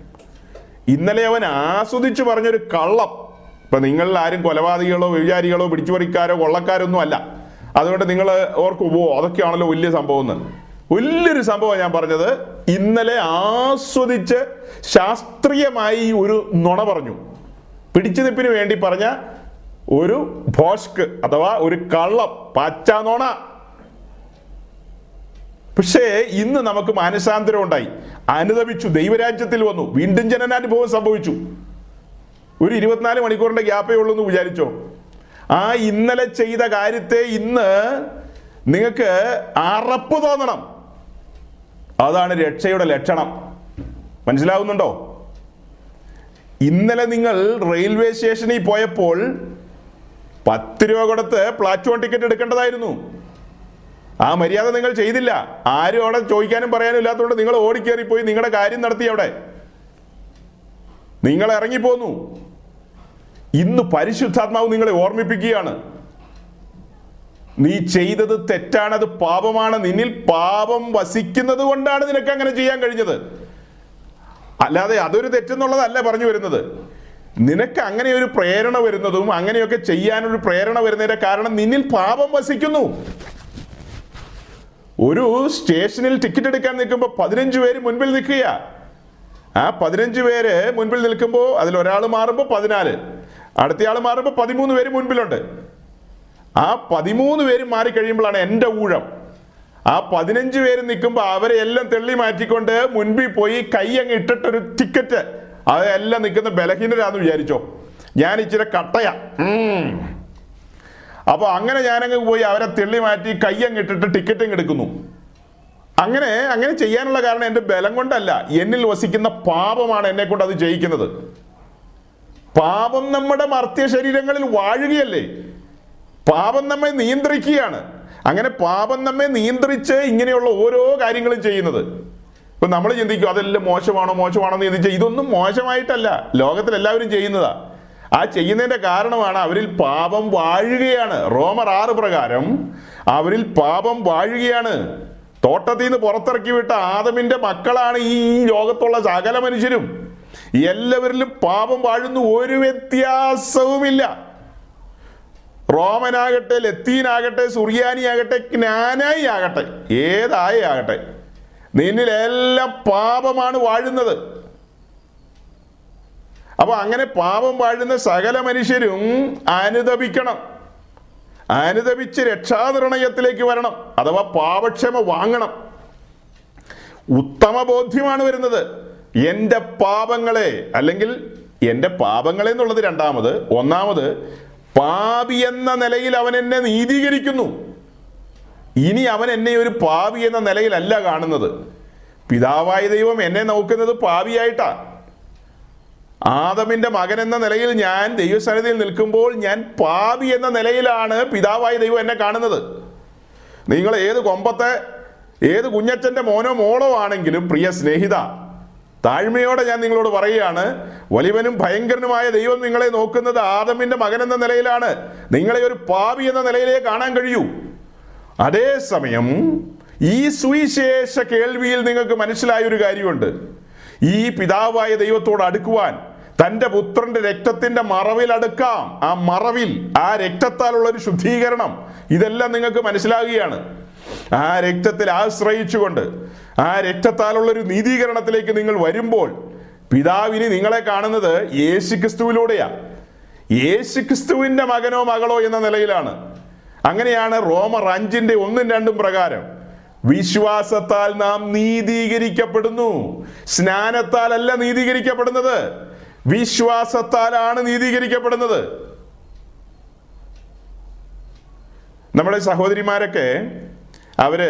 ഇന്നലെ അവൻ ആസ്വദിച്ച് പറഞ്ഞൊരു കള്ളം. ഇപ്പൊ നിങ്ങളിൽ ആരും കൊലപാതകികളോ വ്യഭിചാരികളോ പിടിച്ചുപറിക്കാരോ കൊള്ളക്കാരോ ഒന്നും അല്ല. അതുകൊണ്ട് നിങ്ങൾ ഓർക്കും ഓ അതൊക്കെയാണല്ലോ വലിയ സംഭവം എന്ന്. വലിയൊരു സംഭവം ഞാൻ പറഞ്ഞത് ഇന്നലെ ആസ്വദിച്ച് ശാസ്ത്രീയമായി ഒരു നുണ പറഞ്ഞു. പിടിച്ചു നിപ്പിന് വേണ്ടി പറഞ്ഞ ഒരു ഭോഷ്ക് അഥവാ ഒരു കള്ളം പച്ച നുണ. പക്ഷേ ഇന്ന് നമുക്ക് മാനസാന്തരം ഉണ്ടായി. അനുദപിച്ചു ദൈവരാജ്യത്തിൽ വന്നു. വീണ്ടും ജനനാനുഭവം സംഭവിച്ചു. ഒരു ഇരുപത്തിനാല് മണിക്കൂറിന്റെ ഗ്യാപ്പേ ഉള്ളൂ എന്ന് വിചാരിച്ചോ? ആ ഇന്നലെ ചെയ്ത കാര്യത്തെ ഇന്ന് നിങ്ങൾക്ക് അറപ്പ് തോന്നണം. അതാണ് രക്ഷയുടെ ലക്ഷണം. മനസ്സിലാവുന്നുണ്ടോ? ഇന്നലെ നിങ്ങൾ റെയിൽവേ സ്റ്റേഷനിൽ പോയപ്പോൾ പത്ത് രൂപ കൊടുത്ത് പ്ലാറ്റ്ഫോം ടിക്കറ്റ് എടുക്കേണ്ടതായിരുന്നു. ആ മര്യാദ നിങ്ങൾ ചെയ്തില്ല. ആരും അവിടെ ചോദിക്കാനും പറയാനും ഇല്ലാത്തതുകൊണ്ട് നിങ്ങൾ ഓടിക്കേറിപ്പോയി നിങ്ങളുടെ കാര്യം നടത്തി അവിടെ. നിങ്ങൾ ഇറങ്ങിപ്പോന്നു. ഇന്ന് പരിശുദ്ധാത്മാവ് നിങ്ങളെ ഓർമ്മിപ്പിക്കുകയാണ്. നീ ചെയ്തത് തെറ്റാണ് അത് പാപമാണ്. നിന്നിൽ പാപം വസിക്കുന്നത് കൊണ്ടാണ് നിനക്ക് അങ്ങനെ ചെയ്യാൻ കഴിഞ്ഞത്. അല്ലാതെ അതൊരു തെറ്റെന്നുള്ളതല്ല പറഞ്ഞു വരുന്നത്. നിനക്ക് അങ്ങനെ ഒരു പ്രേരണ വരുന്നതും അങ്ങനെയൊക്കെ ചെയ്യാനൊരു പ്രേരണ വരുന്നതിന്റെ കാരണം നിന്നിൽ പാപം വസിക്കുന്നു. ഒരു സ്റ്റേഷനിൽ ടിക്കറ്റ് എടുക്കാൻ നിൽക്കുമ്പോൾ പതിനഞ്ച് പേര് മുൻപിൽ നിൽക്കുക. ആ പതിനഞ്ച് പേര് മുൻപിൽ നിൽക്കുമ്പോൾ അതിൽ ഒരാൾ മാറുമ്പോൾ പതിനാല്. അടുത്തയാൾ മാറുമ്പോൾ പതിമൂന്ന് പേര് മുൻപിലുണ്ട്. ആ പതിമൂന്ന് പേര് മാറിക്കഴിയുമ്പോഴാണ് എന്റെ ഊഴം. ആ പതിനഞ്ച് പേര് നിൽക്കുമ്പോൾ അവരെ എല്ലാം തെള്ളി മാറ്റിക്കൊണ്ട് മുൻപിൽ പോയി കൈ അങ്ങ് ഇട്ടിട്ടൊരു ടിക്കറ്റ്. അതെല്ലാം നിൽക്കുന്ന ബലഹീനരാന്ന് വിചാരിച്ചോ? ഞാൻ ഇച്ചിരി കട്ടയാ. ഉം. അപ്പൊ അങ്ങനെ ഞാനങ്ങ് പോയി അവരെ തെള്ളി മാറ്റി കൈ അങ്ങ് ഇട്ടിട്ട് ടിക്കറ്റ് എടുക്കുന്നു. അങ്ങനെ അങ്ങനെ ചെയ്യാനുള്ള കാരണം എന്റെ ബലം കൊണ്ടല്ല. എന്നിൽ വസിക്കുന്ന പാപമാണ് എന്നെ കൊണ്ട് അത് ജയിക്കുന്നത്. പാപം നമ്മുടെ മർത്യ ശരീരങ്ങളിൽ വാഴുകയല്ലേ? പാപം നമ്മെ നിയന്ത്രിക്കുകയാണ്. അങ്ങനെ പാപം നമ്മെ നിയന്ത്രിച്ച് ഇങ്ങനെയുള്ള ഓരോ കാര്യങ്ങളും ചെയ്യുന്നത്. ഇപ്പൊ നമ്മൾ ചിന്തിക്കും അതെല്ലാം മോശമാണോ മോശമാണോ എന്ന് ചിന്തിച്ചാൽ ഇതൊന്നും മോശമായിട്ടല്ല. ലോകത്തിൽ എല്ലാവരും ചെയ്യുന്നതാ. ആ ചെയ്യുന്നതിന്റെ കാരണമാണ് അവരിൽ പാപം വാഴുകയാണ്. റോമർ ആറ് പ്രകാരം അവരിൽ പാപം വാഴുകയാണ്. തോട്ടത്തിൽ നിന്ന് പുറത്തിറക്കി വിട്ട ആദമിന്റെ മക്കളാണ് ഈ ലോകത്തുള്ള സകല മനുഷ്യരും. എല്ലാവരിലും പാപം വാഴുന്നു ഒരു വ്യത്യാസവുമില്ല. റോമനാകട്ടെ ലത്തീനാകട്ടെ സുറിയാനി ആകട്ടെ ജ്ഞാനായി ആകട്ടെ ഏതായി ആകട്ടെ നിന്നിലെല്ലാം പാപമാണ് വാഴുന്നത്. അപ്പൊ അങ്ങനെ പാപം വാഴുന്ന സകല മനുഷ്യരും അനുദപിക്കണം. അനുദപിച്ച് രക്ഷാനിർണയത്തിലേക്ക് വരണം അഥവാ പാപക്ഷമ വാങ്ങണം. ഉത്തമ ബോധ്യമാണ് വരുന്നത്. എന്റെ പാപങ്ങളെ അല്ലെങ്കിൽ എന്റെ പാപങ്ങളെ എന്നുള്ളത് രണ്ടാമത്. ഒന്നാമത് പാപി എന്ന നിലയിൽ അവൻ എന്നെ നീതീകരിക്കുന്നു. ഇനി അവൻ എന്നെ ഒരു പാപി എന്ന നിലയിലല്ല കാണുന്നത്. പിതാവായ ദൈവം എന്നെ നോക്കുന്നത് പാപിയായിട്ടാ. ആദമിന്റെ മകൻ എന്ന നിലയിൽ ഞാൻ ദൈവസന്നിധിയിൽ നിൽക്കുമ്പോൾ ഞാൻ പാപി എന്ന നിലയിലാണ് പിതാവായ ദൈവം എന്നെ കാണുന്നത്. നിങ്ങൾ ഏത് കൊമ്പത്തെ ഏത് കുഞ്ഞച്ചന്റെ മോനോ മോളോ ആണെങ്കിലും പ്രിയ സ്നേഹിത താഴ്മയോടെ ഞാൻ നിങ്ങളോട് പറയുകയാണ് വലിയവനും ഭയങ്കരനുമായ ദൈവം നിങ്ങളെ നോക്കുന്നത് ആദമിന്റെ മകൻ എന്ന നിലയിലാണ്. നിങ്ങളെ ഒരു പാപി എന്ന നിലയിലേ കാണാൻ കഴിയൂ. അതേസമയം ഈ സുവിശേഷ കേൾവിയിൽ നിങ്ങൾക്ക് മനസ്സിലായ ഒരു കാര്യമുണ്ട്. ഈ പിതാവായ ദൈവത്തോട് അടുക്കുവാൻ തന്റെ പുത്രന്റെ രക്തത്തിന്റെ മറവിൽ അടുക്കാം. ആ മറവിൽ ആ രക്തത്താലുള്ള ഒരു ശുദ്ധീകരണം. ഇതെല്ലാം നിങ്ങൾക്ക് മനസ്സിലാകുകയാണ്. ആ രക്തത്തിൽ ആശ്രയിച്ചുകൊണ്ട് ആ രക്തത്താലുള്ള ഒരു നീതീകരണത്തിലേക്ക് നിങ്ങൾ വരുമ്പോൾ പിതാവിന് നിങ്ങളെ കാണുന്നത് യേശുക്രിസ്തുവിലൂടെയാ. യേശുക്രിസ്തുവിന്റെ മകനോ മകളോ എന്ന നിലയിലാണ്. അങ്ങനെയാണ് റോമർ അഞ്ചിന്റെ ഒന്നും രണ്ടും പ്രകാരം വിശ്വാസത്താൽ നാം നീതീകരിക്കപ്പെടുന്നു. സ്നാനത്താലല്ല നീതീകരിക്കപ്പെടുന്നത്. വിശ്വാസത്താലാണ് നീതീകരിക്കപ്പെടുന്നത്. നമ്മുടെ സഹോദരിമാരൊക്കെ അവർ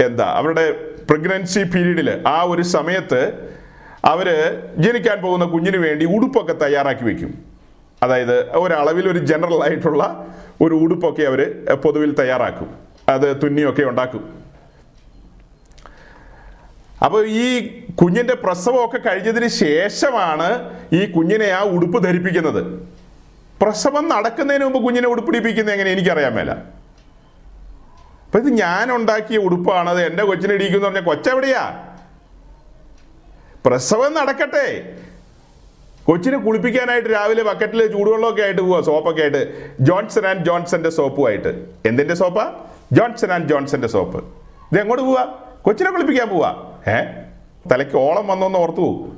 എന്താ അവരുടെ പ്രഗ്നൻസി പീരീഡിൽ ആ ഒരു സമയത്ത് അവർ ജനിക്കാൻ പോകുന്ന കുഞ്ഞിന് വേണ്ടി ഉടുപ്പൊക്കെ തയ്യാറാക്കി വെക്കും. അതായത് ഒരളവിൽ ഒരു ജനറൽ ആയിട്ടുള്ള ഒരു ഉടുപ്പൊക്കെ അവർ പൊതുവിൽ തയ്യാറാക്കും. അത് തുന്നിയൊക്കെ ഉണ്ടാക്കും. അപ്പോൾ ഈ കുഞ്ഞിന്റെ പ്രസവമൊക്കെ കഴിഞ്ഞതിന് ശേഷമാണ് ഈ കുഞ്ഞിനെ ആ ഉടുപ്പ് ധരിപ്പിക്കുന്നത്. പ്രസവം നടക്കുന്നതിന് മുമ്പ് കുഞ്ഞിനെ ഉടുപ്പിടിപ്പിക്കുന്നത് എങ്ങനെ എനിക്കറിയാൻ മേല. അപ്പൊ ഇത് ഞാൻ ഉണ്ടാക്കിയ ഉടുപ്പാണ് അത് എന്റെ കൊച്ചിനെ ഇടിക്കുന്നു പറഞ്ഞ കൊച്ചെവിടെയാ പ്രസവം നടക്കട്ടെ. കൊച്ചിനെ കുളിപ്പിക്കാനായിട്ട് രാവിലെ ബക്കറ്റിൽ ചൂടുവെള്ളമൊക്കെ ആയിട്ട് പോവാ സോപ്പൊക്കെ ആയിട്ട്. ജോൺസൺ ആൻഡ് ജോൺസന്റെ സോപ്പുമായിട്ട് എന്തിന്റെ സോപ്പാ? ജോൺസൺ ആൻഡ് ജോൺസന്റെ സോപ്പ്. ഇത് എങ്ങോട്ട് പോവാ? കൊച്ചിനെ കുളിപ്പിക്കാൻ പോവാ. ഏ? തലയ്ക്ക് ഓളം വന്നോന്ന് ഓർത്തു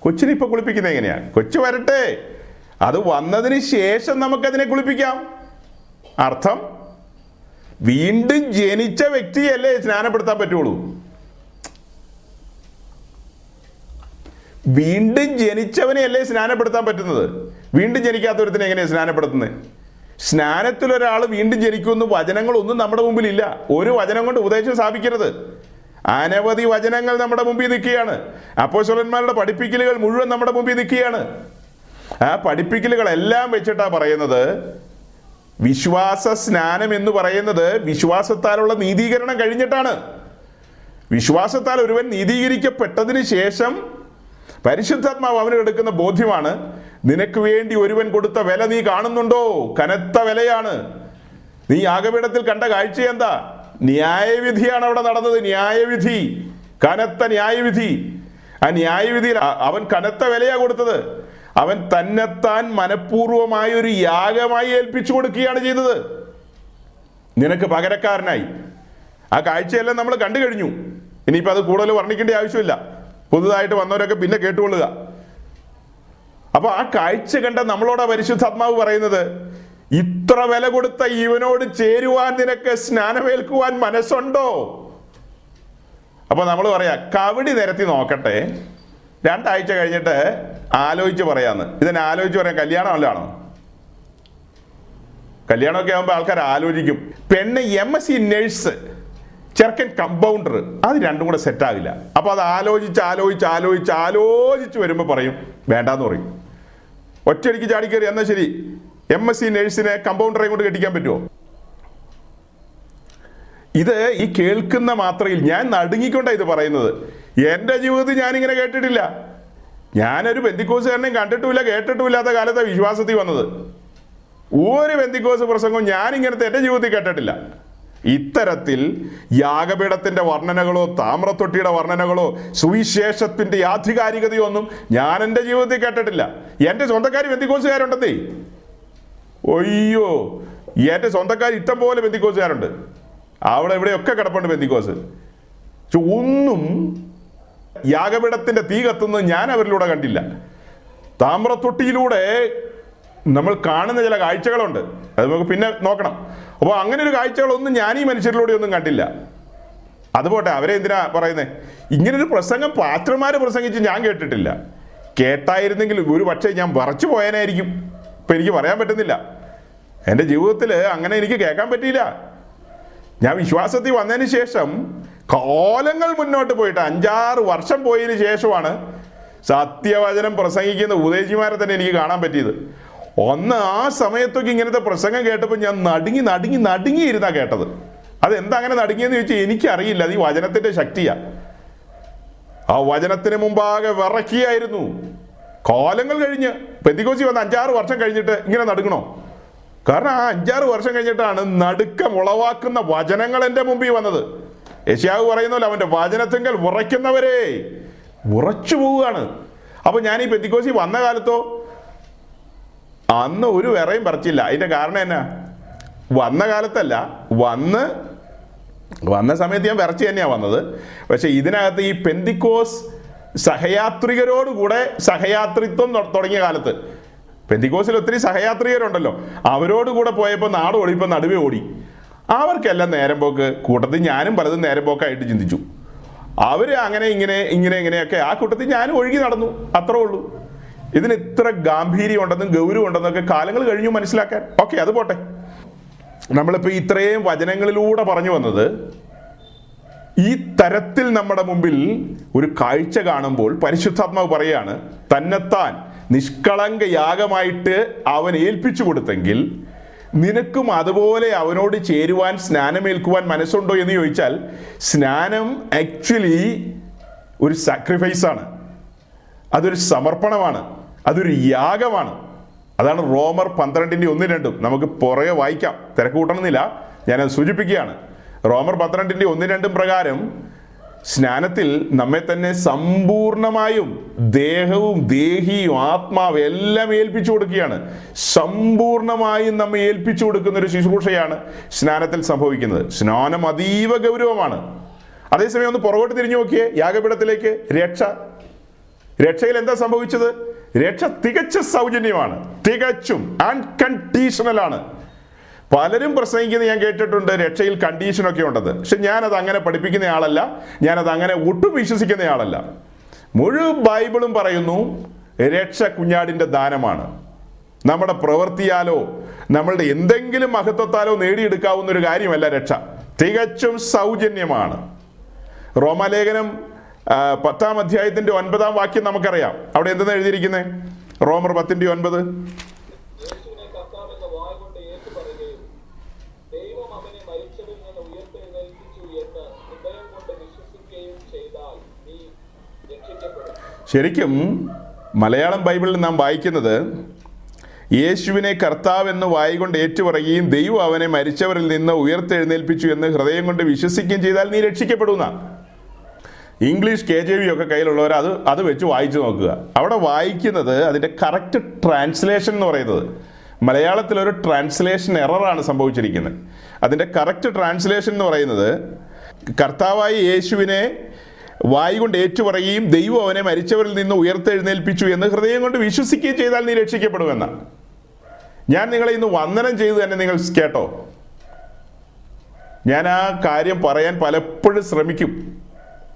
കൊച്ചിനെ ഇപ്പൊ കുളിപ്പിക്കുന്നത് എങ്ങനെയാ? കൊച്ചു വരട്ടെ. അത് വന്നതിന് ശേഷം നമുക്കതിനെ കുളിപ്പിക്കാം. അർത്ഥം? വീണ്ടും ജനിച്ച വ്യക്തിയല്ലേ സ്നാനപ്പെടുത്താൻ പറ്റുള്ളൂ. വീണ്ടും ജനിച്ചവനെ അല്ലേ സ്നാനപ്പെടുത്താൻ പറ്റുന്നത്? വീണ്ടും ജനിക്കാത്തവരത്തിനെ എങ്ങനെയാണ് സ്നാനപ്പെടുത്തുന്നത്? സ്നാനത്തിൽ ഒരാൾ വീണ്ടും ജനിക്കുമെന്ന് വചനങ്ങളൊന്നും നമ്മുടെ മുമ്പിലില്ല. ഒരു വചനം കൊണ്ട് ഉപദേശം സ്ഥാപിക്കരുത്. അനവധി വചനങ്ങൾ നമ്മുടെ മുമ്പിൽ നിൽക്കുകയാണ്. അപ്പോസ്വലന്മാരുടെ പഠിപ്പിക്കലുകൾ മുഴുവൻ നമ്മുടെ മുമ്പിൽ നിൽക്കുകയാണ്. ആ പഠിപ്പിക്കലുകളെല്ലാം വെച്ചിട്ടാ പറയുന്നത് വിശ്വാസ സ്നാനം എന്ന് പറയുന്നത് വിശ്വാസത്താലുള്ള നീതീകരണം കഴിഞ്ഞിട്ടാണ്. വിശ്വാസത്താൽ ഒരുവൻ നീതീകരിക്കപ്പെട്ടതിന് ശേഷം പരിശുദ്ധാത്മാവ് അവന് എടുക്കുന്ന ബോധ്യമാണ് നിനക്ക് വേണ്ടി ഒരുവൻ കൊടുത്ത വില നീ കാണുന്നുണ്ടോ? കനത്ത വിലയാണ്. നീ യാഗപീഠത്തിൽ കണ്ട കാഴ്ച എന്താ? ന്യായവിധിയാണ് അവിടെ നടന്നത്. ന്യായവിധി. കനത്ത ന്യായവിധി. ആ ന്യായവിധിയിൽ അവൻ കനത്ത വിലയാ കൊടുത്തത്. അവൻ തന്നെത്താൻ മനഃപൂർവമായ ഒരു യാഗമായി ഏൽപ്പിച്ചു കൊടുക്കുകയാണ് ചെയ്തത്. നിനക്ക് പകരക്കാരനായി. ആ കാഴ്ചയെല്ലാം നമ്മൾ കണ്ടു കഴിഞ്ഞു. ഇനിയിപ്പോൾ അത് കൂടുതൽ വർണിക്കേണ്ട ആവശ്യമില്ല. പുതുതായിട്ട് വന്നവരൊക്കെ പിന്നെ കേട്ടുകൊള്ളുക. അപ്പൊ ആ കാഴ്ച കണ്ട നമ്മളോടാ പരിശുദ്ധാത്മാവ് പറയുന്നത് ഇത്ര വില കൊടുത്ത ഇവനോട് ചേരുവാൻ നിനക്ക് സ്നാനമേൽക്കുവാൻ മനസ്സുണ്ടോ? അപ്പൊ നമ്മൾ പറയാ കവടി നിരത്തി നോക്കട്ടെ. രണ്ടാഴ്ച കഴിഞ്ഞിട്ട് ആലോചിച്ച് പറയാന്ന്. ഇതിനെ ആലോചിച്ച് പറയാം കല്യാണം അല്ലാണോ കല്യാണമൊക്കെ ആകുമ്പോൾ ആൾക്കാർ ആലോചിക്കും. പെണ്ണ് എം എസ് സി നഴ്സ് ചെറുക്കൻ കമ്പൗണ്ടർ അത് രണ്ടും കൂടെ സെറ്റ് അപ്പോൾ അപ്പൊ അത് ആലോചിച്ച് ആലോചിച്ച് ആലോചിച്ച് ആലോചിച്ച് വരുമ്പോൾ പറയും വേണ്ടാന്ന് പറയും. ഒറ്റയടിക്ക് ചാടിക്കേറി എന്നാൽ ശരി? എം എസ് സി നേഴ്സിനെ കമ്പൗണ്ടറെ കൊണ്ട് കെട്ടിക്കാൻ പറ്റുമോ ഇത് ഈ കേൾക്കുന്ന മാത്രയിൽ ഞാൻ നടുങ്ങിക്കൊണ്ടാണ് ഇത് പറയുന്നത്. എന്റെ ജീവിതത്തിൽ ഞാനിങ്ങനെ കേട്ടിട്ടില്ല. ഞാനൊരു ബന്ധിക്കോസുകാരനെയും കണ്ടിട്ടുമില്ല കേട്ടിട്ടുമില്ലാത്ത കാലത്തെ വിശ്വാസത്തിൽ വന്നത്. ഒരു ബന്ധിക്കോസ് പ്രസംഗവും ഞാനിങ്ങനത്തെ എന്റെ ജീവിതത്തിൽ കേട്ടിട്ടില്ല. ഇത്തരത്തിൽ യാഗപീഠത്തിന്റെ വർണനകളോ താമ്രത്തൊട്ടിയുടെ വർണനകളോ സുവിശേഷത്തിന്റെ ആധികാരികതയോ ഒന്നും ഞാൻ എന്റെ ജീവിതത്തിൽ കേട്ടിട്ടില്ല. എന്റെ സ്വന്തക്കാർ ബന്ധിക്കോസുകാരുണ്ടെന്നേ. ഒയ്യോ എന്റെ സ്വന്തക്കാർ ഇഷ്ടം പോലെ ബന്ധിക്കോസുകാരുണ്ട് അവിടെ ഇവിടെയൊക്കെ കിടപ്പുണ്ട് ബന്ധിക്കോസ്. പക്ഷെ ഒന്നും യാഗപീഠത്തിന്റെ തീ കത്തുന്നത് ഞാൻ അവരിലൂടെ കണ്ടില്ല. താമ്രത്തൊട്ടിയിലൂടെ നമ്മൾ കാണുന്ന ചില കാഴ്ചകളുണ്ട്. അത് നമുക്ക് പിന്നെ നോക്കണം. അപ്പോൾ അങ്ങനെ ഒരു കാഴ്ചകളൊന്നും ഞാൻ ഈ മനുഷ്യരിലൂടെ ഒന്നും കണ്ടില്ല. അതുപോട്ടെ അവരെ എന്തിനാ പറയുന്നത് ഇങ്ങനൊരു പ്രസംഗം പാത്രന്മാർ പ്രസംഗിച്ച് ഞാൻ കേട്ടിട്ടില്ല. കേട്ടായിരുന്നെങ്കിൽ ഒരു പക്ഷേ ഞാൻ വറച്ചു പോയാനായിരിക്കും. ഇപ്പം എനിക്ക് പറയാൻ പറ്റുന്നില്ല. എന്റെ ജീവിതത്തിൽ അങ്ങനെ എനിക്ക് കേൾക്കാൻ പറ്റിയില്ല. ഞാൻ വിശ്വാസത്തിൽ വന്നതിന് ശേഷം കോലങ്ങൾ മുന്നോട്ട് പോയിട്ട് അഞ്ചാറ് വർഷം പോയതിന് ശേഷമാണ് സത്യവചനം പ്രസംഗിക്കുന്ന ഉദയജിമാരെ തന്നെ എനിക്ക് കാണാൻ പറ്റിയത്. ഒന്ന് ആ സമയത്തൊക്കെ ഇങ്ങനത്തെ പ്രസംഗം കേട്ടപ്പോൾ ഞാൻ നടുങ്ങി നടുങ്ങി നടുങ്ങിയിരുന്നാ കേട്ടത്. അതെന്താ അങ്ങനെ നടുങ്ങിയെന്ന് ചോദിച്ചാൽ എനിക്കറിയില്ല. അത് ഈ വചനത്തിന്റെ ശക്തിയാ. ആ വചനത്തിന് മുമ്പാകെ വിറക്കിയായിരുന്നു കാലങ്ങൾ കഴിഞ്ഞ് പെന്തിക്കോസി വന്ന് അഞ്ചാറ് വർഷം കഴിഞ്ഞിട്ട് ഇങ്ങനെ നടക്കണോ കാരണം ആ അഞ്ചാറ് വർഷം കഴിഞ്ഞിട്ടാണ് നടുക്കം ഉളവാക്കുന്ന വചനങ്ങൾ എന്റെ മുമ്പിൽ വന്നത്. യശാവ് പറയുന്നല്ലോ അവന്റെ വചനത്തിങ്കൽ ഉറയ്ക്കുന്നവരെ ഉറച്ചു പോവുകയാണ്. അപ്പോൾ ഞാൻ ഈ പെന്തിക്കോസി വന്ന കാലത്തോ അന്ന് ഒരു വിറയും പറിച്ചില്ല. അതിന്റെ കാരണം എന്നാ? വന്ന കാലത്തല്ല. വന്ന് വന്ന സമയത്ത് ഞാൻ വിറച്ച് തന്നെയാണ് വന്നത്. പക്ഷേ ഇതിനകത്ത് ഈ പെന്തിക്കോസ് സഹയാത്രികരോടുകൂടെ സഹയാത്രിത്വം തുടങ്ങിയ കാലത്ത്. പെന്തിക്കോസിൽ ഒത്തിരി സഹയാത്രികരുണ്ടല്ലോ. അവരോടുകൂടെ പോയപ്പോൾ നാട് ഓടിയപ്പോൾ നടുവേ ഓടി. അവർക്കെല്ലാം നേരം പോക്ക് കൂട്ടത്തിൽ ഞാനും പലതും നേരം പോക്കായിട്ട് ചിന്തിച്ചു. അവർ അങ്ങനെ ഇങ്ങനെ ഇങ്ങനെ ഇങ്ങനെയൊക്കെ ആ കൂട്ടത്തിൽ ഞാനും ഒഴുകി നടന്നു. അത്രേ ഉള്ളൂ. ഇതിന് ഇത്ര ഗാംഭീര്യം ഉണ്ടെന്നും ഗൗരവം ഉണ്ടെന്നൊക്കെ കാലങ്ങൾ കഴിഞ്ഞു മനസ്സിലാക്കാൻ. ഓക്കെ അത് പോട്ടെ. നമ്മളിപ്പോൾ ഇത്രയും വചനങ്ങളിലൂടെ പറഞ്ഞു വന്നത് ഈ തരത്തിൽ നമ്മുടെ മുമ്പിൽ ഒരു കാഴ്ച കാണുമ്പോൾ പരിശുദ്ധാത്മാവ് പറയാണ് തന്നെത്താൻ നിഷ്കളങ്ക യാഗമായിട്ട് അവൻ ഏൽപ്പിച്ചു കൊടുത്തെങ്കിൽ നിനക്കും അതുപോലെ അവനോട് ചേരുവാൻ സ്നാനമേൽക്കുവാൻ മനസ്സുണ്ടോ എന്ന് ചോദിച്ചാൽ സ്നാനം ആക്ച്വലി ഒരു സാക്രിഫൈസ് ആണ്. അതൊരു സമർപ്പണമാണ്. അതൊരു യാഗമാണ്. അതാണ് റോമർ പന്ത്രണ്ടിന്റെ ഒന്നും രണ്ടും. നമുക്ക് പുറകെ വായിക്കാം. തിരക്ക് കൂട്ടണമെന്നില്ല. ഞാനത് സൂചിപ്പിക്കുകയാണ്. റോമർ പന്ത്രണ്ടിന്റെ ഒന്നും രണ്ടും പ്രകാരം സ്നാനത്തിൽ നമ്മെ തന്നെ സമ്പൂർണമായും ദേഹവും ദേഹിയും ആത്മാവ് എല്ലാം ഏൽപ്പിച്ചു കൊടുക്കുകയാണ്. സമ്പൂർണമായും നമ്മെ ഏൽപ്പിച്ചു കൊടുക്കുന്ന ഒരു ശുശ്രൂഷയാണ് സ്നാനത്തിൽ സംഭവിക്കുന്നത്. സ്നാനം അതീവ ഗൗരവമാണ്. അതേസമയം ഒന്ന് പുറകോട്ട് തിരിഞ്ഞു നോക്കിയേ യാഗപീഠത്തിലേക്ക് രക്ഷ. രക്ഷയിൽ എന്താ സംഭവിച്ചത്? രക്ഷ തികച്ച സൗജന്യമാണ്. തികച്ചും അൺകണ്ടീഷണൽ ആണ്. പലരും പ്രസംഗിക്കുന്നത് ഞാൻ കേട്ടിട്ടുണ്ട് രക്ഷയിൽ കണ്ടീഷനൊക്കെ ഉണ്ടെന്ന്. പക്ഷെ ഞാനത് അങ്ങനെ പഠിപ്പിക്കുന്ന ആളല്ല ഞാനത് അങ്ങനെ ഒട്ടും വിശ്വസിക്കുന്ന ആളല്ല. മുഴുവൻ ബൈബിളും പറയുന്നു രക്ഷ കുഞ്ഞാടിന്റെ ദാനമാണ്. നമ്മുടെ പ്രവൃത്തിയാലോ നമ്മളുടെ എന്തെങ്കിലും മഹത്വത്താലോ നേടിയെടുക്കാവുന്ന ഒരു കാര്യമല്ല രക്ഷ. തികച്ചും സൗജന്യമാണ്. റോമാലേഖനം പത്താം അധ്യായത്തിന്റെ ഒൻപതാം വാക്യം നമുക്കറിയാം. അവിടെ എന്തെന്ന് എഴുതിയിരിക്കുന്നത് റോമർ പത്തിന്റെ ഒൻപത് യേശുവിനെ കർത്താവെന്ന വായ കൊണ്ട് ഏറ്റു പറയുകയും ദൈവം അവനെ മരിച്ചവരിൽ നിന്ന് ഉയർത്തെഴുന്നേൽപ്പിച്ചു എന്ന് ഹൃദയം കൊണ്ട് വിശ്വസിക്കുകയും ചെയ്താൽ നീ രക്ഷിക്കപ്പെടും ശരിക്കും മലയാളം ബൈബിളിൽ നാം വായിക്കുന്നത് യേശുവിനെ കർത്താവ് എന്ന് വായികൊണ്ട് ഏറ്റുപറയുകയും ദൈവം അവനെ മരിച്ചവരിൽ നിന്ന് ഉയർത്തെഴുന്നേൽപ്പിച്ചു എന്ന് ഹൃദയം കൊണ്ട് വിശ്വസിക്കുകയും ചെയ്താൽ നീ രക്ഷിക്കപ്പെടുന്ന. ഇംഗ്ലീഷ് കെ ജെ വി ഒക്കെ കയ്യിലുള്ളവർ അത് അത് വെച്ച് വായിച്ചു നോക്കുക. അവിടെ വായിക്കുന്നത് അതിന്റെ കറക്റ്റ് ട്രാൻസ്ലേഷൻ എന്ന് പറയുന്നത്. മലയാളത്തിൽ ഒരു ട്രാൻസ്ലേഷൻ എററാണ് സംഭവിച്ചിരിക്കുന്നത്. അതിന്റെ കറക്റ്റ് ട്രാൻസ്ലേഷൻ എന്ന് പറയുന്നത് കർത്താവായി യേശുവിനെ വായി കൊണ്ട് ഏറ്റുപറയുകയും ദൈവം അവനെ മരിച്ചവരിൽ നിന്ന് ഉയർത്തെഴുന്നേൽപ്പിച്ചു എന്ന് ഹൃദയം കൊണ്ട് വിശ്വസിക്കുകയും ചെയ്താൽ നീ രക്ഷിക്കപ്പെടുമെന്ന്. ഞാൻ നിങ്ങളെ ഇന്ന് വന്ദനം ചെയ്ത് തന്നെ നിങ്ങൾ കേട്ടോ. ഞാൻ ആ കാര്യം പറയാൻ പലപ്പോഴും ശ്രമിക്കും.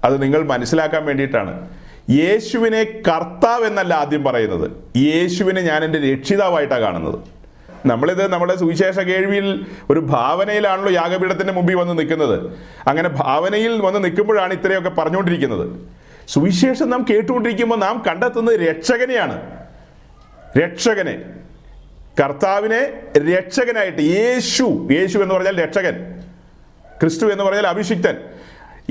അത് നിങ്ങൾ മനസ്സിലാക്കാൻ വേണ്ടിയിട്ടാണ്. യേശുവിനെ കർത്താവ് എന്നല്ല ആദ്യം പറയുന്നത്. യേശുവിനെ ഞാൻ എന്റെ രക്ഷിതാവായിട്ടാണ് കാണുന്നത്. നമ്മളിത് നമ്മുടെ സുവിശേഷ കേൾവിയിൽ ഒരു ഭാവനയിലാണല്ലോ യാഗപീഠത്തിന്റെ മുമ്പിൽ വന്ന് നിൽക്കുന്നത്. അങ്ങനെ ഭാവനയിൽ വന്ന് നിൽക്കുമ്പോഴാണ് ഇത്രയൊക്കെ പറഞ്ഞുകൊണ്ടിരിക്കുന്നത്. സുവിശേഷം നാം കേട്ടുകൊണ്ടിരിക്കുമ്പോൾ നാം കണ്ടെത്തുന്നത് രക്ഷകനെയാണ്. രക്ഷകനെ. കർത്താവിനെ രക്ഷകനായിട്ട് യേശു. യേശു എന്ന് പറഞ്ഞാൽ രക്ഷകൻ. ക്രിസ്തു എന്ന് പറഞ്ഞാൽ അഭിഷിക്തൻ.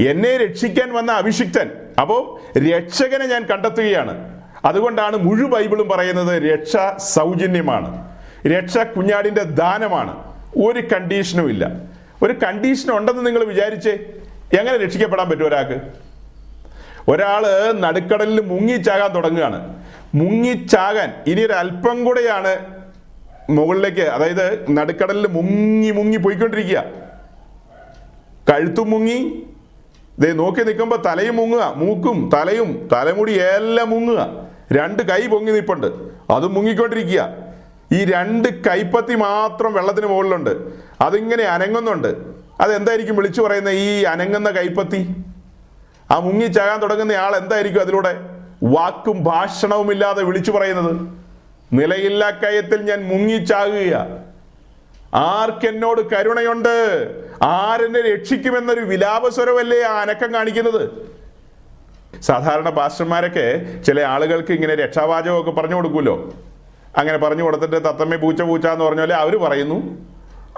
എന്നെ രക്ഷിക്കാൻ വന്ന അഭിഷിക്തൻ. അപ്പോൾ രക്ഷകനെ ഞാൻ കണ്ടെത്തുകയാണ്. അതുകൊണ്ടാണ് മുഴു ബൈബിളും പറയുന്നത് രക്ഷ സൗജന്യമാണ്. രക്ഷ കുഞ്ഞാടിന്റെ ദാനമാണ്. ഒരു കണ്ടീഷനും ഇല്ല. ഒരു കണ്ടീഷൻ ഉണ്ടെന്ന് നിങ്ങൾ വിചാരിച്ചേ എങ്ങനെ രക്ഷിക്കപ്പെടാൻ പറ്റും ഒരാൾക്ക്? ഒരാൾ നടുക്കടലിൽ മുങ്ങിച്ചാകാൻ തുടങ്ങുകയാണ്. മുങ്ങിച്ചാകാൻ ഇനി ഒരു അല്പം കൂടെയാണ് മുകളിലേക്ക് അതായത് നടുക്കടലിൽ മുങ്ങി മുങ്ങി പോയിക്കൊണ്ടിരിക്കുക. കഴുത്തും മുങ്ങി. ദേ നോക്കി നിൽക്കുമ്പോൾ തലയും മുങ്ങുക മൂക്കും തലയും തലമുടി എല്ലാം മുങ്ങുക. രണ്ട് കൈ പൊങ്ങി നിൽപ്പുണ്ട്. അതും മുങ്ങിക്കൊണ്ടിരിക്കുക. ഈ രണ്ട് കൈപ്പത്തി മാത്രം വെള്ളത്തിന് മുകളിലുണ്ട്. അതിങ്ങനെ അനങ്ങുന്നുണ്ട്. അതെന്തായിരിക്കും വിളിച്ചു പറയുന്ന ഈ അനങ്ങുന്ന കൈപ്പത്തി? ആ മുങ്ങി മുങ്ങിച്ചാകാൻ തുടങ്ങുന്ന ആൾ എന്തായിരിക്കും അതിലൂടെ? വാക്കും ഭാഷണവും ഇല്ലാതെ വിളിച്ചു പറയുന്നത്. നിലയില്ലാ കയത്തിൽ ഞാൻ മുങ്ങി മുങ്ങിച്ചാകുക ആർക്കെന്നോട് കരുണയുണ്ട്? ആരെന്നെ രക്ഷിക്കുമെന്നൊരു വിലാപസ്വരമല്ലേ ആ അനക്കം കാണിക്കുന്നത്? സാധാരണ പാസ്റ്റർമാരൊക്കെ ചില ആളുകൾക്ക് ഇങ്ങനെ രക്ഷാവാചകമൊക്കെ പറഞ്ഞു കൊടുക്കുമല്ലോ. അങ്ങനെ പറഞ്ഞു കൊടുത്തിട്ട് തത്തമ്മ പൂച്ച പൂച്ച എന്ന് പറഞ്ഞ പോലെ അവർ പറയുന്നു.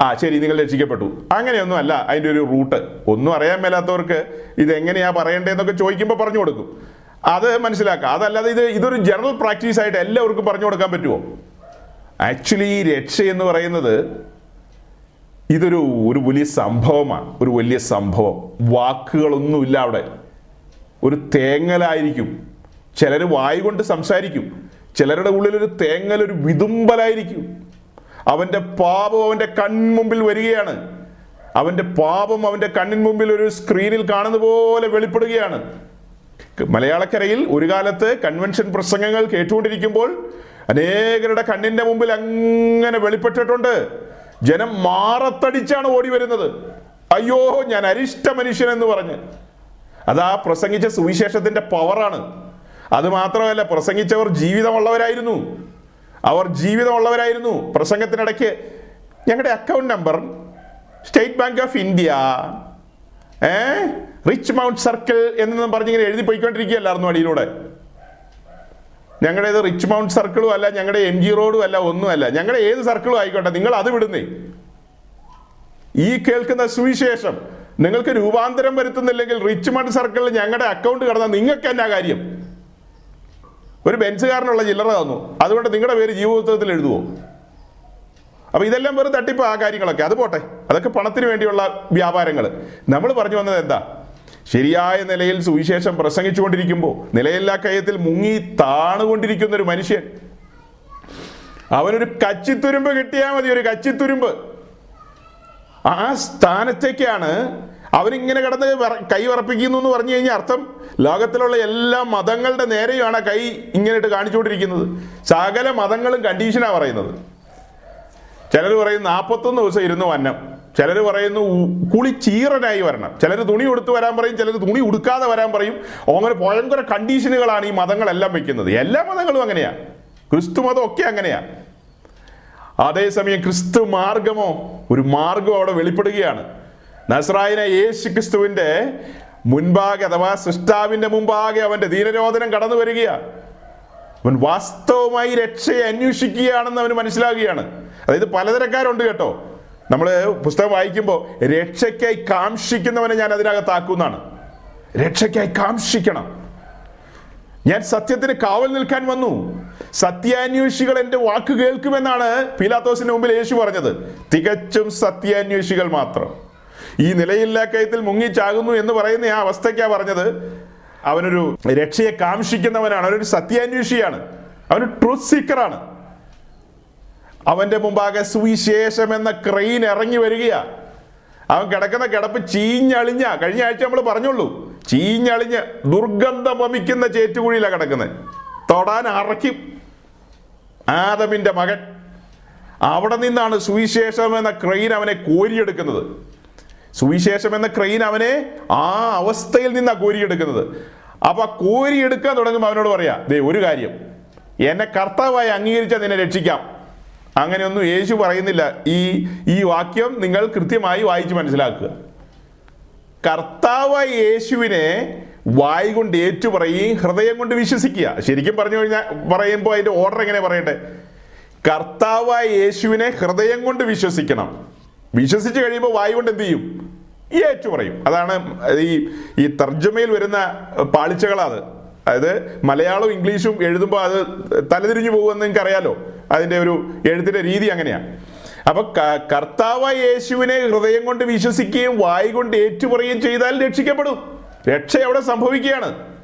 ആ ശരി നിങ്ങൾ രക്ഷിക്കപ്പെട്ടു. അങ്ങനെയൊന്നും അല്ല അതിന്റെ ഒരു റൂട്ട്. ഒന്നും അറിയാൻ മേലാത്തവർക്ക് ഇത് എങ്ങനെയാ പറയേണ്ടതെന്നൊക്കെ ചോദിക്കുമ്പോൾ പറഞ്ഞു കൊടുക്കും. അത് മനസ്സിലാക്കുക അതല്ലാതെ ഇത് ഇതൊരു ജനറൽ പ്രാക്ടീസ് ആയിട്ട് എല്ലാവർക്കും പറഞ്ഞു കൊടുക്കാൻ പറ്റുമോ ആക്ച്വലി രക്ഷ എന്ന് പറയുന്നത് ഇതൊരു ഒരു വലിയ സംഭവമാണ്. ഒരു വലിയ സംഭവം. വാക്കുകളൊന്നുമില്ല അവിടെ. ഒരു തേങ്ങലായിരിക്കും. ചിലർ വായി കൊണ്ട് സംസാരിക്കും. ചിലരുടെ തേങ്ങൽ ഒരു വിതുമ്പലായിരിക്കും. അവന്റെ പാപം അവന്റെ കൺമുമ്പിൽ വരികയാണ്. അവന്റെ പാപം അവന്റെ കണ്ണിൻ മുമ്പിൽ ഒരു സ്ക്രീനിൽ കാണുന്ന പോലെ വെളിപ്പെടുകയാണ്. മലയാളക്കരയിൽ ഒരു കാലത്ത് കൺവെൻഷൻ പ്രസംഗങ്ങൾ കേട്ടുകൊണ്ടിരിക്കുമ്പോൾ അനേകരുടെ കണ്ണിന്റെ മുമ്പിൽ അങ്ങനെ വെളിപ്പെട്ടിട്ടുണ്ട്. ജനം മാറത്തടിച്ചാണ് ഓടി വരുന്നത്. അയ്യോ ഞാൻ അരിഷ്ട മനുഷ്യൻ എന്ന് പറഞ്ഞ്. അതാ പ്രസംഗിച്ച സുവിശേഷത്തിന്റെ പവറാണ് അത് മാത്രമല്ല പ്രസംഗിച്ചവർ ജീവിതമുള്ളവരായിരുന്നു. അവർ ജീവിതമുള്ളവരായിരുന്നു. പ്രസംഗത്തിനിടയ്ക്ക് ഞങ്ങളുടെ account number State Bank of India a rich mount circle എന്നൊന്നും പറഞ്ഞിങ്ങനെ എഴുതി പോയിക്കൊണ്ടിരിക്കുകയല്ലായിരുന്നു അടിയിലൂടെ? ഞങ്ങളുടേത് റിച്ച് മൗണ്ട് സർക്കിളും അല്ല ഞങ്ങളുടെ എം ജി റോഡും അല്ല ഒന്നുമല്ല ഞങ്ങളുടെ ഏത് സർക്കിളും ആയിക്കോട്ടെ നിങ്ങൾ അത് വിടുന്നേ. ഈ കേൾക്കുന്ന സുവിശേഷം നിങ്ങൾക്ക് രൂപാന്തരം വരുത്തുന്നില്ലെങ്കിൽ റിച്ച് മൗണ്ട് സർക്കിളിൽ ഞങ്ങളുടെ അക്കൗണ്ട് കടന്നാൽ നിങ്ങൾക്ക് എന്നാ കാര്യം? ഒരു ബെൻസുകാരനുള്ള ചില്ലറ തന്നു. അതുകൊണ്ട് നിങ്ങളുടെ പേര് ജീവപുസ്തകത്തിൽ എഴുതുവോ? അപ്പോൾ ഇതെല്ലാം വെറും തട്ടിപ്പ് ആ കാര്യങ്ങളൊക്കെ. അത് പോട്ടെ. അതൊക്കെ പണത്തിന് വേണ്ടിയുള്ള വ്യാപാരങ്ങൾ നമ്മൾ പറഞ്ഞു വന്നത് എന്താ? ശരിയായ നിലയിൽ സുവിശേഷം പ്രസംഗിച്ചുകൊണ്ടിരിക്കുമ്പോൾ നിലയില്ലാ കയത്തിൽ മുങ്ങി താണുകൊണ്ടിരിക്കുന്ന ഒരു മനുഷ്യൻ. അവനൊരു കച്ചിത്തുരുമ്പ് കിട്ടിയാൽ മതി ഒരു കച്ചിത്തുരുമ്പ്. ആ സ്ഥാനത്തേക്കാണ് അവരിങ്ങനെ കിടന്ന് കൈ വിറപ്പിക്കുന്നു എന്ന് പറഞ്ഞു കഴിഞ്ഞാൽ അർത്ഥം ലോകത്തിലുള്ള എല്ലാ മതങ്ങളുടെ നേരെയാണ് കൈ ഇങ്ങനെ കാണിച്ചുകൊണ്ടിരിക്കുന്നത്. സകല മതങ്ങളും കണ്ടീഷനാണ് പറയുന്നത്. ചിലർ പറയുന്നു നാൽപ്പത്തൊന്ന് ദിവസം ഇരുന്നു വന്നം. ചിലർ പറയുന്നു കുളി ചീറനായി വരണം. ചിലർ തുണി ഉടുത്ത് വരാൻ പറയും ചിലർ തുണി ഉടുക്കാതെ വരാൻ പറയും. അങ്ങനെ ഭയങ്കര കണ്ടീഷനുകളാണ് ഈ മതങ്ങളെല്ലാം വെക്കുന്നത്. എല്ലാ മതങ്ങളും അങ്ങനെയാ. ക്രിസ്തു മതം ഒക്കെ അങ്ങനെയാ. അതേസമയം ക്രിസ്തു മാർഗമോ ഒരു മാർഗം അവിടെ വെളിപ്പെടുകയാണ്. നസ്രായന യേശു ക്രിസ്തുവിന്റെ മുൻപാകെ അഥവാ സൃഷ്ടാവിന്റെ മുമ്പാകെ അവന്റെ ദീനരോധനം കടന്നു വരികയാണ് അവൻ വാസ്തവമായി രക്ഷയെ അന്വേഷിക്കുകയാണെന്ന് അവന് മനസ്സിലാകുകയാണ്. അതായത് പലതരക്കാരുണ്ട് കേട്ടോ. നമ്മൾ പുസ്തകം വായിക്കുമ്പോൾ രക്ഷയ്ക്കായി കാംക്ഷിക്കുന്നവനെ ഞാൻ അതിനകത്താക്കുന്നാണ് രക്ഷയ്ക്കായി കാംക്ഷിക്കണം. ഞാൻ സത്യത്തിന് കാവൽ നിൽക്കാൻ വന്നു. സത്യാന്വേഷികൾ എന്റെ വാക്ക് കേൾക്കുമെന്നാണ് പീലാത്തോസിന് മുമ്പിൽ യേശു പറഞ്ഞത്. തികച്ചും സത്യാന്വേഷികൾ മാത്രം. ഈ നിലയില്ലാ കയത്തിൽ മുങ്ങിച്ചാകുന്നു എന്ന് പറയുന്ന ആ അവസ്ഥയ്ക്കാ പറഞ്ഞത്. അവനൊരു രക്ഷയെ കാംക്ഷിക്കുന്നവനാണ്. അവനൊരു സത്യാന്വേഷിയാണ്. അവന് ട്രൂത്ത് സീക്കറാണ് അവന്റെ മുമ്പാകെ സുവിശേഷം എന്ന ക്രെയിൻ ഇറങ്ങി വരികയാ. അവൻ കിടക്കുന്ന കിടപ്പ് ചീഞ്ഞളിഞ്ഞ. കഴിഞ്ഞ ആഴ്ച നമ്മൾ പറഞ്ഞുള്ളൂ. ചീഞ്ഞളിഞ്ഞ് ദുർഗന്ധം വമിക്കുന്ന ചേറ്റുകുഴിയിലാണ് കിടക്കുന്നത് തൊടാൻ അറയ്ക്കും. ആദമിന്റെ മകൻ. അവിടെ നിന്നാണ് സുവിശേഷം എന്ന ക്രെയിൻ അവനെ കോരിയെടുക്കുന്നത്. സുവിശേഷം എന്ന ക്രെയിൻ അവനെ ആ അവസ്ഥയിൽ നിന്നാണ് കോരിയെടുക്കുന്നത്. അപ്പൊ കോരിയെടുക്കാൻ തുടങ്ങുമ്പോൾ അവനോട് പറയാ ദേ ഒരു കാര്യം. എന്നെ കർത്താവായി അംഗീകരിച്ചാൽ നിന്നെ രക്ഷിക്കാം. അങ്ങനെയൊന്നും യേശു പറയുന്നില്ല. ഈ ഈ വാക്യം നിങ്ങൾ കൃത്യമായി വായിച്ച് മനസ്സിലാക്കുക. കർത്താവായി യേശുവിനെ വായി കൊണ്ട് ഏറ്റു പറയുകയും ഹൃദയം കൊണ്ട് വിശ്വസിക്കുക. ശരിക്കും പറഞ്ഞു കഴിഞ്ഞാൽ പറയുമ്പോൾ അതിന്റെ ഓർഡർ എങ്ങനെ പറയട്ടെ? കർത്താവായ യേശുവിനെ ഹൃദയം കൊണ്ട് വിശ്വസിക്കണം. വിശ്വസിച്ച് കഴിയുമ്പോൾ വായു കൊണ്ട് എന്ത് ചെയ്യും? ഏറ്റു പറയും. അതാണ് ഈ ഈ തർജമയിൽ വരുന്ന പാളിച്ചകളാത് അതായത് മലയാളവും ഇംഗ്ലീഷും എഴുതുമ്പോൾ അത് തലതിരിഞ്ഞു പോകുമെന്ന് നിങ്ങൾക്ക് അറിയാലോ അതിന്റെ ഒരു എഴുത്തിന്റെ രീതി അങ്ങനെയാണ് അപ്പൊ ക- കർത്താവായ യേശുവിനെ ഹൃദയം കൊണ്ട് വിശ്വസിക്കുകയും വായി കൊണ്ട് ഏറ്റുപറയുകയും ചെയ്താൽ രക്ഷിക്കപ്പെടും. രക്ഷ അവിടെ സംഭവിക്കുകയാണ്.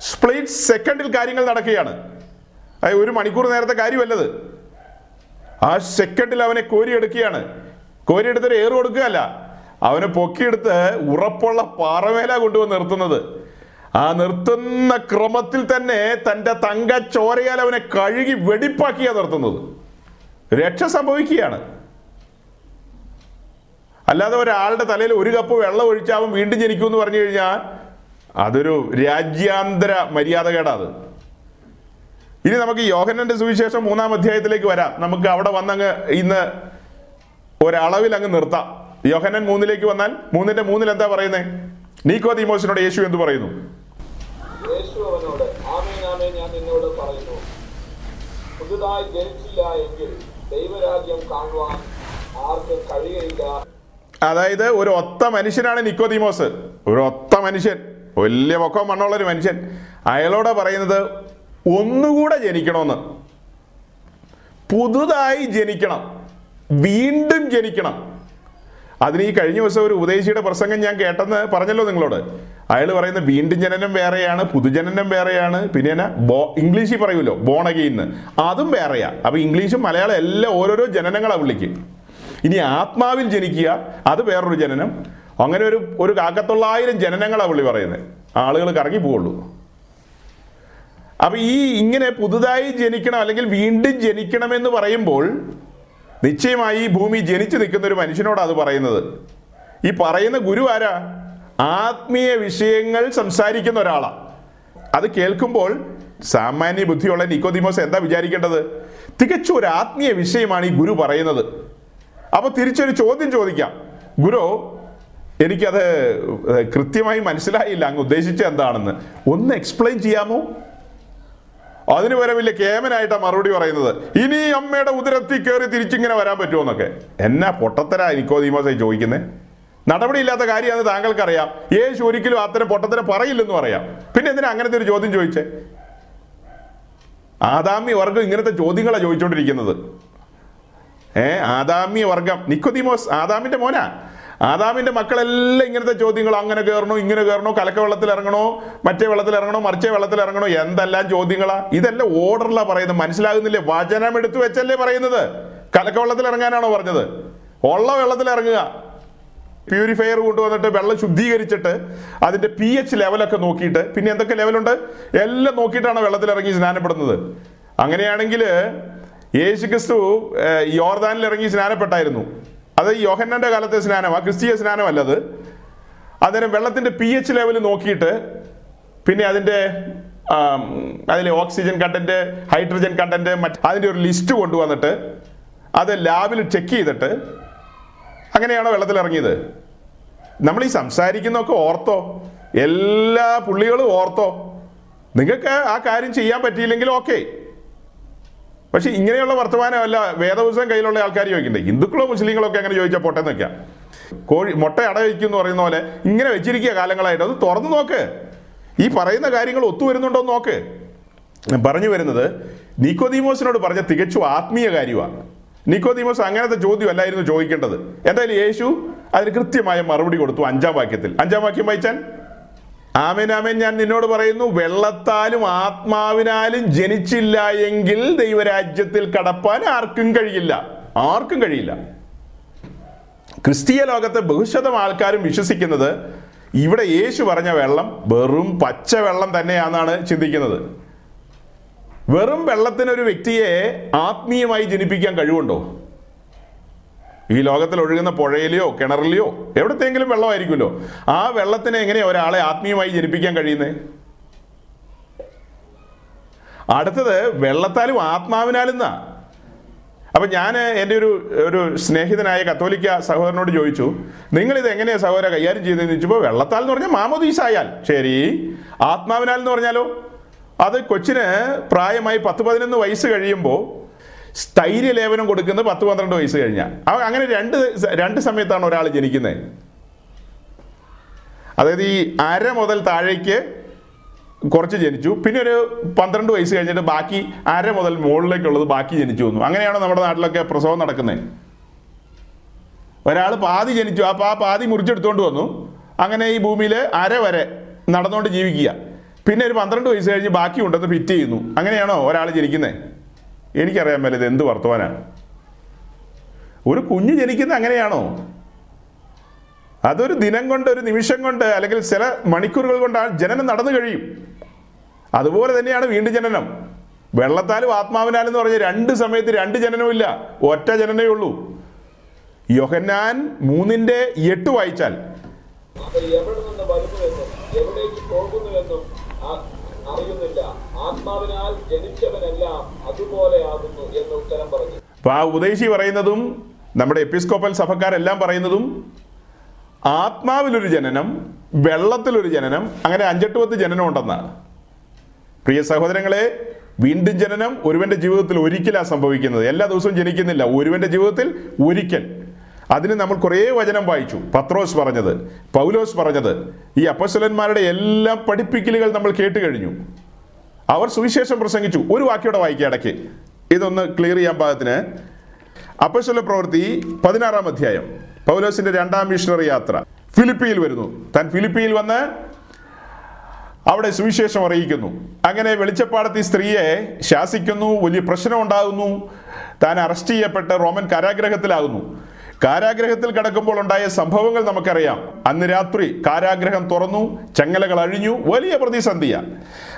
സ്പ്ലിറ്റ് സെക്കൻഡിൽ കാര്യങ്ങൾ നടക്കുകയാണ്. അത് ഒരു മണിക്കൂർ നേരത്തെ കാര്യമല്ലത്. ആ സെക്കൻഡിൽ അവനെ കോരിയെടുക്കുകയാണ്. കോരിയെടുത്തൊരു ഏറ് കൊടുക്കുകയല്ല. അവനെ പൊക്കിയെടുത്ത് ഉറപ്പുള്ള പാറമേല കൊണ്ടുവന്ന് നിർത്തുന്നത്. ആ നിർത്തുന്ന ക്രമത്തിൽ തന്നെ തന്റെ തങ്ക ചോരയാൽ അവനെ കഴുകി വെടിപ്പാക്കിയാ നിർത്തുന്നത്. രക്ഷ സംഭവിക്കുകയാണ്. അല്ലാതെ ഒരാളുടെ തലയിൽ ഒരു കപ്പ് വെള്ളം ഒഴിച്ചാവും വീണ്ടും ജനിക്കും എന്ന് പറഞ്ഞു കഴിഞ്ഞാൽ അതൊരു രാജ്യാന്തര മര്യാദകേടാത്. ഇനി നമുക്ക് യോഹനന്റെ സുവിശേഷം മൂന്നാം അധ്യായത്തിലേക്ക് വരാം. നമുക്ക് അവിടെ വന്നങ്ങ് ഇന്ന് ഒരളവിൽ അങ്ങ് നിർത്താം. യോഹനൻ മൂന്നിലേക്ക് വന്നാൽ മൂന്നിന്റെ മൂന്നിൽ എന്താ പറയുന്നത് നീക്കോ തീമോസിനോട് യേശു എന്ത് പറയുന്നു? പുതുതായി ജനിച്ചില്ല എങ്കിൽ ദൈവരാജ്യം കാണുവാൻ ആർക്കും കഴിയയില്ല അതായത് ഒരു ഒത്ത മനുഷ്യനാണ് നിക്കോദീമോസ്. ഒരു ഒത്ത മനുഷ്യൻ. വലിയ പൊക്കം മണ്ണുള്ള ഒരു മനുഷ്യൻ. അയാളോട് പറയുന്നത് ഒന്നുകൂടെ ജനിക്കണമെന്ന് പുതുതായി ജനിക്കണം. വീണ്ടും ജനിക്കണം. അതിന് ഈ കഴിഞ്ഞ ദിവസം ഒരു ഉപദേശിയുടെ പ്രസംഗം ഞാൻ കേട്ടെന്ന് പറഞ്ഞല്ലോ നിങ്ങളോട്. അയാൾ പറയുന്ന വീണ്ടും ജനനം വേറെയാണ് പുതുജനനം വേറെയാണ് പിന്നെ എന്നാ ബോ ഇംഗ്ലീഷിൽ പറയുമല്ലോ ബോണഗെയിന്ന് അതും വേറെയാ. അപ്പൊ ഇംഗ്ലീഷും മലയാളം എല്ലാം ഓരോരോ ജനനങ്ങളാ വിളിക്കും ഇനി ആത്മാവിൽ ജനിക്കുക അത് വേറൊരു ജനനം. അങ്ങനെ ഒരു ഒരു കാക്കത്തൊള്ളായിരം ജനനങ്ങളാ പുള്ളി പറയുന്നത് ആളുകൾ കറങ്ങി പോവുള്ളൂ. അപ്പൊ ഈ ഇങ്ങനെ പുതുതായി ജനിക്കണം അല്ലെങ്കിൽ വീണ്ടും ജനിക്കണമെന്ന് പറയുമ്പോൾ നിശ്ചയമായി ഈ ഭൂമി ജനിച്ചു നിൽക്കുന്ന ഒരു മനുഷ്യനോടാണ് അത് പറയുന്നത്. ഈ പറയുന്ന ഗുരു ആരാ? ആത്മീയ വിഷയങ്ങൾ സംസാരിക്കുന്ന ഒരാളാ. അത് കേൾക്കുമ്പോൾ സാമാന്യ ബുദ്ധിയുള്ള നിക്കോദിമോസ് എന്താ വിചാരിക്കേണ്ടത്? തികച്ചും ഒരു ആത്മീയ വിഷയമാണ് ഈ ഗുരു പറയുന്നത്. അപ്പൊ തിരിച്ചൊരു ചോദ്യം ചോദിക്കാം. ഗുരു എനിക്കത് കൃത്യമായി മനസ്സിലായില്ല. അങ്ങ് ഉദ്ദേശിച്ചത് എന്താണെന്ന്. ഒന്ന് എക്സ്പ്ലെയിൻ ചെയ്യാമോ? അതിന് വരെ വലിയ കേമനായിട്ടാണ് മറുപടി പറയുന്നത്. ഇനി അമ്മയുടെ ഉദരത്തിൽ കയറി തിരിച്ചിങ്ങനെ വരാൻ പറ്റുമോ എന്നൊക്കെ. എന്നാ പൊട്ടത്തരാ എനിക്കോ നിക്കോദീമോസായി ചോദിക്കുന്നത് നടപടിയില്ലാത്ത കാര്യമാണെന്ന് താങ്കൾക്കറിയാം. യേശു ഒരിക്കലും അത്തരം പൊട്ടത്തരം പറയില്ലെന്ന് പറയാം പിന്നെ എന്തിനാ അങ്ങനത്തെ ഒരു ചോദ്യം ചോദിച്ചേ? ആദാമി വർഗം ഇങ്ങനത്തെ ചോദ്യങ്ങളാണ് ചോദിച്ചുകൊണ്ടിരിക്കുന്നത് ഏ ആദാമ്യ വർഗം. നിക്കോദീമോസ് ആദാമിന്റെ മോനാ. ആദാമിന്റെ മക്കളെല്ലാം ഇങ്ങനത്തെ ചോദ്യങ്ങൾ അങ്ങനെ കയറണോ ഇങ്ങനെ കയറണോ കലക്ക വെള്ളത്തിൽ ഇറങ്ങണോ മറ്റേ വെള്ളത്തിൽ ഇറങ്ങണോ മറിച്ചേ വെള്ളത്തിൽ ഇറങ്ങണോ എന്തെല്ലാം ചോദ്യങ്ങളാ? ഇതെല്ലാം ഓർഡറിലാ പറയുന്നത്. മനസ്സിലാകുന്നില്ലേ? വചനം എടുത്തു വെച്ചല്ലേ പറയുന്നത്. കലക്ക വെള്ളത്തിൽ ഇറങ്ങാനാണോ പറഞ്ഞത്? ഉള്ള വെള്ളത്തിൽ ഇറങ്ങുക. പ്യൂരിഫയർ കൊണ്ടുവന്നിട്ട് വെള്ളം ശുദ്ധീകരിച്ചിട്ട് അതിന്റെ പി എച്ച് ലെവലൊക്കെ നോക്കിയിട്ട് പിന്നെ എന്തൊക്കെ ലെവലുണ്ട് എല്ലാം നോക്കിയിട്ടാണ് വെള്ളത്തിൽ ഇറങ്ങി സ്നാനപ്പെടുന്നത്. അങ്ങനെയാണെങ്കിൽ യേശു ക്രിസ്തു ഏഹ്, യോർദാനിൽ ഇറങ്ങി സ്നാനപ്പെട്ടായിരുന്നു. അത് യോഹന്നന്റെ കാലത്തെ സ്നാനമാ ക്രിസ്തീയ സ്നാനമല്ലത് അന്നേരം വെള്ളത്തിന്റെ പി എച്ച് ലെവൽ നോക്കിയിട്ട് പിന്നെ അതിന്റെ അതിലെ ഓക്സിജൻ കണ്ടന്റ് ഹൈഡ്രജൻ കണ്ടന്റ് മറ്റ് അതിന്റെ ഒരു ലിസ്റ്റ് കൊണ്ടുവന്നിട്ട് അത് ലാബിൽ ചെക്ക് ചെയ്തിട്ട് അങ്ങനെയാണോ വെള്ളത്തിൽ ഇറങ്ങിയത്? നമ്മൾ ഈ സംസാരിക്കുന്നൊക്കെ ഓർത്തോ? എല്ലാ പുള്ളികളും ഓർത്തോ? നിങ്ങൾക്ക് ആ കാര്യം ചെയ്യാൻ പറ്റിയില്ലെങ്കിൽ ഓക്കെ പക്ഷെ ഇങ്ങനെയുള്ള വർത്തമാനമല്ല വേദപുസ്തകം കയ്യിലുള്ള ആൾക്കാർ ചോദിക്കണ്ടേ? ഹിന്ദുക്കളോ മുസ്ലിങ്ങളോ ഒക്കെ അങ്ങനെ ചോദിച്ചാൽ പൊട്ടെന്ന് വെക്കാം. കോഴി മുട്ട അട വയ്ക്കും എന്ന് പറയുന്ന പോലെ ഇങ്ങനെ വെച്ചിരിക്കുക കാലങ്ങളായിട്ട്. അത് തുറന്നു നോക്ക്. ഈ പറയുന്ന കാര്യങ്ങൾ ഒത്തുവരുന്നുണ്ടോ എന്ന് നോക്ക്. പറഞ്ഞു വരുന്നത് നിക്കോദീമോസിനോട് പറഞ്ഞ തികച്ചും ആത്മീയ കാര്യമാണ്. നിക്കോദീമോസ് അങ്ങനത്തെ ചോദ്യം അല്ലായിരുന്നു ചോദിക്കേണ്ടത്. എന്തായാലും യേശു അതിന് കൃത്യമായ മറുപടി കൊടുത്തു അഞ്ചാം വാക്യത്തിൽ. അഞ്ചാം വാക്യം വായിച്ചാൽ? ആമേൻ ഞാൻ നിന്നോട് പറയുന്നു വെള്ളത്താലും ആത്മാവിനാലും ജനിച്ചില്ല എങ്കിൽ ദൈവരാജ്യത്തിൽ കടപ്പാൻ ആർക്കും കഴിയില്ല. ആർക്കും കഴിയില്ല. ക്രിസ്തീയ ലോകത്തെ ബഹുശതം ആൾക്കാരും വിശ്വസിക്കുന്നത് ഇവിടെ യേശു പറഞ്ഞ വെള്ളം വെറും പച്ച വെള്ളം തന്നെയാണെന്നാണ് ചിന്തിക്കുന്നത്. വെറും വെള്ളത്തിന് ഒരു വ്യക്തിയെ ആത്മീയമായി ജനിപ്പിക്കാൻ കഴിവുണ്ടോ? ഈ ലോകത്തിൽ ഒഴുകുന്ന പുഴയിലെയോ കിണറിലെയോ എവിടത്തെങ്കിലും വെള്ളമായിരിക്കുമല്ലോ. ആ വെള്ളത്തിനെ എങ്ങനെയാ ഒരാളെ ആത്മീയമായി ജനിപ്പിക്കാൻ കഴിയുന്നത് അടുത്തത് വെള്ളത്താലും ആത്മാവിനാലും എന്നാ അപ്പൊ ഞാൻ എന്റെ ഒരു ഒരു സ്നേഹിതനായ കത്തോലിക്ക സഹോദരനോട് ചോദിച്ചു നിങ്ങൾ ഇത് എങ്ങനെയാ സഹോദര കൈകാര്യം ചെയ്തതെന്ന് ചോദിച്ചപ്പോൾ വെള്ളത്താൽ എന്ന് പറഞ്ഞാൽ മാമോദീസായാൽ. ശരി. ആത്മാവിനാൽ എന്ന് പറഞ്ഞാലോ? അത് കൊച്ചിന് പ്രായമായി പത്ത് പതിനൊന്ന് വയസ്സ് കഴിയുമ്പോൾ സ്ഥൈര്യ ലേവനം കൊടുക്കുന്നത് പത്ത് പന്ത്രണ്ട് വയസ്സ് കഴിഞ്ഞാൽ അങ്ങനെ രണ്ട് രണ്ട് സമയത്താണ് ഒരാൾ ജനിക്കുന്നത് അതായത് ഈ അര മുതൽ താഴേക്ക് കുറച്ച് ജനിച്ചു. പിന്നെ ഒരു പന്ത്രണ്ട് വയസ്സ് കഴിഞ്ഞിട്ട് ബാക്കി അര മുതൽ മുകളിലേക്കുള്ളത് ബാക്കി ജനിച്ചു വന്നു. അങ്ങനെയാണ് നമ്മുടെ നാട്ടിലൊക്കെ പ്രസവം നടക്കുന്നത് ഒരാൾ പാതി ജനിച്ചു. അപ്പോൾ ആ പാതി മുറിച്ചെടുത്തുകൊണ്ട് വന്നു. അങ്ങനെ ഈ ഭൂമിയിൽ അര വരെ നടന്നുകൊണ്ട് ജീവിക്കുക. പിന്നെ ഒരു പന്ത്രണ്ട് വയസ്സ് കഴിഞ്ഞ് ബാക്കി ഉണ്ടെന്ന് ഫിറ്റ് ചെയ്യുന്നു. അങ്ങനെയാണോ ഒരാൾ ജനിക്കുന്നത് എനിക്കറിയാൻ മേലെ ഇത് എന്ത് വർത്തമാനാണ് ഒരു കുഞ്ഞ് ജനിക്കുന്ന അങ്ങനെയാണോ? അതൊരു ദിനം കൊണ്ട് ഒരു നിമിഷം കൊണ്ട് അല്ലെങ്കിൽ ചില മണിക്കൂറുകൾ കൊണ്ട് ആ ജനനം നടന്നു കഴിയും. അതുപോലെ തന്നെയാണ് വീണ്ടും ജനനം. വെള്ളത്താലും ആത്മാവിനാലും എന്ന് പറഞ്ഞ രണ്ട് സമയത്ത് രണ്ട് ജനനവും ഇല്ല ഒറ്റ ജനനമേ ഉള്ളൂ. യോഹന്നാൻ മൂന്നിന്റെ എട്ട് വായിച്ചാൽ. എവിടെ നിന്ന് വരുന്നുവെന്നും എവിടേക്ക് പോകുന്നുവെന്നും അറിയുന്നില്ല. ആത്മാവിനാൽ ജനിച്ചവനെല്ലാം അതുപോലെ എന്ന് ഉത്തരം പറഞ്ഞു. അപ്പൊ ആ ഉപദേശി പറയുന്നതും നമ്മുടെ എപ്പിസ്കോപ്പൽ സഭക്കാരെല്ലാം പറയുന്നതും ആത്മാവിലൊരു ജനനം വെള്ളത്തിലൊരു ജനനം അങ്ങനെ അഞ്ചെട്ട് പത്ത് ജനനം ഉണ്ടെന്നാണ്. പ്രിയ സഹോദരങ്ങളെ വീണ്ടും ജനനം ഒരുവന്റെ ജീവിതത്തിൽ ഒരിക്കലാണ് സംഭവിക്കുന്നത്. എല്ലാ ദിവസവും ജനിക്കുന്നില്ല. ഒരുവന്റെ ജീവിതത്തിൽ ഒരിക്കൽ. അതിന് നമ്മൾ കുറേ വചനം വായിച്ചു. പത്രോസ് പറഞ്ഞത് പൗലോസ് പറഞ്ഞത് ഈ അപ്പസ്വലന്മാരുടെ എല്ലാ പഠിപ്പിക്കലുകൾ നമ്മൾ കേട്ട് കഴിഞ്ഞു. അവർ സുവിശേഷം പ്രസംഗിച്ചു. ഒരു വാക്യോടെ വായിക്കുക ഇടയ്ക്ക്. ഇതൊന്ന് ക്ലിയർ ചെയ്യാൻ പാകത്തിന്. അപ്പശല പ്രവൃത്തി പതിനാറാം അധ്യായം. പൗലോസിന്റെ രണ്ടാം മിഷണറി യാത്ര. ഫിലിപ്പിയിൽ വരുന്നു. താൻ ഫിലിപ്പിയിൽ വന്ന് അവിടെ സുവിശേഷം അറിയിക്കുന്നു. അങ്ങനെ വെളിച്ചപ്പാടത്തി സ്ത്രീയെ ശാസിക്കുന്നു. വലിയ പ്രശ്നം ഉണ്ടാകുന്നു താൻ അറസ്റ്റ് ചെയ്യപ്പെട്ട് റോമൻ കാരാഗ്രഹത്തിലാകുന്നു. കാരാഗ്രഹത്തിൽ കിടക്കുമ്പോൾ ഉണ്ടായ സംഭവങ്ങൾ നമുക്കറിയാം. അന്ന് രാത്രി കാരാഗ്രഹം തുറന്നു ചങ്ങലകൾ അഴിഞ്ഞു വലിയ പ്രതിസന്ധിയ.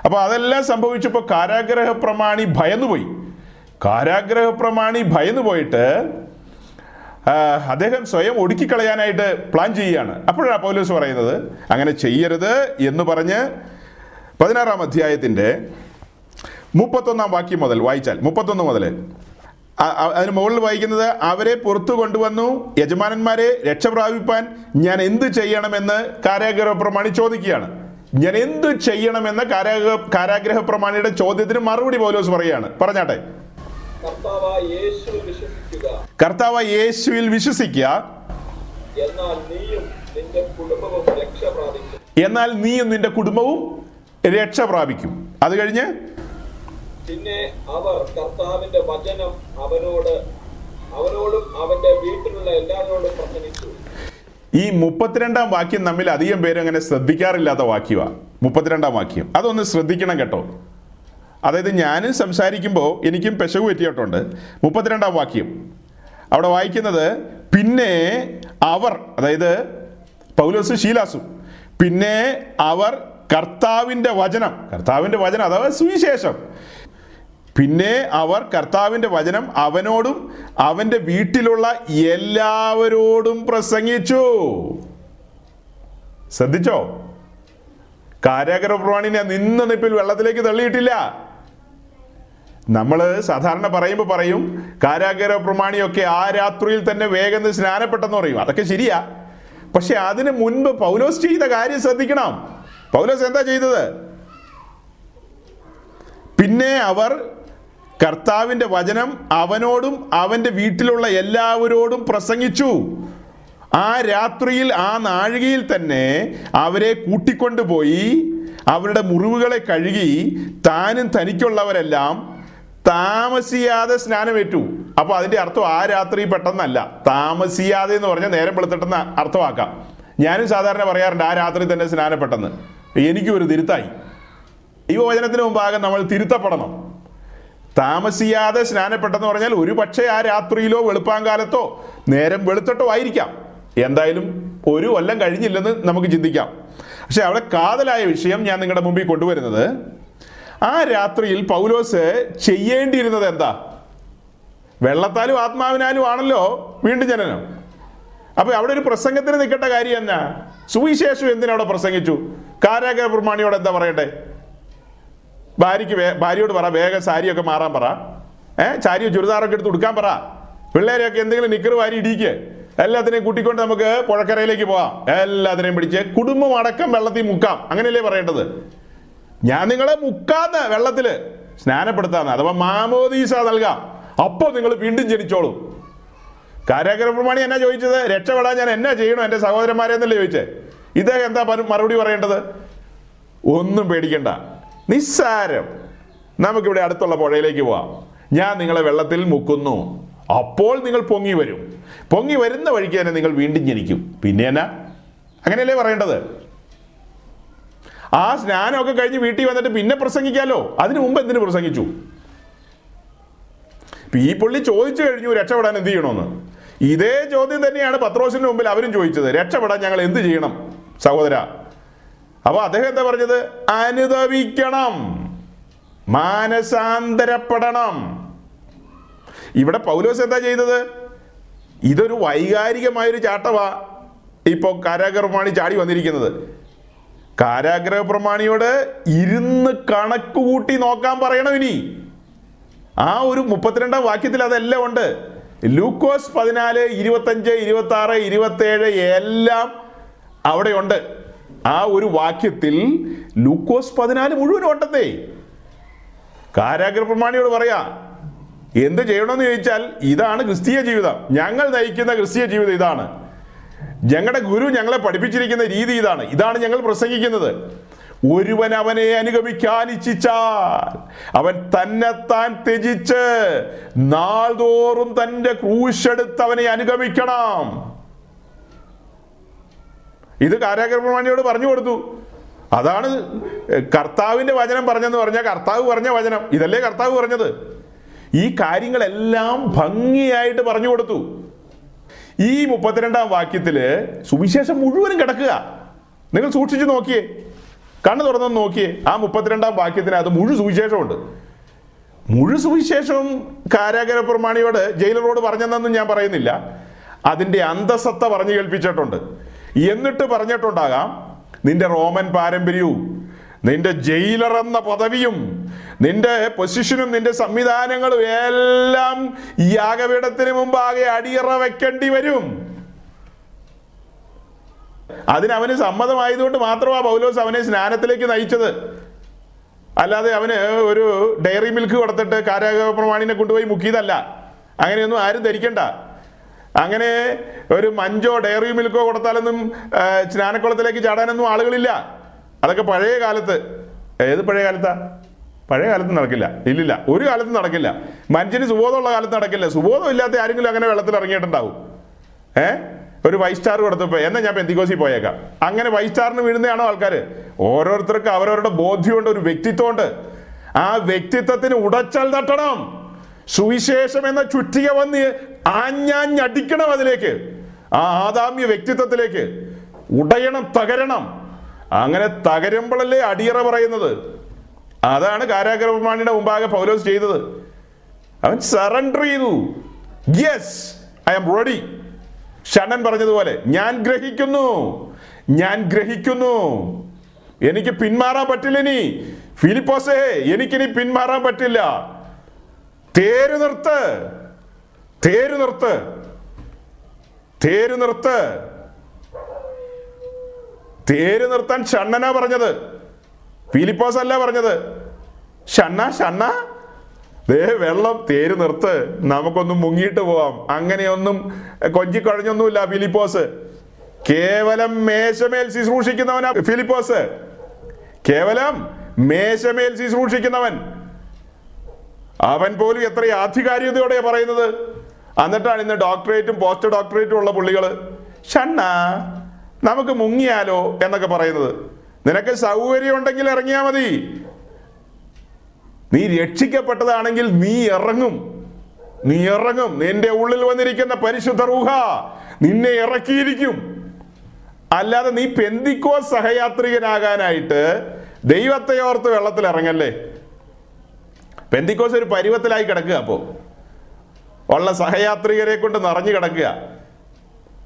അപ്പൊ അതെല്ലാം സംഭവിച്ചപ്പോൾ കാരാഗ്രഹ പ്രമാണി ഭയന്നുപോയി. കാരാഗ്രഹ പ്രമാണി ഭയന്നു പോയിട്ട് അദ്ദേഹം സ്വയം ഒടുക്കിക്കളയാനായിട്ട് പ്ലാൻ ചെയ്യുകയാണ്. അപ്പോഴാണ് പൗലോസ് പറയുന്നത് അങ്ങനെ ചെയ്യരുത് എന്ന് പറഞ്ഞ് പതിനാറാം അധ്യായത്തിന്റെ മുപ്പത്തൊന്നാം വാക്യം മുതൽ വായിച്ചാൽ മുപ്പത്തൊന്ന് മുതൽ അതിന് മുകളിൽ വായിക്കുന്നത് അവരെ പുറത്തു കൊണ്ടുവന്നു യജമാനന്മാരെ രക്ഷപ്രാപിപ്പാൻ ഞാൻ എന്ത് ചെയ്യണമെന്ന് കാരാഗ്രഹ പ്രമാണി ചോദിക്കുകയാണ്. ഞാൻ എന്ത് ചെയ്യണമെന്ന് കാരാഗ്രഹ കാരാഗ്രഹ പ്രമാണിയുടെ ചോദ്യത്തിന് മറുപടി പൗലോസ് പറയുകയാണ്. പറഞ്ഞാട്ടെ. കർത്താവ് യേശുവിൽ വിശ്വസിക്കുക. എന്നാൽ നീയും നിന്റെ കുടുംബവും രക്ഷ പ്രാപിക്കും എന്നാൽ നീയും നിന്റെ കുടുംബവും രക്ഷ പ്രാപിക്കും അത് കഴിഞ്ഞ് പിന്നെ അവർ കർത്താവിന്റെ വചനം അവനോട് അവനോടും അവന്റെ വീട്ടിലുള്ള എല്ലാവരോടും പ്രസംഗിച്ചു. ഈ മുപ്പത്തിരണ്ടാം വാക്യം നമ്മിൽ അധികം പേര് അങ്ങനെ ശ്രദ്ധിക്കാറില്ലാത്ത വാക്യമാണ് മുപ്പത്തിരണ്ടാം വാക്യം. അതൊന്ന് ശ്രദ്ധിക്കണം കേട്ടോ. അതായത് ഞാനും സംസാരിക്കുമ്പോൾ എനിക്കും പെശകു പറ്റിയിട്ടുണ്ട്. മുപ്പത്തിരണ്ടാം വാക്യം. അവിടെ വായിക്കുന്നത് പിന്നെ അവർ അതായത് പൗലോസ് ശീലാസു പിന്നെ അവർ കർത്താവിന്റെ വചനം കർത്താവിന്റെ വചനം അഥവാ സുവിശേഷം പിന്നെ അവർ കർത്താവിന്റെ വചനം അവനോടും അവന്റെ വീട്ടിലുള്ള എല്ലാവരോടും പ്രസംഗിച്ചു. ശ്രദ്ധിച്ചോ? കാരാഗ്രഹ പ്രമാണിനെ നിന്ന നിപ്പിൽ വെള്ളത്തിലേക്ക് തള്ളിയിട്ടില്ല. നമ്മൾ സാധാരണ പറയുമ്പോൾ പറയും കാരാഗ്രഹ പ്രമാണിയൊക്കെ ആ രാത്രിയിൽ തന്നെ വേഗം സ്നാനപ്പെട്ടെന്ന് പറയും. അതൊക്കെ ശരിയാ. പക്ഷെ അതിന് മുൻപ് പൗലോസ് ചെയ്ത കാര്യം ശ്രദ്ധിക്കണം. പൗലോസ് എന്താ ചെയ്തത്? പിന്നെ അവർ കർത്താവിന്റെ വചനം അവനോടും അവന്റെ വീട്ടിലുള്ള എല്ലാവരോടും പ്രസംഗിച്ചു. ആ രാത്രിയിൽ ആ നാഴികയിൽ തന്നെ അവരെ കൂട്ടിക്കൊണ്ടുപോയി അവരുടെ മുറിവുകളെ കഴുകി താനും തനിക്കുള്ളവരെല്ലാം താമസിയാതെ സ്നാനമേറ്റു. അപ്പോൾ അതിന്റെ അർത്ഥം ആ രാത്രി പെട്ടെന്നല്ല. താമസിയാതെ എന്ന് പറഞ്ഞാൽ നേരം വെളുത്തിട്ടെന്ന് അർത്ഥമാക്കാം. ഞാനും സാധാരണ പറയാറുണ്ട് ആ രാത്രി തന്നെ സ്നാനപ്പെട്ടെന്ന്. എനിക്കും ഒരു തിരുത്തായി. ഈ വചനത്തിന് മുമ്പാകെ നമ്മൾ തിരുത്തപ്പെടണം. താമസിയാതെ സ്നാനപ്പെട്ടെന്ന് പറഞ്ഞാൽ ഒരു പക്ഷേ ആ രാത്രിയിലോ വെളുപ്പാങ്കാലത്തോ നേരം വെളുത്തട്ടോ ആയിരിക്കാം. എന്തായാലും ഒരു കൊല്ലം കഴിഞ്ഞില്ലെന്ന് നമുക്ക് ചിന്തിക്കാം. പക്ഷെ അവിടെ കാതലായ വിഷയം ഞാൻ നിങ്ങളുടെ മുമ്പിൽ കൊണ്ടുവരുന്നത്. ആ രാത്രിയിൽ പൗലോസ് ചെയ്യേണ്ടിയിരുന്നത് എന്താ? വെള്ളത്താലും ആത്മാവിനാലും ആണല്ലോ വീണ്ടും ജനനം. അപ്പൊ അവിടെ ഒരു പ്രസംഗത്തിന് നിൽക്കേണ്ട കാര്യം എന്നാ? സുവിശേഷം എന്തിനവിടെ പ്രസംഗിച്ചു? കാരാഗ്രഹ പ്രമാണിയോട് എന്താ പറയണ്ടേ? ഭാര്യയ്ക്ക് ഭാര്യയോട് പറ വേഗം സാരിയൊക്കെ മാറാൻ പറ. ഏ ചാരിയോ ചുരിദാറൊക്കെ എടുത്ത് ഉടുക്കാൻ പറ. പിള്ളേരെയൊക്കെ എന്തെങ്കിലും നിക്കർ വാരി ഇടിക്ക് എല്ലാത്തിനെയും കൂട്ടിക്കൊണ്ട് നമുക്ക് പുഴക്കരയിലേക്ക് പോവാം എല്ലാത്തിനെയും പിടിച്ച് കുടുംബം അടക്കം വെള്ളത്തിൽ മുക്കാം. അങ്ങനെയല്ലേ പറയേണ്ടത്? ഞാൻ നിങ്ങളെ മുക്കാന്ന് വെള്ളത്തിൽ സ്നാനപ്പെടുത്താന്ന്. അഥവാ മാമോദീസ നൽകാം. അപ്പോൾ നിങ്ങൾ വീണ്ടും ജനിച്ചോളൂ. കാര്യാഗ്രഹപ്രമാണി എന്നാ ചോദിച്ചത്? രക്ഷപ്പെടാൻ ഞാൻ എന്നാ ചെയ്യണം? എന്റെ സഹോദരന്മാരെ എന്നല്ലേ ചോദിച്ചേ? ഇദ്ദേഹം എന്താ മറുപടി പറയേണ്ടത്? ഒന്നും പേടിക്കണ്ട. നിസ്സാരം. നമുക്കിവിടെ അടുത്തുള്ള പുഴയിലേക്ക് പോവാം. ഞാൻ നിങ്ങളെ വെള്ളത്തിൽ മുക്കുന്നു. അപ്പോൾ നിങ്ങൾ പൊങ്ങി വരും. പൊങ്ങി വരുന്ന വഴിക്ക് തന്നെ നിങ്ങൾ വീണ്ടും ജനിക്കും. പിന്നെ എന്നാ? അങ്ങനെയല്ലേ പറയേണ്ടത്? ആ സ്നാനമൊക്കെ കഴിഞ്ഞ് വീട്ടിൽ വന്നിട്ട് പിന്നെ പ്രസംഗിക്കാലോ? അതിനു മുമ്പ് എന്തിനു പ്രസംഗിച്ചു? ഈ പുള്ളി ചോദിച്ചു കഴിഞ്ഞു രക്ഷപ്പെടാൻ എന്ത് ചെയ്യണമെന്ന് ഇതേ ചോദ്യം തന്നെയാണ് പത്രോസിന് മുമ്പിൽ അവരും ചോദിച്ചത്. രക്ഷപ്പെടാൻ ഞങ്ങൾ എന്ത് ചെയ്യണം? സഹോദര അപ്പൊ അദ്ദേഹം എന്താ പറഞ്ഞത്? അനുദവിക്കണം. മാനസാന്തരപ്പെടണം. ഇവിടെ പൗലോസ് എന്താ ചെയ്തത്? ഇതൊരു വൈകാരികമായൊരു ചാട്ടവാ ഇപ്പൊ കാരാഗ്രഹപ്രമാണി ചാടി വന്നിരിക്കുന്നത്. കാരാഗ്രഹ പ്രമാണിയോട് ഇരുന്ന് കണക്ക് കൂട്ടി നോക്കാൻ പറയണം ഇനി. ആ ഒരു മുപ്പത്തിരണ്ടാം വാക്യത്തിൽ അതെല്ലാം ഉണ്ട്. ലൂക്കോസ് പതിനാല് ഇരുപത്തഞ്ച് ഇരുപത്തി ആറ് ഇരുപത്തേഴ് എല്ലാം അവിടെ ഉണ്ട് ആ ഒരു വാക്യത്തിൽ ലൂക്കോസ് പതിനാല് മുഴുവൻ ഓട്ടത്തെ. കാരാഗ്രഹപ്രമാണിയോട് പറയാ എന്ത് ചെയ്യണമെന്ന് ചോദിച്ചാൽ ഇതാണ് ക്രിസ്തീയ ജീവിതം. ഞങ്ങൾ നയിക്കുന്ന ക്രിസ്തീയ ജീവിതം ഇതാണ്. ഞങ്ങളുടെ ഗുരു ഞങ്ങളെ പഠിപ്പിച്ചിരിക്കുന്ന രീതി ഇതാണ്. ഇതാണ് ഞങ്ങൾ പ്രസംഗിക്കുന്നത്. ഒരുവൻ അവനെ അനുഗമിക്കാൻ ഇച്ഛിച്ചാൽ അവൻ തന്നെത്താൻ ത്യജിച്ച് നാൾതോറും തന്റെ ക്രൂശെടുത്ത് അവനെ അനുഗമിക്കണം. ഇത് കാരാഗ്രഹപ്രമാണിയോട് പറഞ്ഞു കൊടുത്തു. അതാണ് കർത്താവിന്റെ വചനം പറഞ്ഞെന്ന് പറഞ്ഞാൽ കർത്താവ് പറഞ്ഞ വചനം. ഇതല്ലേ കർത്താവ് പറഞ്ഞത്? ഈ കാര്യങ്ങളെല്ലാം ഭംഗിയായിട്ട് പറഞ്ഞു കൊടുത്തു. ഈ മുപ്പത്തിരണ്ടാം വാക്യത്തിൽ സുവിശേഷം മുഴുവനും കിടക്കുക. നിങ്ങൾ സൂക്ഷിച്ചു നോക്കിയേ. കണ്ണു തുറന്നു നോക്കിയേ. ആ മുപ്പത്തിരണ്ടാം അത് മുഴു സുവിശേഷമുണ്ട്. മുഴു സുവിശേഷവും കാരാഗ്രഹ പ്രമാണിയോട് ജയിലറോട് പറഞ്ഞെന്നൊന്നും ഞാൻ പറയുന്നില്ല. അതിന്റെ അന്തസത്ത പറഞ്ഞു കേൾപ്പിച്ചിട്ടുണ്ട്. എന്നിട്ട് പറഞ്ഞിട്ടുണ്ടാകാം നിന്റെ റോമൻ പാരമ്പര്യവും നിന്റെ ജയിലർ എന്ന പദവിയും നിന്റെ പൊസിഷനും നിന്റെ സംവിധാനങ്ങളും എല്ലാം യാഗപീഠത്തിന് മുമ്പാകെ അടിയറ വെക്കേണ്ടി വരും. അതിനവന് സമ്മതമായതുകൊണ്ട് മാത്രമാ പൗലോസ് അവനെ സ്നാനത്തിലേക്ക് നയിച്ചത്. അല്ലാതെ അവന് ഒരു ഡയറി മിൽക്ക് കൊടുത്തിട്ട് കാരാഗ്രഹ പ്രമാണിനെ കൊണ്ടുപോയി മുക്കിയതല്ല. അങ്ങനെയൊന്നും ആരും ധരിക്കണ്ട. അങ്ങനെ ഒരു മഞ്ചോ ഡയറി മിൽക്കോ കൊടുത്താലൊന്നും സ്നാനക്കുളത്തിലേക്ക് ചാടാനൊന്നും ആളുകളില്ല. അതൊക്കെ പഴയ കാലത്ത്. ഏത് പഴയ കാലത്താ? പഴയ കാലത്ത് നടക്കില്ല. ഇല്ലില്ല. ഒരു കാലത്തും നടക്കില്ല. മനുഷ്യന് സുബോധമുള്ള കാലത്ത് നടക്കില്ല. സുബോധം ഇല്ലാത്ത ആരെങ്കിലും അങ്ങനെ വെള്ളത്തിൽ ഇറങ്ങിയിട്ടുണ്ടാവും. ഏ? ഒരു ഫൈവ് സ്റ്റാർ കൊടുത്തപ്പോ എന്നാ ഞാൻ പെന്തിക്കോസി പോയേക്കാം. അങ്ങനെ ഫൈവ് സ്റ്റാറിന് വീഴുന്നതാണോ ആൾക്കാർ? ഓരോരുത്തർക്ക് അവരവരുടെ ബോധ്യമുണ്ട് ഒരു വ്യക്തിത്വമുണ്ട്. ആ വ്യക്തിത്വത്തിന് ഉടച്ചൽ തട്ടണം. സുവിശേഷം എന്ന ചുറ്റിക വന്ന് ആഞ്ഞാഞ്ഞടിക്കണം അതിലേക്ക്. ആ ആദാമ്യ വ്യക്തിത്വത്തിലേക്ക്. ഉടയണം തകരണം. അങ്ങനെ തകരുമ്പോഴല്ലേ അടിയറ പറയുന്നത്. അതാണ് കാരാഗ്രഹമാണിയുടെ മുമ്പാകെ പൗലോസ് ചെയ്തത്. അവൻ സറണ്ടർ ചെയ്തു. Yes I am ready Shannan പറഞ്ഞതുപോലെ ഞാൻ ഗ്രഹിക്കുന്നു. ഞാൻ ഗ്രഹിക്കുന്നു. എനിക്ക് പിന്മാറാൻ പറ്റില്ല ഇനി. ഫിലിപ്പോസേ എനിക്കിനി പിന്മാറാൻ പറ്റില്ല. തേര് നിർത്ത് തേര് നിർത്ത്. തേര് നിർത്ത്. തേര് നിർത്താൻ ഷണ്ണനാ പറഞ്ഞത്. ഫിലിപ്പോസ് അല്ല പറഞ്ഞത്. ഷണ്ണ ഷണ്ണ. ദേ വെള്ളം തേര് നിർത്ത്. നമുക്കൊന്നും മുങ്ങിയിട്ട് പോവാം. അങ്ങനെയൊന്നും കൊഞ്ചിക്കഴിഞ്ഞൊന്നുമില്ല ഫിലിപ്പോസ്. കേവലം മേശമേൽ ശുശ്രൂഷിക്കുന്നവനാ ഫിലിപ്പോസ്. കേവലം മേശമേൽ ശുശ്രൂഷിക്കുന്നവൻ. അവൻ പോലും എത്ര ആധികാരികതയോടെ പറയുന്നത്? എന്നിട്ടാണ് ഇന്ന് ഡോക്ടറേറ്റും പോസ്റ്റ് ഡോക്ടറേറ്റും ഉള്ള പുള്ളികൾ ഷണ്ണ നമുക്ക് മുങ്ങിയാലോ എന്നൊക്കെ പറയുന്നത്. നിനക്ക് സൗകര്യം ഉണ്ടെങ്കിൽ ഇറങ്ങിയാൽ മതി. നീ രക്ഷിക്കപ്പെട്ടതാണെങ്കിൽ നീ ഇറങ്ങും. നീ ഇറങ്ങും. നിന്റെ ഉള്ളിൽ വന്നിരിക്കുന്ന പരിശുദ്ധ റൂഹ നിന്നെ ഇറക്കിയിരിക്കും. അല്ലാതെ നീ പെന്തിക്കോ സഹയാത്രികനാകാനായിട്ട് ദൈവത്തെ ഓർത്ത് വെള്ളത്തിൽ ഇറങ്ങല്ലേ? പെന്തിക്കോസ് ഒരു പരുവത്തിലായി കിടക്കുക അപ്പോ. ഉള്ള സഹയാത്രികരെ കൊണ്ട് നിറഞ്ഞു കിടക്കുക.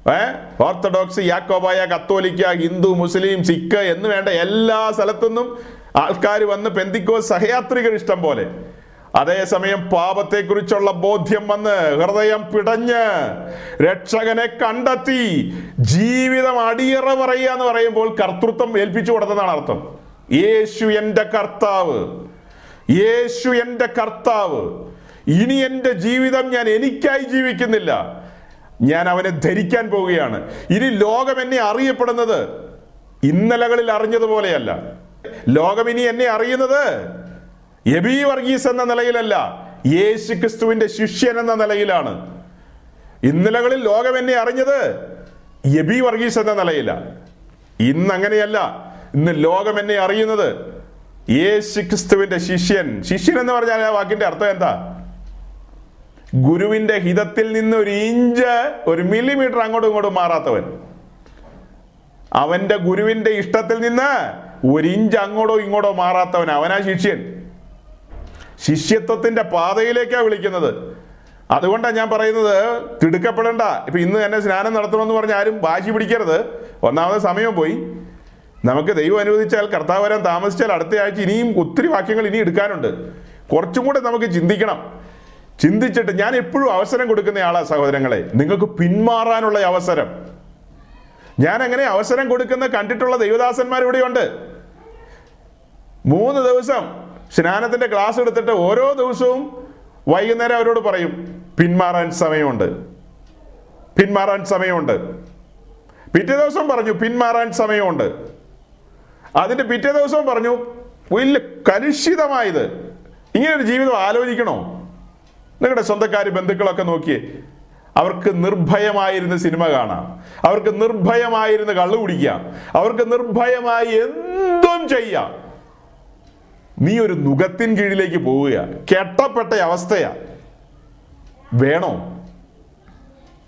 ഏ? ഓർത്തഡോക്സ് യാക്കോബായ കത്തോലിക്ക ഹിന്ദു മുസ്ലിം സിഖ് എന്ന് വേണ്ട എല്ലാ സ്ഥലത്തുനിന്നും ആൾക്കാർ വന്ന് പെന്തിക്കോ സഹയാത്രികർ ഇഷ്ടം പോലെ. അതേസമയം പാപത്തെക്കുറിച്ചുള്ള ബോധ്യം വന്ന് ഹൃദയം പിടഞ്ഞ് രക്ഷകനെ കണ്ടെത്തി ജീവിതം അടിയറ പറയുക എന്ന് പറയുമ്പോൾ കർത്തൃത്വം ഏൽപ്പിച്ചു കൊടുത്തതാണ് അർത്ഥം. യേശു എന്റെ കർത്താവ്. യേശു എന്റെ കർത്താവ്. ഇനി എന്റെ ജീവിതം ഞാൻ എനിക്കായി ജീവിക്കുന്നില്ല. ഞാൻ അവനെ ധരിക്കാൻ പോവുകയാണ്. ഇനി ലോകം എന്നെ അറിയപ്പെടുന്നത് ഇന്നലകളിൽ അറിഞ്ഞതുപോലെയല്ല. ലോകം ഇനി എന്നെ അറിയുന്നത് എബി വർഗീസ് എന്ന നിലയിലല്ല. യേശു ക്രിസ്തുവിന്റെ ശിഷ്യൻ എന്ന നിലയിലാണ്. ഇന്നലകളിൽ ലോകം എന്നെ അറിഞ്ഞത് എബി വർഗീസ് എന്ന നിലയില. ഇന്ന് അങ്ങനെയല്ല ഇന്ന് ലോകം എന്നെ അറിയുന്നത് യേശു ക്രിസ്തുവിന്റെ ശിഷ്യൻ. ശിഷ്യൻ എന്ന് പറഞ്ഞാൽ ആ വാക്കിന്റെ അർത്ഥം എന്താ? ഗുരുവിന്റെ ഹിതത്തിൽ നിന്ന് ഒരു ഇഞ്ച് ഒരു മില്ലിമീറ്റർ അങ്ങോട്ടും ഇങ്ങോട്ടും മാറാത്തവൻ. അവന്റെ ഗുരുവിന്റെ ഇഷ്ടത്തിൽ നിന്ന് ഒരു ഇഞ്ച് അങ്ങോട്ടോ ഇങ്ങോട്ടോ മാറാത്തവൻ അവനാ ശിഷ്യൻ. ശിഷ്യത്വത്തിന്റെ പാതയിലേക്കാ വിളിക്കുന്നത്. അതുകൊണ്ടാണ് ഞാൻ പറയുന്നത് തിടുക്കപ്പെടണ്ട. ഇപ്പൊ ഇന്ന് തന്നെ സ്നാനം നടത്തണമെന്ന് പറഞ്ഞ ആരും വാശി പിടിക്കരുത്. ഒന്നാമത് സമയം പോയി. നമുക്ക് ദൈവം അനുവദിച്ചാൽ കർത്താവ് വരാൻ താമസിച്ചാൽ അടുത്ത ആഴ്ച ഇനിയും ഒത്തിരി വാക്യങ്ങൾ ഇനി എടുക്കാനുണ്ട്. കുറച്ചും കൂടെ നമുക്ക് ചിന്തിക്കണം. ചിന്തിച്ചിട്ട് ഞാൻ എപ്പോഴും അവസരം കൊടുക്കുന്ന ആളാ സഹോദരങ്ങളെ. നിങ്ങൾക്ക് പിന്മാറാനുള്ള അവസരം. ഞാൻ അങ്ങനെ അവസരം കൊടുക്കുന്ന കണ്ടിട്ടുള്ള ദൈവദാസന്മാർ ഇവിടെയുണ്ട് മൂന്ന് ദിവസം സ്നാനത്തിന്റെ ക്ലാസ് എടുത്തിട്ട് ഓരോ ദിവസവും വൈകുന്നേരം അവരോട് പറയും പിന്മാറാൻ സമയമുണ്ട്. പിന്മാറാൻ സമയമുണ്ട്. പിറ്റേ ദിവസം പറഞ്ഞു പിന്മാറാൻ സമയമുണ്ട്. അതിന്റെ പിറ്റേ ദിവസവും പറഞ്ഞു വലിയ കലുഷിതമായത്. ഇങ്ങനെ ഒരു ജീവിതം ആലോചിക്കണോ? നിങ്ങളുടെ സ്വന്തക്കാർ ബന്ധുക്കളൊക്കെ നോക്കിയേ അവർക്ക് നിർഭയമായിരുന്ന് സിനിമ കാണാം. അവർക്ക് നിർഭയമായിരുന്ന് കള്ളു കുടിക്കാം. അവർക്ക് നിർഭയമായി എന്തും ചെയ്യാം. നീ ഒരു നുഖത്തിൻ കീഴിലേക്ക് പോവുക. കെട്ടപ്പെട്ട അവസ്ഥയാ. വേണോ?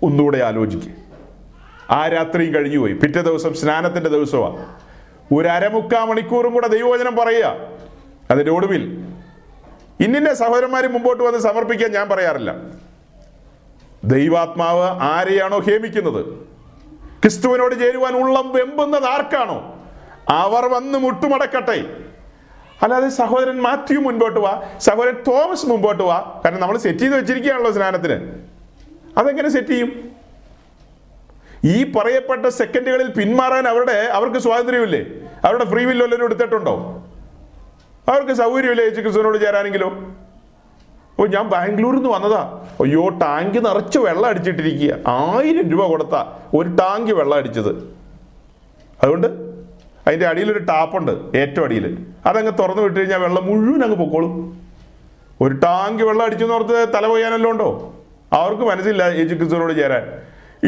ഒന്നുകൂടെ ആലോചിക്കുക ആ രാത്രിയും കഴിഞ്ഞു പോയി. പിറ്റേ ദിവസം സ്നാനത്തിന്റെ ദിവസമാണ് ഒരു അരമുക്കാ മണിക്കൂറും കൂടെ ദൈവവചനം പറയുക. അതിന്റെ ഒടുവിൽ ഇന്നിന്റെ സഹോദരന്മാർ മുമ്പോട്ട് വന്ന് സമർപ്പിക്കാൻ ഞാൻ പറയാറില്ല. ദൈവാത്മാവ് ആരെയാണോ ഹേമിക്കുന്നത്? ക്രിസ്തുവിനോട് ചേരുവാൻ ഉള്ളം വെമ്പുന്നത് ആർക്കാണോ? അവർ വന്ന് മുട്ടുമടക്കട്ടെ. അല്ലാതെ സഹോദരൻ മാത്യു മുൻപോട്ട് വാ സഹോദരൻ തോമസ് മുമ്പോട്ട് വാ. കാരണം നമ്മൾ സെറ്റ് ചെയ്ത് വെച്ചിരിക്കുകയാണല്ലോ സ്നാനത്തിന്. അതെങ്ങനെ സെറ്റ് ചെയ്യും? ഈ പറയപ്പെട്ട സെക്കൻഡുകളിൽ പിന്മാറാൻ അവരുടെ അവർക്ക് സ്വാതന്ത്ര്യമില്ലേ? അവരുടെ ഫ്രീ വില്ല് വല്ലവരും എടുത്തിട്ടുണ്ടോ? അവർക്ക് സൗകര്യമില്ല യേശു ക്രിസ്തുവിനോട് ചേരാനെങ്കിലോ? ഓ ഞാൻ ബാംഗ്ലൂരിൽ നിന്ന് വന്നതാ. അയ്യോ ടാങ്ക് നിറച്ച് വെള്ളം അടിച്ചിട്ടിരിക്കുക. ആയിരം രൂപ കൊടുത്താ ഒരു ടാങ്ക് വെള്ളം അടിച്ചത്. അതുകൊണ്ട് അതിന്റെ അടിയിൽ ഒരു ടാപ്പുണ്ട് ഏറ്റവും അടിയിൽ. അതങ്ങ് തുറന്നു വിട്ട് കഴിഞ്ഞാൽ വെള്ളം മുഴുവൻ അങ്ങ് പൊക്കോളും. ഒരു ടാങ്ക് വെള്ളം അടിച്ചു ഓർത്ത് തല കൊയ്യാനല്ലോ ഉണ്ടോ? അവർക്ക് മനസ്സില്ല യേശു ക്രിസ്തുവിനോട് ചേരാൻ.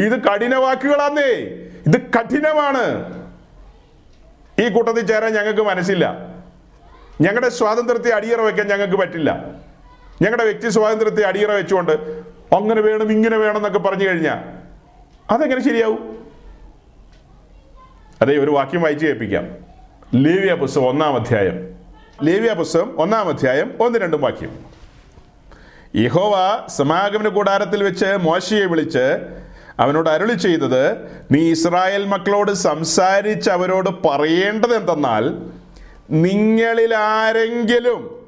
ഇത് കഠിന വാക്കുകളാന്നേ. ഇത് കഠിനമാണ്. ഈ കൂട്ടത്തിൽ ചേരാൻ ഞങ്ങൾക്ക് മനസ്സില്ല. ഞങ്ങളുടെ സ്വാതന്ത്ര്യത്തെ അടിയറ വെക്കാൻ ഞങ്ങൾക്ക് പറ്റില്ല. ഞങ്ങളുടെ വ്യക്തി സ്വാതന്ത്ര്യത്തെ അടിയറ വെച്ചുകൊണ്ട് അങ്ങനെ വേണം ഇങ്ങനെ വേണം എന്നൊക്കെ പറഞ്ഞു കഴിഞ്ഞാൽ അതെങ്ങനെ ശരിയാവും? അതെ ഒരു വാക്യം വായിച്ചു കേൾപ്പിക്കാം. ലേവ്യ പുസ്തകം ഒന്നാം അധ്യായം. ലേവ്യ പുസ്തകം ഒന്നാം അധ്യായം ഒന്ന് രണ്ടും വാക്യം. യഹോവ സമാഗമന കൂടാരത്തിൽ വെച്ച് മോശയെ വിളിച്ച് അവനോട് അരുളി ചെയ്തത് നീ ഇസ്രായേൽ മക്കളോട് സംസാരിച്ച് അവരോട് പറയേണ്ടത് എന്തെന്നാൽ നിങ്ങളിൽ ആരെങ്കിലും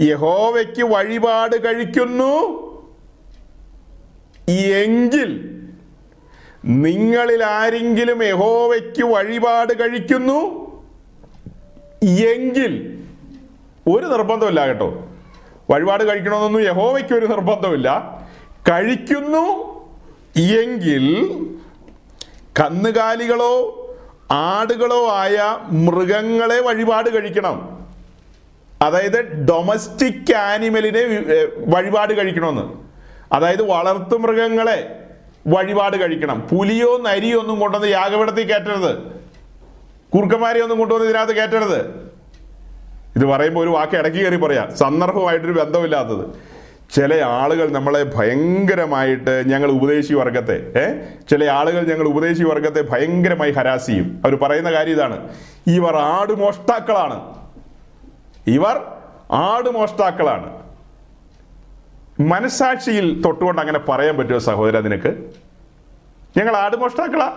യഹോവയ്ക്ക് വഴിപാട് കഴിക്കുന്നു? എങ്കിൽ നിങ്ങളിൽ ആരെങ്കിലും യഹോവയ്ക്ക് വഴിപാട് കഴിക്കുന്നു? എങ്കിൽ ഒരു നിർബന്ധമില്ല കേട്ടോ. വഴിപാട് കഴിക്കണമെന്നൊന്നും യഹോവയ്ക്ക് ഒരു നിർബന്ധമില്ല കഴിക്കുന്നു എങ്കിൽ കന്നുകാലികളോ ആടുകളോ ആയ മൃഗങ്ങളെ വഴിപാട് കഴിക്കണം. അതായത് ഡൊമസ്റ്റിക് ആനിമലിനെ വഴിപാട് കഴിക്കണമെന്ന്. അതായത് വളർത്തു മൃഗങ്ങളെ വഴിപാട് കഴിക്കണം. പുലിയോ നരിയോ ഒന്നും കൊണ്ടുവന്ന് യാഗപീഠത്തിൽ കയറ്റരുത്. കുറുക്കന്മാരെ ഒന്നും കൊണ്ടുവന്ന് ഇതിനകത്ത് കയറ്റരുത്. ഇത് പറയുമ്പോൾ ഒരു വാക്ക് ഇടയ്ക്ക് കയറി പറയാം. സന്ദർഭമായിട്ടൊരു ബന്ധമില്ലാത്തത്. ചില ആളുകൾ നമ്മളെ ഭയങ്കരമായിട്ട് ഞങ്ങൾ ഉപദേശി വർഗത്തെ ഏ? ചില ആളുകൾ ഞങ്ങൾ ഉപദേശി വർഗത്തെ ഭയങ്കരമായി ഹരാസ് ചെയ്യും. അവർ പറയുന്ന കാര്യം ഇതാണ്. ഇവർ ആട് മോഷ്ടാക്കളാണ്. ഇവർ ആട് മോഷ്ടാക്കളാണ്. മനസാക്ഷിയിൽ തൊട്ടുകൊണ്ട് അങ്ങനെ പറയാൻ പറ്റുമോ സഹോദര നിനക്ക്? ഞങ്ങൾ ആടുമോഷ്ടാക്കളാ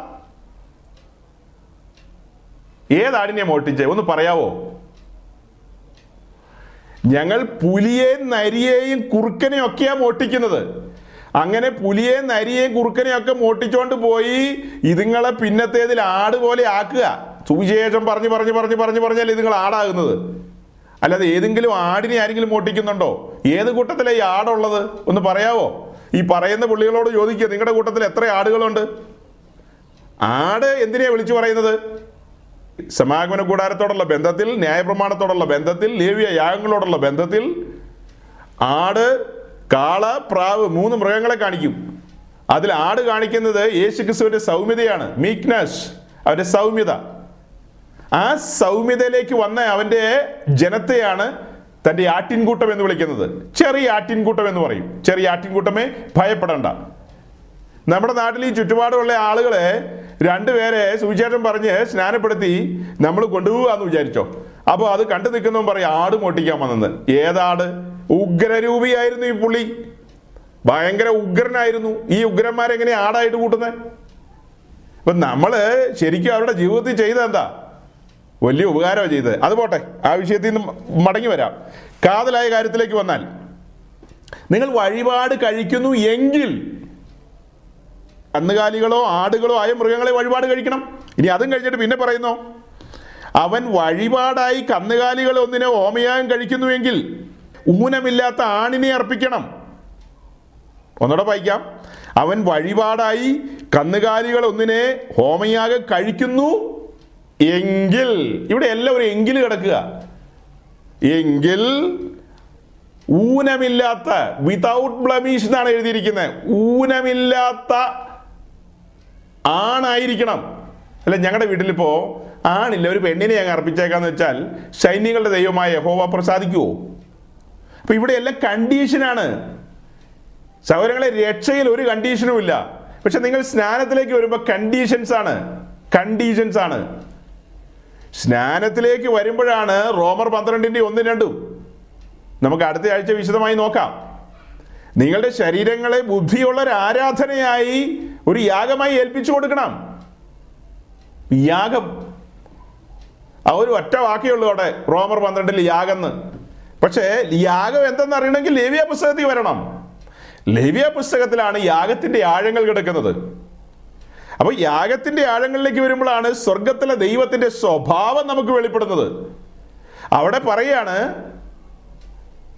ഏതാടിനെ മോട്ടിച്ചേ ഒന്ന് പറയാവോ? ഞങ്ങൾ പുലിയെയും നരിയെയും കുറുക്കനെയും ഒക്കെയാ മോട്ടിക്കുന്നത് അങ്ങനെ പുലിയെ നരിയെയും കുറുക്കനെയും ഒക്കെ മോട്ടിച്ചോണ്ട് പോയി ഇതുങ്ങളെ പിന്നത്തേതിൽ ആട് പോലെ ആക്കുക. സുവിശേഷം പറഞ്ഞു പറഞ്ഞു പറഞ്ഞു പറഞ്ഞു പറഞ്ഞാൽ ഇതുങ്ങൾ ആടാകുന്നത്? അല്ലാതെ ഏതെങ്കിലും ആടിനെ ആരെങ്കിലും മോട്ടിക്കുന്നുണ്ടോ ഏത് കൂട്ടത്തിലെ ഈ ആടുള്ളത്? ഒന്ന് പറയാവോ? ഈ പറയുന്ന പുള്ളികളോട് ചോദിക്കുക നിങ്ങളുടെ കൂട്ടത്തിൽ എത്ര ആടുകളുണ്ട്? ആട് എന്തിനാ വിളിച്ചു പറയുന്നത്? സമാഗമന കൂടാരത്തോടുള്ള ബന്ധത്തിൽ ന്യായപ്രമാണത്തോടുള്ള ബന്ധത്തിൽ ലേവിയ യാഗങ്ങളോടുള്ള ബന്ധത്തിൽ ആട് കാള പ്രാവ് മൂന്ന് മൃഗങ്ങളെ കാണിക്കും. അതിൽ ആട് കാണിക്കുന്നത് യേശുക്രിസ്തുവിന്റെ സൗമ്യതയാണ് മീക്നസ് അവന്റെ സൗമ്യത. ആ സൗമ്യതയിലേക്ക് വന്ന അവന്റെ ജനത്തെയാണ് തന്റെ ആട്ടിൻകൂട്ടം എന്ന് വിളിക്കുന്നത്. ചെറിയ ആട്ടിൻകൂട്ടം എന്ന് പറയും. ചെറിയ ആട്ടിൻകൂട്ടമേ ഭയപ്പെടണ്ട. നമ്മുടെ നാട്ടിൽ ഈ ചുറ്റുപാടുമുള്ള ആളുകളെ രണ്ടുപേരെ സുവിശേഷം പറഞ്ഞ് സ്നാനപ്പെടുത്തി നമ്മൾ കൊണ്ടുപോകാന്ന് വിചാരിച്ചോ. അപ്പോൾ അത് കണ്ടു നിൽക്കുന്നവൻ പറയും ആട് മോട്ടിക്കാൻ വന്നത്. ഏതാട്? ഉഗ്രരൂപിയായിരുന്നു ഈ പുള്ളി. ഭയങ്കര ഉഗ്രനായിരുന്നു. ഈ ഉഗ്രന്മാരെങ്ങനെ ആടായിട്ട് കൂട്ടുന്നത് അപ്പൊ നമ്മൾ ശരിക്കും അവരുടെ ജീവിതത്തിൽ ചെയ്തത് എന്താ? വലിയ ഉപകാരമാണ് ചെയ്തത്. അത് പോട്ടെ ആ വിഷയത്തിൽ നിന്ന് മടങ്ങി വരാം. കാതലായ കാര്യത്തിലേക്ക് വന്നാൽ നിങ്ങൾ വഴിപാട് കഴിക്കുന്നു എങ്കിൽ കന്നുകാലികളോ ആടുകളോ ആയ മൃഗങ്ങളെ വഴിപാട് കഴിക്കണം. ഇനി അതും കഴിഞ്ഞിട്ട് പിന്നെ പറയുന്നു അവൻ വഴിപാടായി കന്നുകാലികൾ ഒന്നിനെ ഓമയാഗം കഴിക്കുന്നുവെങ്കിൽ ഊനമില്ലാത്ത ആണിനെ അർപ്പിക്കണം. ഒന്നുകൂടെ വായിക്കാം. അവൻ വഴിപാടായി കന്നുകാലികൾ ഒന്നിനെ ഹോമയാഗം കഴിക്കുന്നു എങ്കിൽ ഇവിടെ എല്ലാം ഒരു എങ്കിൽ കിടക്കുക. എങ്കിൽ ഊനമില്ലാത്ത വിതൗട്ട് ബ്ലമീഷ് എന്നാണ് എഴുതിയിരിക്കുന്നത്. ഊനമില്ലാത്ത ആണായിരിക്കണം. അല്ല ഞങ്ങളുടെ വീട്ടിലിപ്പോ ആണില്ല ഒരു പെണ്ണിനെ ഞങ്ങൾ അർപ്പിച്ചേക്കാന്ന് വെച്ചാൽ സൈന്യങ്ങളുടെ ദൈവമായ യഹോവ പ്രസാദിക്കുവോ? അപ്പൊ ഇവിടെ എല്ലാം കണ്ടീഷനാണ് സൗരങ്ങളെ രക്ഷയിൽ ഒരു കണ്ടീഷനും ഇല്ല. പക്ഷെ നിങ്ങൾ സ്നാനത്തിലേക്ക് വരുമ്പോൾ കണ്ടീഷൻസ് ആണ്. കണ്ടീഷൻസ് ആണ്. സ്നാനത്തിലേക്ക് വരുമ്പോഴാണ് റോമർ പന്ത്രണ്ടിന്റെ ഒന്നും രണ്ടും. നമുക്ക് അടുത്ത ആഴ്ച വിശദമായി നോക്കാം. നിങ്ങളുടെ ശരീരങ്ങളെ ബുദ്ധിയുള്ള ഒരു ആരാധനയായി ഒരു യാഗമായി ഏൽപ്പിച്ചു കൊടുക്കണം. യാഗം. ആ ഒരു ഒറ്റ വാക്കേ ഉള്ളൂ അവിടെ റോമർ പന്ത്രണ്ടിൽ യാഗം പക്ഷേ യാഗം എന്തെന്ന് അറിയണമെങ്കിൽ ലേവിയ പുസ്തകത്തിൽ വരണം. ലേവിയ പുസ്തകത്തിലാണ് യാഗത്തിന്റെ ആഴങ്ങൾ കിടക്കുന്നത്. അപ്പൊ യാഗത്തിന്റെ ആഴങ്ങളിലേക്ക് വരുമ്പോഴാണ് സ്വർഗത്തിലെ ദൈവത്തിന്റെ സ്വഭാവം നമുക്ക് വെളിപ്പെടുന്നത്. അവിടെ പറയാണ്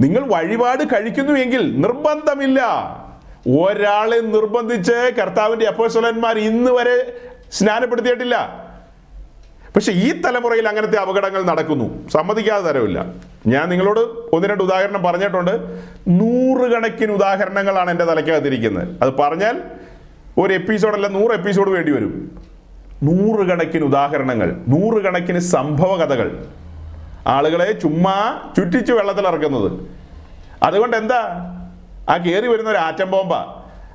നിങ്ങൾ വഴിപാട് കഴിക്കുന്നുവെങ്കിൽ നിർബന്ധമില്ല. ഒരാളെ നിർബന്ധിച്ച് കർത്താവിന്റെ അപ്പോസ്വലന്മാർ ഇന്ന് വരെ സ്നാനപ്പെടുത്തിയിട്ടില്ല. പക്ഷെ ഈ തലമുറയിൽ അങ്ങനത്തെ അപകടങ്ങൾ നടക്കുന്നു. സമ്മതിക്കാതെ തരമില്ല. ഞാൻ നിങ്ങളോട് ഒന്ന് രണ്ട് ഉദാഹരണം പറഞ്ഞിട്ടുണ്ട്. നൂറുകണക്കിന് ഉദാഹരണങ്ങളാണ് എന്റെ തലയ്ക്കകത്തിരിക്കുന്നത്. അത് പറഞ്ഞാൽ ഒരു എപ്പിസോഡല്ല നൂറ് എപ്പിസോഡ് വേണ്ടി വരും. നൂറുകണക്കിന് ഉദാഹരണങ്ങൾ നൂറുകണക്കിന് സംഭവ കഥകൾ ആളുകളെ ചുമ്മാ ചുറ്റിച്ച് വെള്ളത്തിൽ ഇറക്കുന്നത്. അതുകൊണ്ട് എന്താ? ആ കയറി വരുന്ന ഒരു ആറ്റം ബോംബ.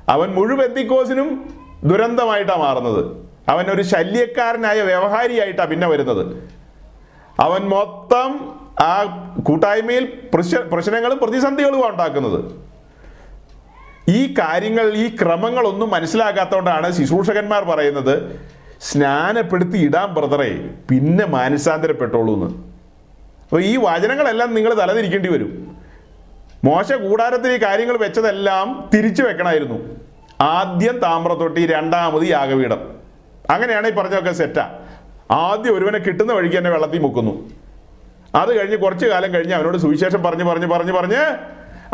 അവൻ മുഴുവൻ എന്തിക്കോസിനും ദുരന്തമായിട്ടാണ് മാറുന്നത്. അവൻ ഒരു ശല്യക്കാരനായ വ്യവഹാരിയായിട്ടാണ് പിന്നെ വരുന്നത്. അവൻ മൊത്തം ആ കൂട്ടായ്മയിൽ പ്രശ്ന പ്രശ്നങ്ങളും പ്രതിസന്ധികളുമാണ് ഉണ്ടാക്കുന്നത്. ഈ കാര്യങ്ങൾ ഈ ക്രമങ്ങളൊന്നും മനസ്സിലാക്കാത്തതുകൊണ്ടാണ് ശുശ്രൂഷകന്മാർ പറയുന്നത് സ്നാനപ്പെടുത്തി ഇടാൻ ബ്രദറെ. പിന്നെ മാനസാന്തരപ്പെട്ടോളൂ എന്ന് അപ്പോൾ ഈ വചനങ്ങളെല്ലാം നിങ്ങൾ തലതിരിക്കേണ്ടി വരും. മോശ കൂടാരത്തിൽ ഈ കാര്യങ്ങൾ വെച്ചതെല്ലാം തിരിച്ചു വെക്കണമായിരുന്നു ആദ്യം താമ്രത്തൊട്ടി രണ്ടാമത് യാഗപീഠം. അങ്ങനെയാണ് ഈ പറഞ്ഞതൊക്കെ സെറ്റാ ആദ്യം ഒരുവനെ കിട്ടുന്ന വഴിക്ക് തന്നെ വെള്ളത്തിൽ മുക്കുന്നു. അത് കഴിഞ്ഞ് കുറച്ചു കാലം കഴിഞ്ഞ് അവനോട് സുവിശേഷം പറഞ്ഞ് പറഞ്ഞ് പറഞ്ഞ് പറഞ്ഞ്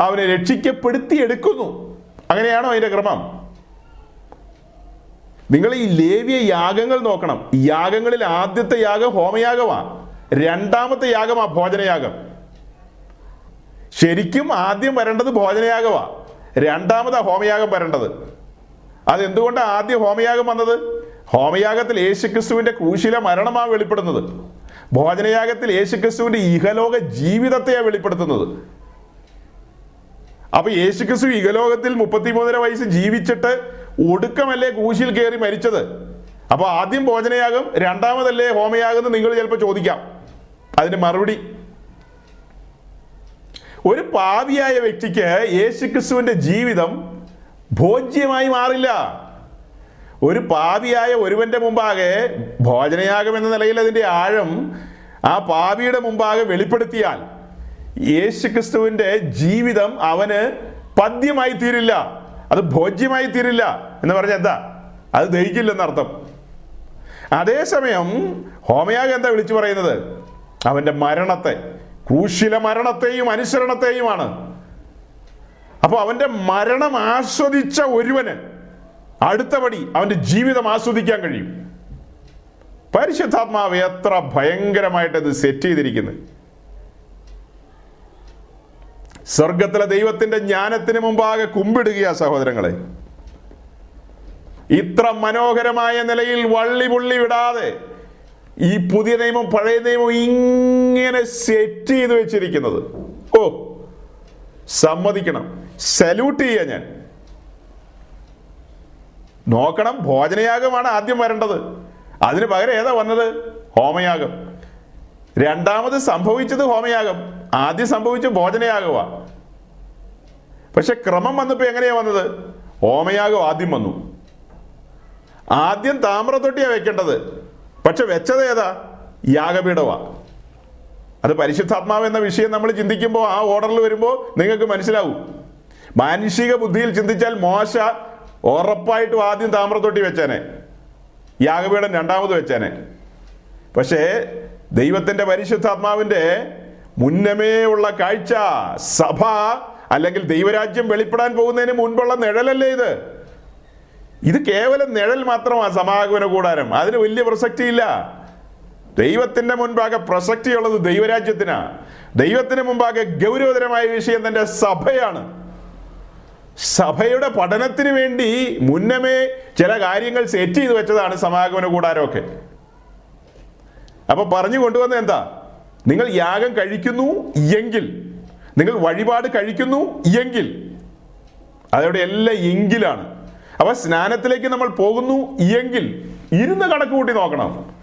അവനെ രക്ഷിക്കപ്പെടുത്തി എടുക്കുന്നു. അങ്ങനെയാണോ അതിന്റെ ക്രമം? നിങ്ങൾ ഈ ലേവിയ യാഗങ്ങൾ നോക്കണം. യാഗങ്ങളിൽ ആദ്യത്തെ യാഗം ഹോമയാഗമാ. രണ്ടാമത്തെ യാഗമാ ഭോജനയാഗം. ശരിക്കും ആദ്യം വരേണ്ടത് ഭോജനയാഗമാ രണ്ടാമതാ ഹോമയാഗം വരേണ്ടത്. അതെന്തുകൊണ്ടാണ് ആദ്യം ഹോമയാഗം വന്നത്? ഹോമയാഗത്തിൽ യേശുക്രിസ്തുവിന്റെ ക്രൂശിലെ മരണമാണ് വെളിപ്പെടുന്നത്. ഭോജനയാഗത്തിൽ യേശുക്രിസ്തുവിന്റെ ഇഹലോക ജീവിതത്തെയാണ് വെളിപ്പെടുത്തുന്നത്. അപ്പൊ യേശുക്രിസ്തു ഇഹലോകത്തിൽ മുപ്പത്തിമൂന്നര വയസ്സ് ജീവിച്ചിട്ട് ഒടുക്കമല്ലേ ക്രൂശിൽ കയറി മരിച്ചത്? അപ്പൊ ആദ്യം ഭോജനയാഗം രണ്ടാമതല്ലേ ഹോമയാഗം എന്ന് നിങ്ങൾ ചിലപ്പോൾ ചോദിക്കാം. അതിന് മറുപടി. ഒരു പാവിയായ വ്യക്തിക്ക് യേശുക്രിസ്തുവിന്റെ ജീവിതം ഭോജ്യമായി മാറില്ല. ഒരു പാവിയായ ഒരുവന്റെ മുമ്പാകെ ഭോജനയാഗം എന്ന നിലയിൽ അതിന്റെ ആഴം ആ പാവിയുടെ മുമ്പാകെ വെളിപ്പെടുത്തിയാൽ യേശുക്രിസ്തുവിന്റെ ജീവിതം അവന് പദ്യമായി തീരില്ല. അത് ഭോജ്യമായി തീരില്ല എന്ന് പറഞ്ഞാൽ എന്താ? അത് ദഹിക്കില്ലെന്നർത്ഥം. അതേസമയം ഹോമയാഗം എന്താ വിളിച്ചു പറയുന്നത്? അവന്റെ മരണത്തെ ക്രൂശിലെ മരണത്തെയും അനുസരണത്തെയുമാണ്. അപ്പോൾ അവന്റെ മരണം ആസ്വദിച്ച ഒരുവന് അടുത്തപടി അവന്റെ ജീവിതം ആസ്വദിക്കാൻ കഴിയും. പരിശുദ്ധാത്മാവ് എത്ര ഭയങ്കരമായിട്ട് ഇത് സെറ്റ് ചെയ്തിരിക്കുന്നു. സ്വർഗത്തിലെ ദൈവത്തിന്റെ ജ്ഞാനത്തിന് മുമ്പാകെ കുമ്പിടുകയാ സഹോദരങ്ങളെ. ഇത്ര മനോഹരമായ നിലയിൽ വള്ളി പുള്ളി വിടാതെ ഈ പുതിയ നിയമം പഴയ നിയമം ഇങ്ങനെ സെറ്റ് ചെയ്ത് വെച്ചിരിക്കുന്നത്. ഓ സമ്മതിക്കണം. സല്യൂട്ട് ചെയ്യാ ഞാൻ. നോക്കണം ഭോജനയാഗമാണ് ആദ്യം വരേണ്ടത്. അതിന് പകരം ഏതാ വന്നത്? ഹോമയാഗം. രണ്ടാമത് സംഭവിച്ചത് ഹോമയാഗം. ആദ്യം സംഭവിച്ച ഭോജനയാഗമാ പക്ഷെ ക്രമം വന്നപ്പോൾ എങ്ങനെയാ വന്നത്? ഹോമയാഗം ആദ്യം വന്നു. ആദ്യം താമ്രത്തൊട്ടിയാ വെക്കേണ്ടത്. പക്ഷെ വെച്ചത് ഏതാ? യാഗപീഠമാ അത് പരിശുദ്ധാത്മാവ് എന്ന വിഷയം നമ്മൾ ചിന്തിക്കുമ്പോൾ ആ ഓർഡറിൽ വരുമ്പോൾ നിങ്ങൾക്ക് മനസ്സിലാവും. മാനുഷിക ബുദ്ധിയിൽ ചിന്തിച്ചാൽ മോശ ഉറപ്പായിട്ടും ആദ്യം താമ്രത്തൊട്ടി വെച്ചേനെ. യാഗപീഠം രണ്ടാമത് വെച്ചേനെ. പക്ഷേ ദൈവത്തിന്റെ പരിശുദ്ധാത്മാവിന്റെ മുന്നമേ ഉള്ള കാഴ്ച സഭ അല്ലെങ്കിൽ ദൈവരാജ്യം വെളിപ്പെടാൻ പോകുന്നതിന് മുൻപുള്ള നിഴലല്ലേ ഇത്? ഇത് കേവലം നിഴൽ മാത്രമാണ് സമാഗമന കൂടാരം. അതിന് വലിയ പ്രസക്തിയില്ല. ദൈവത്തിന്റെ മുൻപാകെ പ്രസക്തിയുള്ളത് ദൈവരാജ്യത്തിനാ. ദൈവത്തിന് മുമ്പാകെ ഗൗരവതരമായ വിഷയം തന്റെ സഭയാണ്. സഭയുടെ പഠനത്തിന് വേണ്ടി മുന്നമേ ചില കാര്യങ്ങൾ സെറ്റ് ചെയ്ത് വെച്ചതാണ് സമാഗമന കൂടാരമൊക്കെ. അപ്പൊ പറഞ്ഞു കൊണ്ടുവന്ന എന്താ? നിങ്ങൾ യാഗം കഴിക്കുന്നു എങ്കിൽ നിങ്ങൾ വഴിപാട് കഴിക്കുന്നു എങ്കിൽ അതവിടെ എല്ലാം എങ്കിലാണ്. അപ്പൊ സ്നാനത്തിലേക്ക് നമ്മൾ പോകുന്നു എങ്കിൽ ഇരുന്ന് കണക്ക് കൂട്ടി നോക്കണം.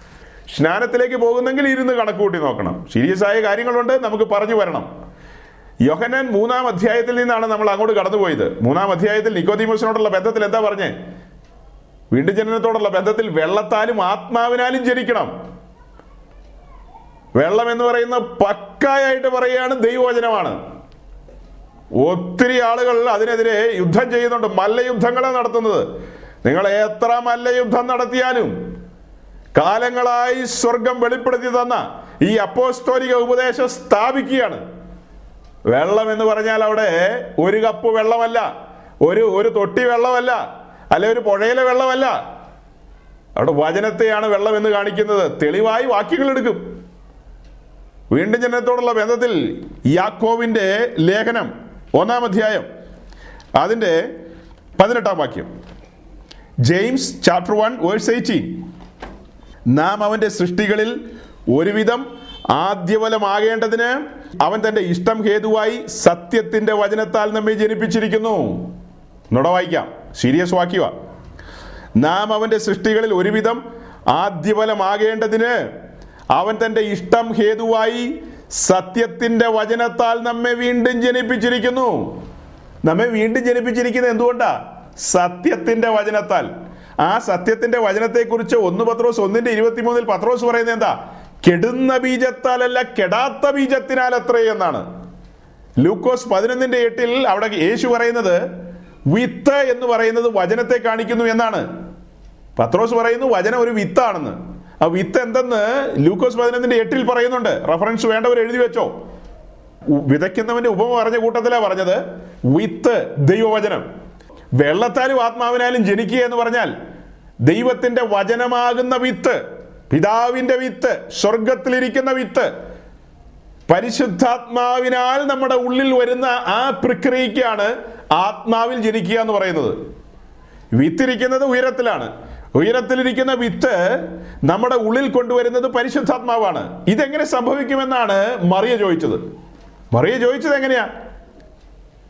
സ്നാനത്തിലേക്ക് പോകുന്നെങ്കിൽ ഇരുന്ന് കണക്ക് കൂട്ടി നോക്കണം. സീരിയസ് ആയ കാര്യങ്ങളുണ്ട് നമുക്ക് പറഞ്ഞു വരണം. യോഹനാൻ മൂന്നാം അധ്യായത്തിൽ നിന്നാണ് നമ്മൾ അങ്ങോട്ട് കടന്നുപോയത്. മൂന്നാം അധ്യായത്തിൽ നിക്കോദീമോസിനോടുള്ള ബന്ധത്തിൽ എന്താ പറഞ്ഞേ? വീണ്ടും ജനനത്തോടുള്ള ബന്ധത്തിൽ വെള്ളത്താലും ആത്മാവിനാലും ജനിക്കണം. വെള്ളം എന്ന് പറയുന്ന പക്കായായിട്ട് പറയുകയാണ് ദൈവവചനമാണ്. ഒത്തിരി ആളുകൾ അതിനെതിരെ യുദ്ധം ചെയ്യുന്നുണ്ട് മല്ലയുദ്ധങ്ങളാണ് നടത്തുന്നത്. നിങ്ങൾ എത്ര മല്ലയുദ്ധം നടത്തിയാലും കാലങ്ങളായി സ്വർഗം വെളിപ്പെടുത്തി തന്ന ഈ അപ്പോസ്തോലിക ഉപദേശം സ്ഥാപിക്കുകയാണ്. വെള്ളം എന്ന് പറഞ്ഞാൽ അവിടെ ഒരു കപ്പ് വെള്ളമല്ല ഒരു ഒരു തൊട്ടി വെള്ളമല്ല അല്ലെ ഒരു പുഴയിലെ വെള്ളമല്ല. അവിടെ വചനത്തെയാണ് വെള്ളം എന്ന് കാണിക്കുന്നത്. തെളിവായി വാക്യങ്ങൾ എടുക്കും. വീണ്ടും ജനത്തോടുള്ള ബന്ധത്തിൽ യാക്കോവിന്റെ ലേഖനം ഒന്നാം അധ്യായം അതിന്റെ പതിനെട്ടാം വാക്യം. James chapter one verse eighteen നാം അവന്റെ സൃഷ്ടികളിൽ ഒരുവിധം ആദ്യവലമാകേണ്ടതിന് അവൻ തന്റെ ഇഷ്ടം ഹേതുവായി സത്യത്തിന്റെ വചനത്താൽ നമ്മെ ജനിപ്പിച്ചിരിക്കുന്നു. നുട വായിക്കാം. സീരിയസ് വാക്യുക നാം അവന്റെ സൃഷ്ടികളിൽ ഒരുവിധം ആദ്യഫലമാകേണ്ടതിന് അവൻ തന്റെ ഇഷ്ടം ഹേതുവായി സത്യത്തിന്റെ വചനത്താൽ നമ്മെ വീണ്ടും ജനിപ്പിച്ചിരിക്കുന്നു. നമ്മെ വീണ്ടും ജനിപ്പിച്ചിരിക്കുന്നത് എന്തുകൊണ്ടാ? സത്യത്തിന്റെ വചനത്താൽ. ആ സത്യത്തിന്റെ വചനത്തെക്കുറിച്ച് ഒന്ന് പത്രോസ് ഒന്നിന്റെ ഇരുപത്തിമൂന്നിൽ പത്രോസ് പറയുന്നത് എന്താ? കെടുന്ന ബീജത്താലല്ല കെടാത്ത ബീജത്തിനാൽ അത്രേ എന്നാണ്. ലൂക്കോസ് പതിനൊന്നിന്റെ എട്ടിൽ അവിടെ യേശു പറയുന്നത് വിത്ത് എന്ന് പറയുന്നത് വചനത്തെ കാണിക്കുന്നു എന്നാണ്. പത്രോസ് പറയുന്നു വചനം ഒരു വിത്താണെന്ന്. ആ വിത്ത് എന്തെന്ന് ലൂക്കോസ് പതിനൊന്നിന്റെ എട്ടിൽ പറയുന്നുണ്ട്. റഫറൻസ് വേണ്ടവർ എഴുതി വെച്ചോ. വിതയ്ക്കുന്നവന്റെ ഉപമ പറഞ്ഞ കൂട്ടത്തിലാ പറഞ്ഞത്. വിത്ത് ദൈവവചനം. വെള്ളത്താലും ആത്മാവിനാലും ജനിക്കുക എന്ന് പറഞ്ഞാൽ ദൈവത്തിന്റെ വചനമാകുന്ന വിത്ത് പിതാവിന്റെ വിത്ത് സ്വർഗത്തിലിരിക്കുന്ന വിത്ത് പരിശുദ്ധാത്മാവിനാൽ നമ്മുടെ ഉള്ളിൽ വരുന്ന ആ പ്രക്രിയയ്ക്കാണ് ആത്മാവിൽ ജനിക്കുക എന്ന് പറയുന്നത്. വിത്തിരിക്കുന്നത് ഉയരത്തിലാണ്. ഉയരത്തിലിരിക്കുന്ന വിത്ത് നമ്മുടെ ഉള്ളിൽ കൊണ്ടുവരുന്നത് പരിശുദ്ധാത്മാവാണ്. ഇതെങ്ങനെ സംഭവിക്കുമെന്നാണ് മറിയ ചോദിച്ചത്. മറിയ ചോദിച്ചത് എങ്ങനെയാ?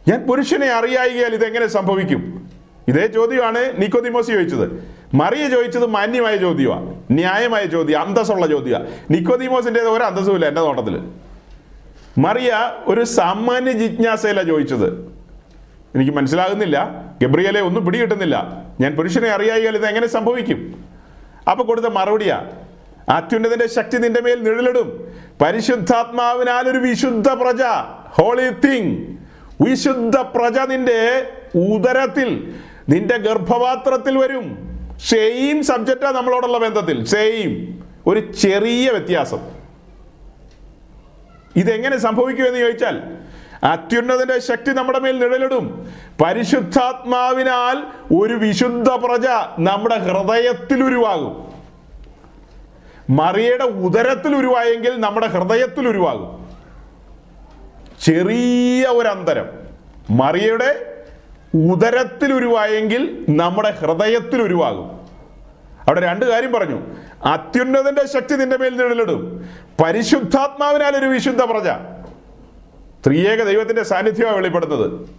ഞാൻ പുരുഷനെ അറിയായികയാൽ ഇതെങ്ങനെ സംഭവിക്കും? ഇതേ ചോദ്യമാണ് നിക്കോതിമോസ് ചോദിച്ചത്. മറിയ ചോദിച്ചത് മാന്യമായ ചോദ്യമാണ് ന്യായമായ ചോദ്യം അന്തസ്സുള്ള ചോദ്യമാണ് നിക്കോതിമോസിന്റെ ഒരു അന്തസ്സുമില്ല എന്റെ നോട്ടത്തിൽ മറിയ ഒരു സാമാന്യ ജിജ്ഞാസയിലാണ് ചോദിച്ചത്. എനിക്ക് മനസ്സിലാകുന്നില്ല. ഗബ്രിയലെ ഒന്നും പിടികിട്ടുന്നില്ല. ഞാൻ പുരുഷനെ അറിയായാൽ ഇത് എങ്ങനെ സംഭവിക്കും? അപ്പൊ കൊടുത്ത മറുപടിയാ അത്യുന്നതിന്റെ ശക്തി നിന്റെ മേൽ നിഴലിടും. പരിശുദ്ധാത്മാവിനാൽ ഒരു വിശുദ്ധ പ്രജ ഹോളി തിങ് വിശുദ്ധ പ്രജ നിന്റെ ഉദരത്തിൽ നിന്റെ ഗർഭപാത്രത്തിൽ വരും. സെയിം സബ്ജക്റ്റാ നമ്മളോടുള്ള ബന്ധത്തിൽ സെയിം ഒരു ചെറിയ വ്യത്യാസം. ഇതെങ്ങനെ സംഭവിക്കുമെന്ന് ചോദിച്ചാൽ അത്യുന്നതിന്റെ ശക്തി നമ്മുടെ മേൽ നിഴലിടും. പരിശുദ്ധാത്മാവിനാൽ ഒരു വിശുദ്ധ പ്രജ നമ്മുടെ ഹൃദയത്തിൽ ഉരുവാകും. മറിയയുടെ ഉദരത്തിൽ ഉരുവായെങ്കിൽ നമ്മുടെ ഹൃദയത്തിൽ ഉരുവാകും. ചെറിയ ഒരു അന്തരം മറിയയുടെ ഉദരത്തിൽ ഉരുവായെങ്കിൽ നമ്മുടെ ഹൃദയത്തിൽ ഉരുവാകും. അവിടെ രണ്ട് കാര്യം പറഞ്ഞു. അത്യുന്നതിന്റെ ശക്തി നിന്റെ മേൽ നിഴലിടും. പരിശുദ്ധാത്മാവിനാൽ ഒരു വിശുദ്ധ പ്രജ. ത്രിയേക ദൈവത്തിന്റെ സാന്നിധ്യമാണ് വെളിപ്പെടുന്നത്.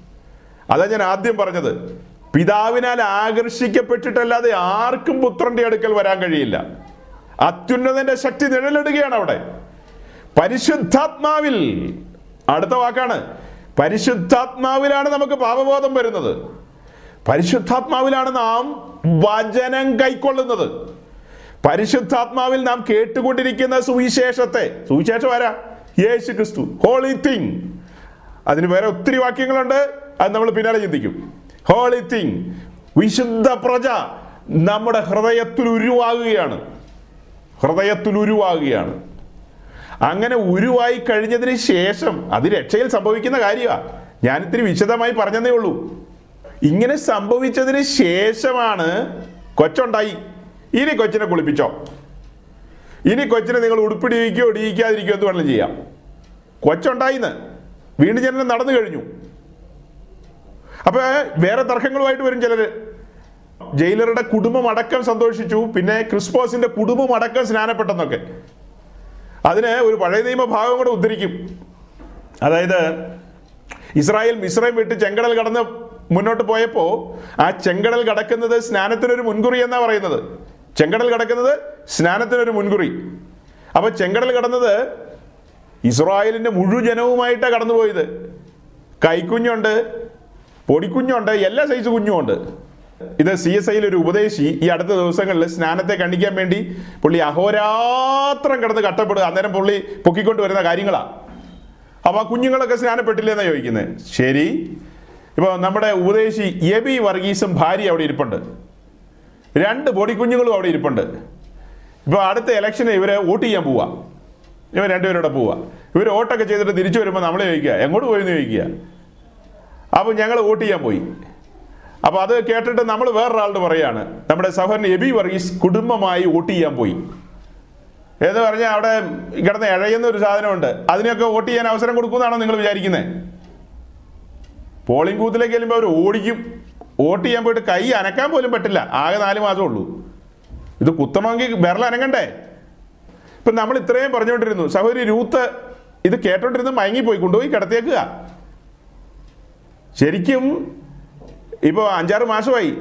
അതാ ഞാൻ ആദ്യം പറഞ്ഞത്. പിതാവിനാൽ ആകർഷിക്കപ്പെട്ടിട്ടല്ലാതെ ആർക്കും പുത്രന്റെ അടുക്കൽ വരാൻ കഴിയില്ല. അത്യുന്നതന്റെ ശക്തി നിഴലിടുകയാണ് അവിടെ. പരിശുദ്ധാത്മാവിൽ അടുത്ത വാക്കാണ് പരിശുദ്ധാത്മാവിലാണ് നമുക്ക് പാപബോധം വരുന്നത്. പരിശുദ്ധാത്മാവിലാണ് നാം വചനം കൈക്കൊള്ളുന്നത്. പരിശുദ്ധാത്മാവിൽ നാം കേട്ടുകൊണ്ടിരിക്കുന്ന സുവിശേഷത്തെ സുവിശേഷം ആരാ? യേശു ക്രിസ്തു ഹോളി തിങ് അതിന് വേറെ ഒത്തിരി വാക്യങ്ങളുണ്ട്. അത് നമ്മൾ പിന്നാലെ ചിന്തിക്കും. ഹോളി തിങ് വിശുദ്ധ പ്രജ നമ്മുടെ ഹൃദയത്തിൽ ഉരുവാകുകയാണ്. ഹൃദയത്തിൽ ഉരുവാകുകയാണ്. അങ്ങനെ ഉരുവായി കഴിഞ്ഞതിന് ശേഷം അത് രക്ഷയിൽ സംഭവിക്കുന്ന കാര്യമാണ് ഞാൻ ഇത്തിരി വിശദമായി പറഞ്ഞതേ ഉള്ളൂ. ഇങ്ങനെ സംഭവിച്ചതിന് ശേഷമാണ് കൊച്ചുണ്ടായി. ഇനി കൊച്ചിനെ കുളിപ്പിച്ചോ. ഇനി കൊച്ചിനെ നിങ്ങൾ ഉടുപ്പിടിയിക്കോ ഇടിയിക്കാതിരിക്കുകയോ എന്ന് വേണം ചെയ്യാം. കൊച്ചുണ്ടായിന്ന്. വീണ്ടും ജനനം നടന്നു കഴിഞ്ഞു. അപ്പൊ വേറെ തർക്കങ്ങളുമായിട്ട് വരും ചിലര്. ജയിലറുടെ കുടുംബം അടക്കം സന്തോഷിച്ചു പിന്നെ ക്രിസ്പോസിന്റെ കുടുംബം അടക്കം സ്നാനപ്പെട്ടെന്നൊക്കെ. അതിന് ഒരു പഴയ നിയമ ഭാഗം കൂടെ ഉദ്ധരിക്കും. അതായത് ഇസ്രായേൽ മിശ്രയും വിട്ട് ചെങ്കടൽ കടന്ന് മുന്നോട്ട് പോയപ്പോൾ ആ ചെങ്കടൽ കടക്കുന്നത് സ്നാനത്തിനൊരു മുൻകുറി എന്നാ പറയുന്നത്. ചെങ്കടൽ കടക്കുന്നത് സ്നാനത്തിനൊരു മുൻകുറി. അപ്പൊ ചെങ്കടൽ കടന്നത് ഇസ്രായേലിന്റെ മുഴുവനവുമായിട്ടാണ് കടന്നുപോയത്. കൈക്കുഞ്ഞുണ്ട് പൊടിക്കുഞ്ഞുണ്ട് എല്ലാ സൈസ് കുഞ്ഞുമുണ്ട്. ഇത് സി എസ് ഐയിൽ ഒരു ഉപദേശി ഈ അടുത്ത ദിവസങ്ങളിൽ സ്നാനത്തെ കണ്ടിക്കാൻ വേണ്ടി പുള്ളി അഹോരാത്രം കിടന്ന് കട്ടപ്പെടുക അന്നേരം പുള്ളി പൊക്കിക്കൊണ്ട് വരുന്ന കാര്യങ്ങളാ. അപ്പൊ ആ കുഞ്ഞുങ്ങളൊക്കെ സ്നാനപ്പെട്ടില്ലെന്നാ ചോദിക്കുന്നത് ശരി. ഇപ്പൊ നമ്മുടെ ഉപദേശി എബി വർഗീസും ഭാര്യ അവിടെ ഇരിപ്പുണ്ട്. രണ്ട് പൊടിക്കുഞ്ഞുങ്ങളും അവിടെ ഇരിപ്പുണ്ട്. ഇപ്പൊ അടുത്ത ഇലക്ഷന് ഇവർ വോട്ട് ചെയ്യാൻ പോവാ. ഇവർ രണ്ടുപേരോടെ പോവാ. ഇവർ വോട്ടൊക്കെ ചെയ്തിട്ട് തിരിച്ചു വരുമ്പോൾ നമ്മളെ ചോദിക്കുക എങ്ങോട്ട് പോയെന്ന് ചോദിക്കുക? അപ്പോൾ ഞങ്ങൾ വോട്ട് ചെയ്യാൻ പോയി. അപ്പോൾ അത് കേട്ടിട്ട് നമ്മൾ വേറൊരാളോട് പറയാണ് നമ്മുടെ സഹോദരൻ എബി വർഗീസ് കുടുംബമായി വോട്ട് ചെയ്യാൻ പോയി. എന്ന് പറഞ്ഞാൽ അവിടെ കിടന്ന് ഇഴയുന്ന ഒരു സാധനമുണ്ട്. അതിനൊക്കെ വോട്ട് ചെയ്യാൻ അവസരം കൊടുക്കുമെന്നാണോ നിങ്ങൾ വിചാരിക്കുന്നത് പോളിംഗ് ബൂത്തിലേക്ക് ചെല്ലുമ്പോൾ അവർ ഓടിക്കും. വോട്ട് ചെയ്യാൻ പോയിട്ട് കൈ അനക്കാൻ പോലും പറ്റില്ല. ആകെ നാല് മാസമേ ഉള്ളൂ. ഇത് കുത്തണമെങ്കിൽ വിരൽ അനങ്ങണ്ടേ? ഇപ്പൊ നമ്മൾ ഇത്രയും പറഞ്ഞുകൊണ്ടിരുന്നു. സഹോദരി രൂത്ത് ഇത് കേട്ടോണ്ടിരുന്ന് മയങ്ങിപ്പോയി. കൊണ്ടുപോയി കിടത്തിയേക്കുക. ശരിക്കും ഇപ്പോൾ അഞ്ചാറ് മാസമായി.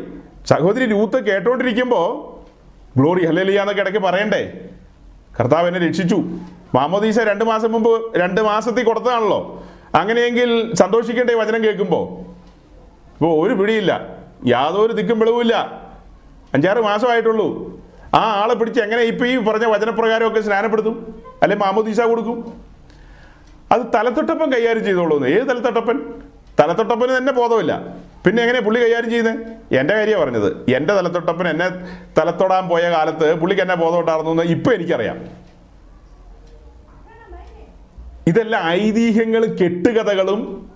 സഹോദരി രൂത്ത് കേട്ടോണ്ടിരിക്കുമ്പോൾ ഗ്ലോറി ഹലലിയ എന്നൊക്കെ ഇടയ്ക്ക് പറയണ്ടേ? കർത്താവ് എന്നെ രക്ഷിച്ചു. മാമോദീസ രണ്ട് മാസം മുമ്പ് രണ്ട് മാസത്തിൽ കൊടുത്തതാണല്ലോ. അങ്ങനെയെങ്കിൽ സന്തോഷിക്കേണ്ടേ വചനം കേൾക്കുമ്പോൾ ഇപ്പോൾ ഒരു പിടിയില്ല. യാതൊരു ദിക്കും വെളിവുമില്ല. അഞ്ചാറ് മാസമായിട്ടുള്ളൂ. ആ ആളെ പിടിച്ച് എങ്ങനെ ഇപ്പം ഈ പറഞ്ഞ വചനപ്രകാരമൊക്കെ സ്നാനപ്പെടുത്തും? അല്ലെ മാമോദീശ കൊടുക്കും? അത് തലത്തൊട്ടപ്പൻ കൈകാര്യം ചെയ്തോളൂന്ന് ഏത് തലത്തൊട്ടപ്പൻ? തലത്തൊട്ടപ്പന് തന്നെ ബോധമില്ല. പിന്നെ എങ്ങനെ പുള്ളി കൈകാര്യം ചെയ്യുന്നത് എന്റെ കാര്യമാണ് പറഞ്ഞത്. എന്റെ തലത്തൊട്ടപ്പൻ എന്നെ തലത്തൊടാൻ പോയ കാലത്ത് പുള്ളിക്ക് എന്നെ ബോധം ഉണ്ടായിരുന്നു എന്ന് ഇപ്പം എനിക്കറിയാം. ഇതെല്ലാം ഐതിഹ്യങ്ങളും കെട്ടുകഥകളും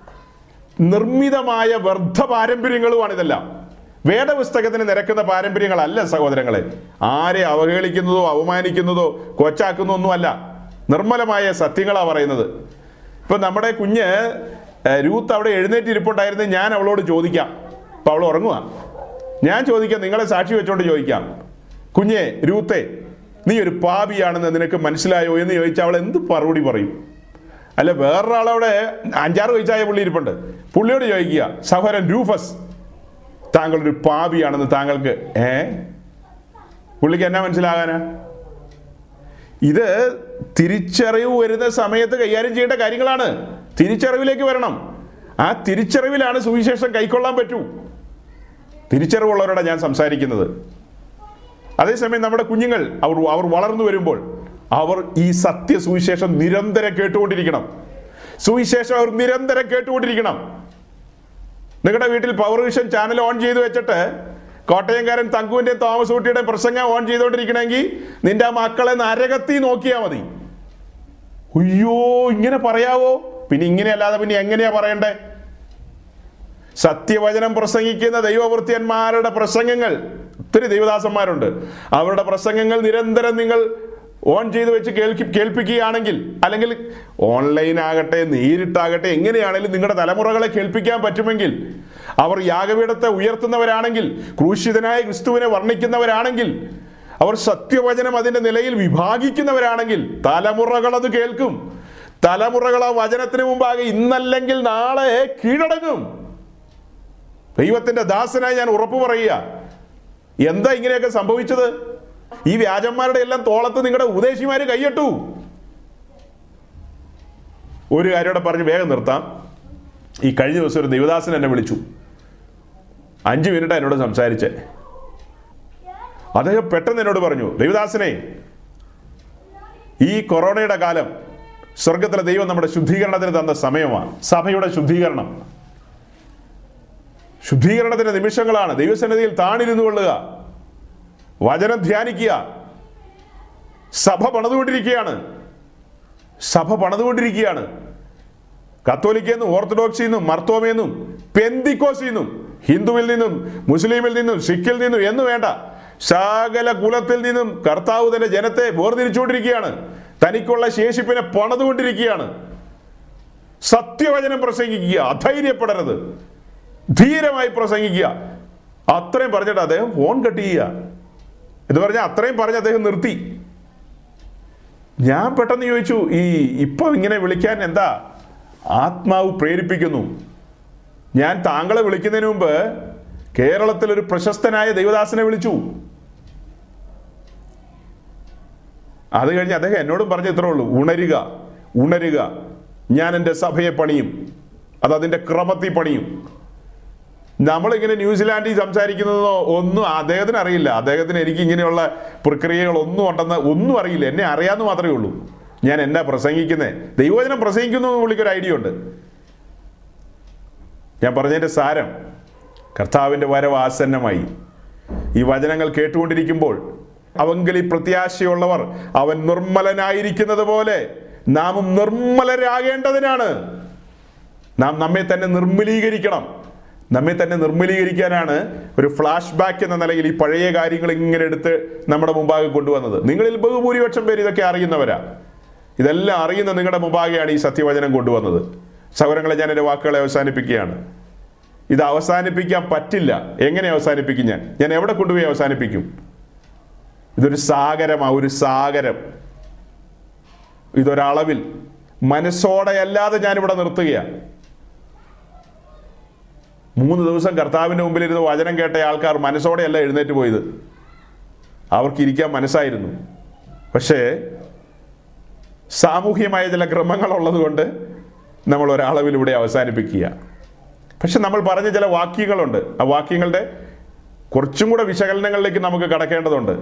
നിർമ്മിതമായ വർദ്ധ പാരമ്പര്യങ്ങളുമാണ് ഇതെല്ലാം. വേദപുസ്തകത്തിന് നിരക്കുന്ന പാരമ്പര്യങ്ങളല്ല സഹോദരങ്ങളെ. ആരെ അവഹേളിക്കുന്നതോ അവമാനിക്കുന്നതോ കൊച്ചാക്കുന്നതോ ഒന്നുമല്ല നിർമ്മലമായ സത്യങ്ങളാണ് പറയുന്നത്. ഇപ്പം നമ്മുടെ കുഞ്ഞ് രൂത്ത് അവിടെ എഴുന്നേറ്റിരിപ്പുണ്ടായിരുന്നു ഞാൻ അവളോട് ചോദിക്കാം. അപ്പം അവൾ ഉറങ്ങുക ഞാൻ ചോദിക്കാം നിങ്ങളെ സാക്ഷി വെച്ചോണ്ട് ചോദിക്കാം. കുഞ്ഞെ രൂത്തെ നീ ഒരു പാപിയാണെന്ന് നിനക്ക് മനസ്സിലായോ എന്ന് ചോദിച്ചാൽ അവൾ എന്ത് മറുപടി പറയും? അല്ല വേറൊരാളവിടെ അഞ്ചാറ് വയസ്സായ പുള്ളി ഇരിപ്പുണ്ട്. പുള്ളിയോട് ചോദിക്കുക സഹോദരൻ രൂഫസ് താങ്കൾ ഒരു പാപിയാണെന്ന് താങ്കൾക്ക് ഏ? പുള്ളിക്ക് എന്നാ മനസ്സിലാകാനാ? ഇത് തിരിച്ചറിവ് വരുന്ന സമയത്ത് കൈകാര്യം ചെയ്യേണ്ട കാര്യങ്ങളാണ്. തിരിച്ചറിവിലേക്ക് വരണം. ആ തിരിച്ചറിവിലാണ് സുവിശേഷം കൈക്കൊള്ളാൻ പറ്റൂ. തിരിച്ചറിവുള്ളവരോടാണ് ഞാൻ സംസാരിക്കുന്നത്. അതേസമയം നമ്മുടെ കുഞ്ഞുങ്ങൾ അവർ അവർ വളർന്നു വരുമ്പോൾ അവർ ഈ സത്യ സുവിശേഷം നിരന്തരം കേട്ടുകൊണ്ടിരിക്കണം. സുവിശേഷം അവർ നിരന്തരം കേട്ടുകൊണ്ടിരിക്കണം. നിങ്ങളുടെ വീട്ടിൽ പവർ വിഷൻ ചാനൽ ഓൺ ചെയ്ത് വെച്ചിട്ട് കോട്ടയംകാരൻ തങ്കുവിന്റെ തോമസ് കുട്ടിയുടെ പ്രസംഗം ഓൺ ചെയ്തുകൊണ്ടിരിക്കണമെങ്കിൽ നിന്റെ ആ മക്കളെ നരകത്തി നോക്കിയാൽ മതി. അയ്യോ ഇങ്ങനെ പറയാവോ? പിന്നെ ഇങ്ങനെയല്ലാതെ പിന്നെ എങ്ങനെയാ പറയണ്ടേ? സത്യവചനം പ്രസംഗിക്കുന്ന ദൈവവൃത്തിയന്മാരുടെ പ്രസംഗങ്ങൾ ഒത്തിരി ദൈവദാസന്മാരുണ്ട്. അവരുടെ പ്രസംഗങ്ങൾ നിരന്തരം നിങ്ങൾ ഓൺ ചെയ്ത് വെച്ച് കേൾക്കി കേൾപ്പിക്കുകയാണെങ്കിൽ അല്ലെങ്കിൽ ഓൺലൈൻ ആകട്ടെ നേരിട്ടാകട്ടെ എങ്ങനെയാണെങ്കിലും നിങ്ങളുടെ തലമുറകളെ കേൾപ്പിക്കാൻ പറ്റുമെങ്കിൽ അവർ യാഗപീഠത്തെ ഉയർത്തുന്നവരാണെങ്കിൽ ക്രൂശിതനായ ക്രിസ്തുവിനെ വർണിക്കുന്നവരാണെങ്കിൽ അവർ സത്യവചനം അതിന്റെ നിലയിൽ വിഭാഗിക്കുന്നവരാണെങ്കിൽ തലമുറകൾ അത് കേൾക്കും. തലമുറകൾ ആ വചനത്തിന് മുമ്പാകെ ഇന്നല്ലെങ്കിൽ നാളെ കീഴടങ്ങും. ദൈവത്തിന്റെ ദാസനായി ഞാൻ ഉറപ്പു പറയുക. എന്താ ഇങ്ങനെയൊക്കെ സംഭവിച്ചത്? ഈ വ്യാജന്മാരുടെ എല്ലാം തോളത്ത് നിങ്ങളുടെ ഉപദേശിമാര് കൈയിട്ടു. ഒരു കാര്യം കൂടെ പറഞ്ഞ് വേഗം നിർത്താം. ഈ കഴിഞ്ഞ ദിവസം ഒരു ദേവദാസൻ എന്നെ വിളിച്ചു. അഞ്ച് മിനിറ്റ് എന്നോട് സംസാരിച്ചേ. അദ്ദേഹം പെട്ടെന്ന് എന്നോട് പറഞ്ഞു ദേവദാസനെ ഈ കൊറോണയുടെ കാലം സ്വർഗത്തിലെ ദൈവം നമ്മുടെ ശുദ്ധീകരണത്തിന് തന്ന സമയമാണ്. സഭയുടെ ശുദ്ധീകരണം. ശുദ്ധീകരണത്തിന്റെ നിമിഷങ്ങളാണ്. ദൈവസന്നിധിയിൽ താണിരുന്നു കൊള്ളുക. വചനം ധ്യാനിക്കുക. സഭ പണിതുകൊണ്ടിരിക്കുകയാണ്. സഭ പണിതുകൊണ്ടിരിക്കുകയാണ്. കത്തോലിക്കെന്നും ഓർത്തഡോക്സിൽ നിന്നും മർത്തോമയെന്നും പെന്തിക്കോസിൽ നിന്നും ഹിന്ദുവിൽ നിന്നും മുസ്ലിമിൽ നിന്നും സിഖിൽ നിന്നും എന്ന് വേണ്ട. സകല കുലത്തിൽ നിന്നും കർത്താവ് തന്റെ ജനത്തെ വേർതിരിച്ചുകൊണ്ടിരിക്കുകയാണ്. തനിക്കുള്ള ശേഷിപ്പിനെ പണിതുകൊണ്ടിരിക്കുകയാണ്. സത്യവചനം പ്രസംഗിക്കുക അധൈര്യപ്പെടരുത്. ധീരമായി പ്രസംഗിക്കുക. അത്രയും പറഞ്ഞിട്ട് അദ്ദേഹം ഫോൺ കട്ട് ചെയ്യുക. എന്ന് പറഞ്ഞാൽ അത്രയും പറഞ്ഞ് അദ്ദേഹം നിർത്തി. ഞാൻ പെട്ടെന്ന് ചോദിച്ചു ഈ ഇപ്പൊ ഇങ്ങനെ വിളിക്കാൻ എന്താ? ആത്മാവ് പ്രേരിപ്പിക്കുന്നു. ഞാൻ താങ്കളെ വിളിക്കുന്നതിന് മുമ്പ് കേരളത്തിൽ ഒരു പ്രശസ്തനായ ദൈവദാസനെ വിളിച്ചു. അത് കഴിഞ്ഞ് അദ്ദേഹം എന്നോടും പറഞ്ഞ ഇത്രേ ഉള്ളൂ ഉണരുക ഉണരുക. ഞാൻ എന്റെ സഭയെ പണിയും. അത് അതിന്റെ ക്രമത്തിൽ പണിയും. നമ്മളിങ്ങനെ ന്യൂസിലാൻഡിൽ സംസാരിക്കുന്നതോ ഒന്നും അദ്ദേഹത്തിന് അറിയില്ല. അദ്ദേഹത്തിന് എനിക്ക് ഇങ്ങനെയുള്ള പ്രക്രിയകളൊന്നും ഉണ്ടെന്ന് ഒന്നും അറിയില്ല. എന്നെ അറിയാമെന്ന് മാത്രമേ ഉള്ളൂ. ഞാൻ എന്നാ പ്രസംഗിക്കുന്നത് ദൈവവചനം പ്രസംഗിക്കുന്നു എന്ന് പുള്ളിക്കൊരു ഐഡിയ ഉണ്ട്. ഞാൻ പറഞ്ഞതിന്റെ സാരം കർത്താവിന്റെ വരവ് ആസന്നമായി. ഈ വചനങ്ങൾ കേട്ടുകൊണ്ടിരിക്കുമ്പോൾ അവങ്കലി പ്രത്യാശയുള്ളവർ അവൻ നിർമ്മലനായിരിക്കുന്നത് പോലെ നാമും നിർമ്മലരാകേണ്ടതിനാണ്. നാം നമ്മെ തന്നെ നിർമ്മലീകരിക്കണം. നമ്മെ തന്നെ നിർമ്മലീകരിക്കാനാണ് ഒരു ഫ്ലാഷ് ബാക്ക് എന്ന നിലയിൽ ഈ പഴയ കാര്യങ്ങൾ ഇങ്ങനെ എടുത്ത് നമ്മുടെ മുമ്പാകെ കൊണ്ടുവന്നത്. നിങ്ങളിൽ ബഹുഭൂരിപക്ഷം പേര് ഇതൊക്കെ അറിയുന്നവരാ. ഇതെല്ലാം അറിയുന്ന നിങ്ങളുടെ മുമ്പാകെയാണ് ഈ സത്യവചനം കൊണ്ടുവന്നത്. സൗരങ്ങളെ ഞാൻ എന്റെ വാക്കുകളെ അവസാനിപ്പിക്കുകയാണ്. ഇത് അവസാനിപ്പിക്കാൻ പറ്റില്ല. എങ്ങനെ അവസാനിപ്പിക്കും ഞാൻ? ഞാൻ എവിടെ കൊണ്ടുപോയി അവസാനിപ്പിക്കും? ഇതൊരു സാഗരമാ ഒരു സാഗരം. ഇതൊരളവിൽ മനസ്സോടെ അല്ലാതെ ഞാനിവിടെ നിർത്തുകയാണ്. മൂന്ന് ദിവസം കർത്താവിന്റെ മുമ്പിലിരുന്ന് വചനം കേട്ട ആൾക്കാർ മനസ്സോടെയല്ല എഴുന്നേറ്റ് പോയത്. അവർക്ക് ഇരിക്കാൻ മനസ്സായിരുന്നു. പക്ഷേ സാമൂഹ്യമായ ചില ക്രമങ്ങളുള്ളത് കൊണ്ട് നമ്മൾ ഒരളവിൽ ഇവിടെ അവസാനിപ്പിക്കുക. പക്ഷെ നമ്മൾ പറഞ്ഞ ചില വാക്യങ്ങളുണ്ട്. ആ വാക്യങ്ങളുടെ കുറച്ചും കൂടെ വിശകലനങ്ങളിലേക്ക് നമുക്ക് കടക്കേണ്ടതുണ്ട്.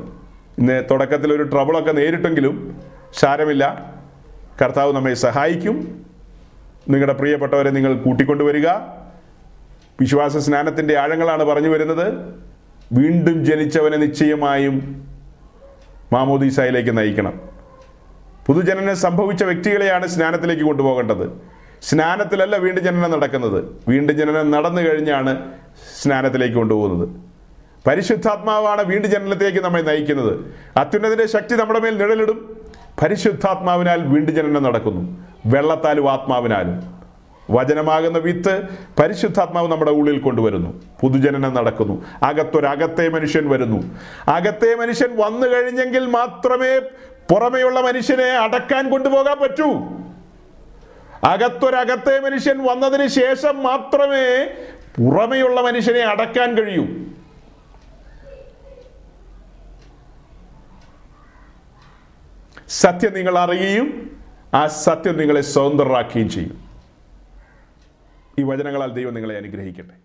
ഇന്ന് തുടക്കത്തിൽ ഒരു ട്രബിളൊക്കെ നേരിട്ടെങ്കിലും സാരമില്ല. കർത്താവ് നമ്മെ സഹായിക്കും. നിങ്ങളുടെ പ്രിയപ്പെട്ടവരെ നിങ്ങൾ കൂട്ടിക്കൊണ്ടുവരിക. വിശ്വാസ സ്നാനത്തിന്റെ ആഴങ്ങളാണ് പറഞ്ഞു വരുന്നത്. വീണ്ടും ജനിച്ചവനെ നിശ്ചയമായും മാമോദീസായിലേക്ക് നയിക്കണം. പുതുജനനം സംഭവിച്ച വ്യക്തികളെയാണ് സ്നാനത്തിലേക്ക് കൊണ്ടുപോകേണ്ടത്. സ്നാനത്തിലല്ല വീണ്ടും ജനനം നടക്കുന്നത്. വീണ്ടും ജനനം നടന്നു കഴിഞ്ഞാണ് സ്നാനത്തിലേക്ക് കൊണ്ടുപോകുന്നത്. പരിശുദ്ധാത്മാവാണ് വീണ്ടും ജനനത്തിലേക്ക് നമ്മെ നയിക്കുന്നത്. അത്യുന്നതിന്റെ ശക്തി നമ്മുടെ മേൽ നിഴലിടും. പരിശുദ്ധാത്മാവിനാൽ വീണ്ടും ജനനം നടക്കുന്നു. വെള്ളത്താലും ആത്മാവിനാലും. വചനമാകുന്ന വിത്ത് പരിശുദ്ധാത്മാവ് നമ്മുടെ ഉള്ളിൽ കൊണ്ടുവരുന്നു. പുതുജനനം നടക്കുന്നു. അകത്തൊരകത്തെ മനുഷ്യൻ വരുന്നു. അകത്തെ മനുഷ്യൻ വന്നു കഴിഞ്ഞെങ്കിൽ മാത്രമേ പുറമെയുള്ള മനുഷ്യനെ അടക്കാൻ കൊണ്ടുപോകാൻ പറ്റൂ. അകത്തൊരകത്തെ മനുഷ്യൻ വന്നതിന് ശേഷം മാത്രമേ പുറമെയുള്ള മനുഷ്യനെ അടക്കാൻ കഴിയൂ. സത്യം നിങ്ങൾ അറിയുകയും ആ സത്യം നിങ്ങളെ സ്വതന്ത്രരാക്കുകയും ചെയ്യും. ഈ വചനങ്ങളാൽ ദൈവം നിങ്ങളെ അനുഗ്രഹിക്കട്ടെ.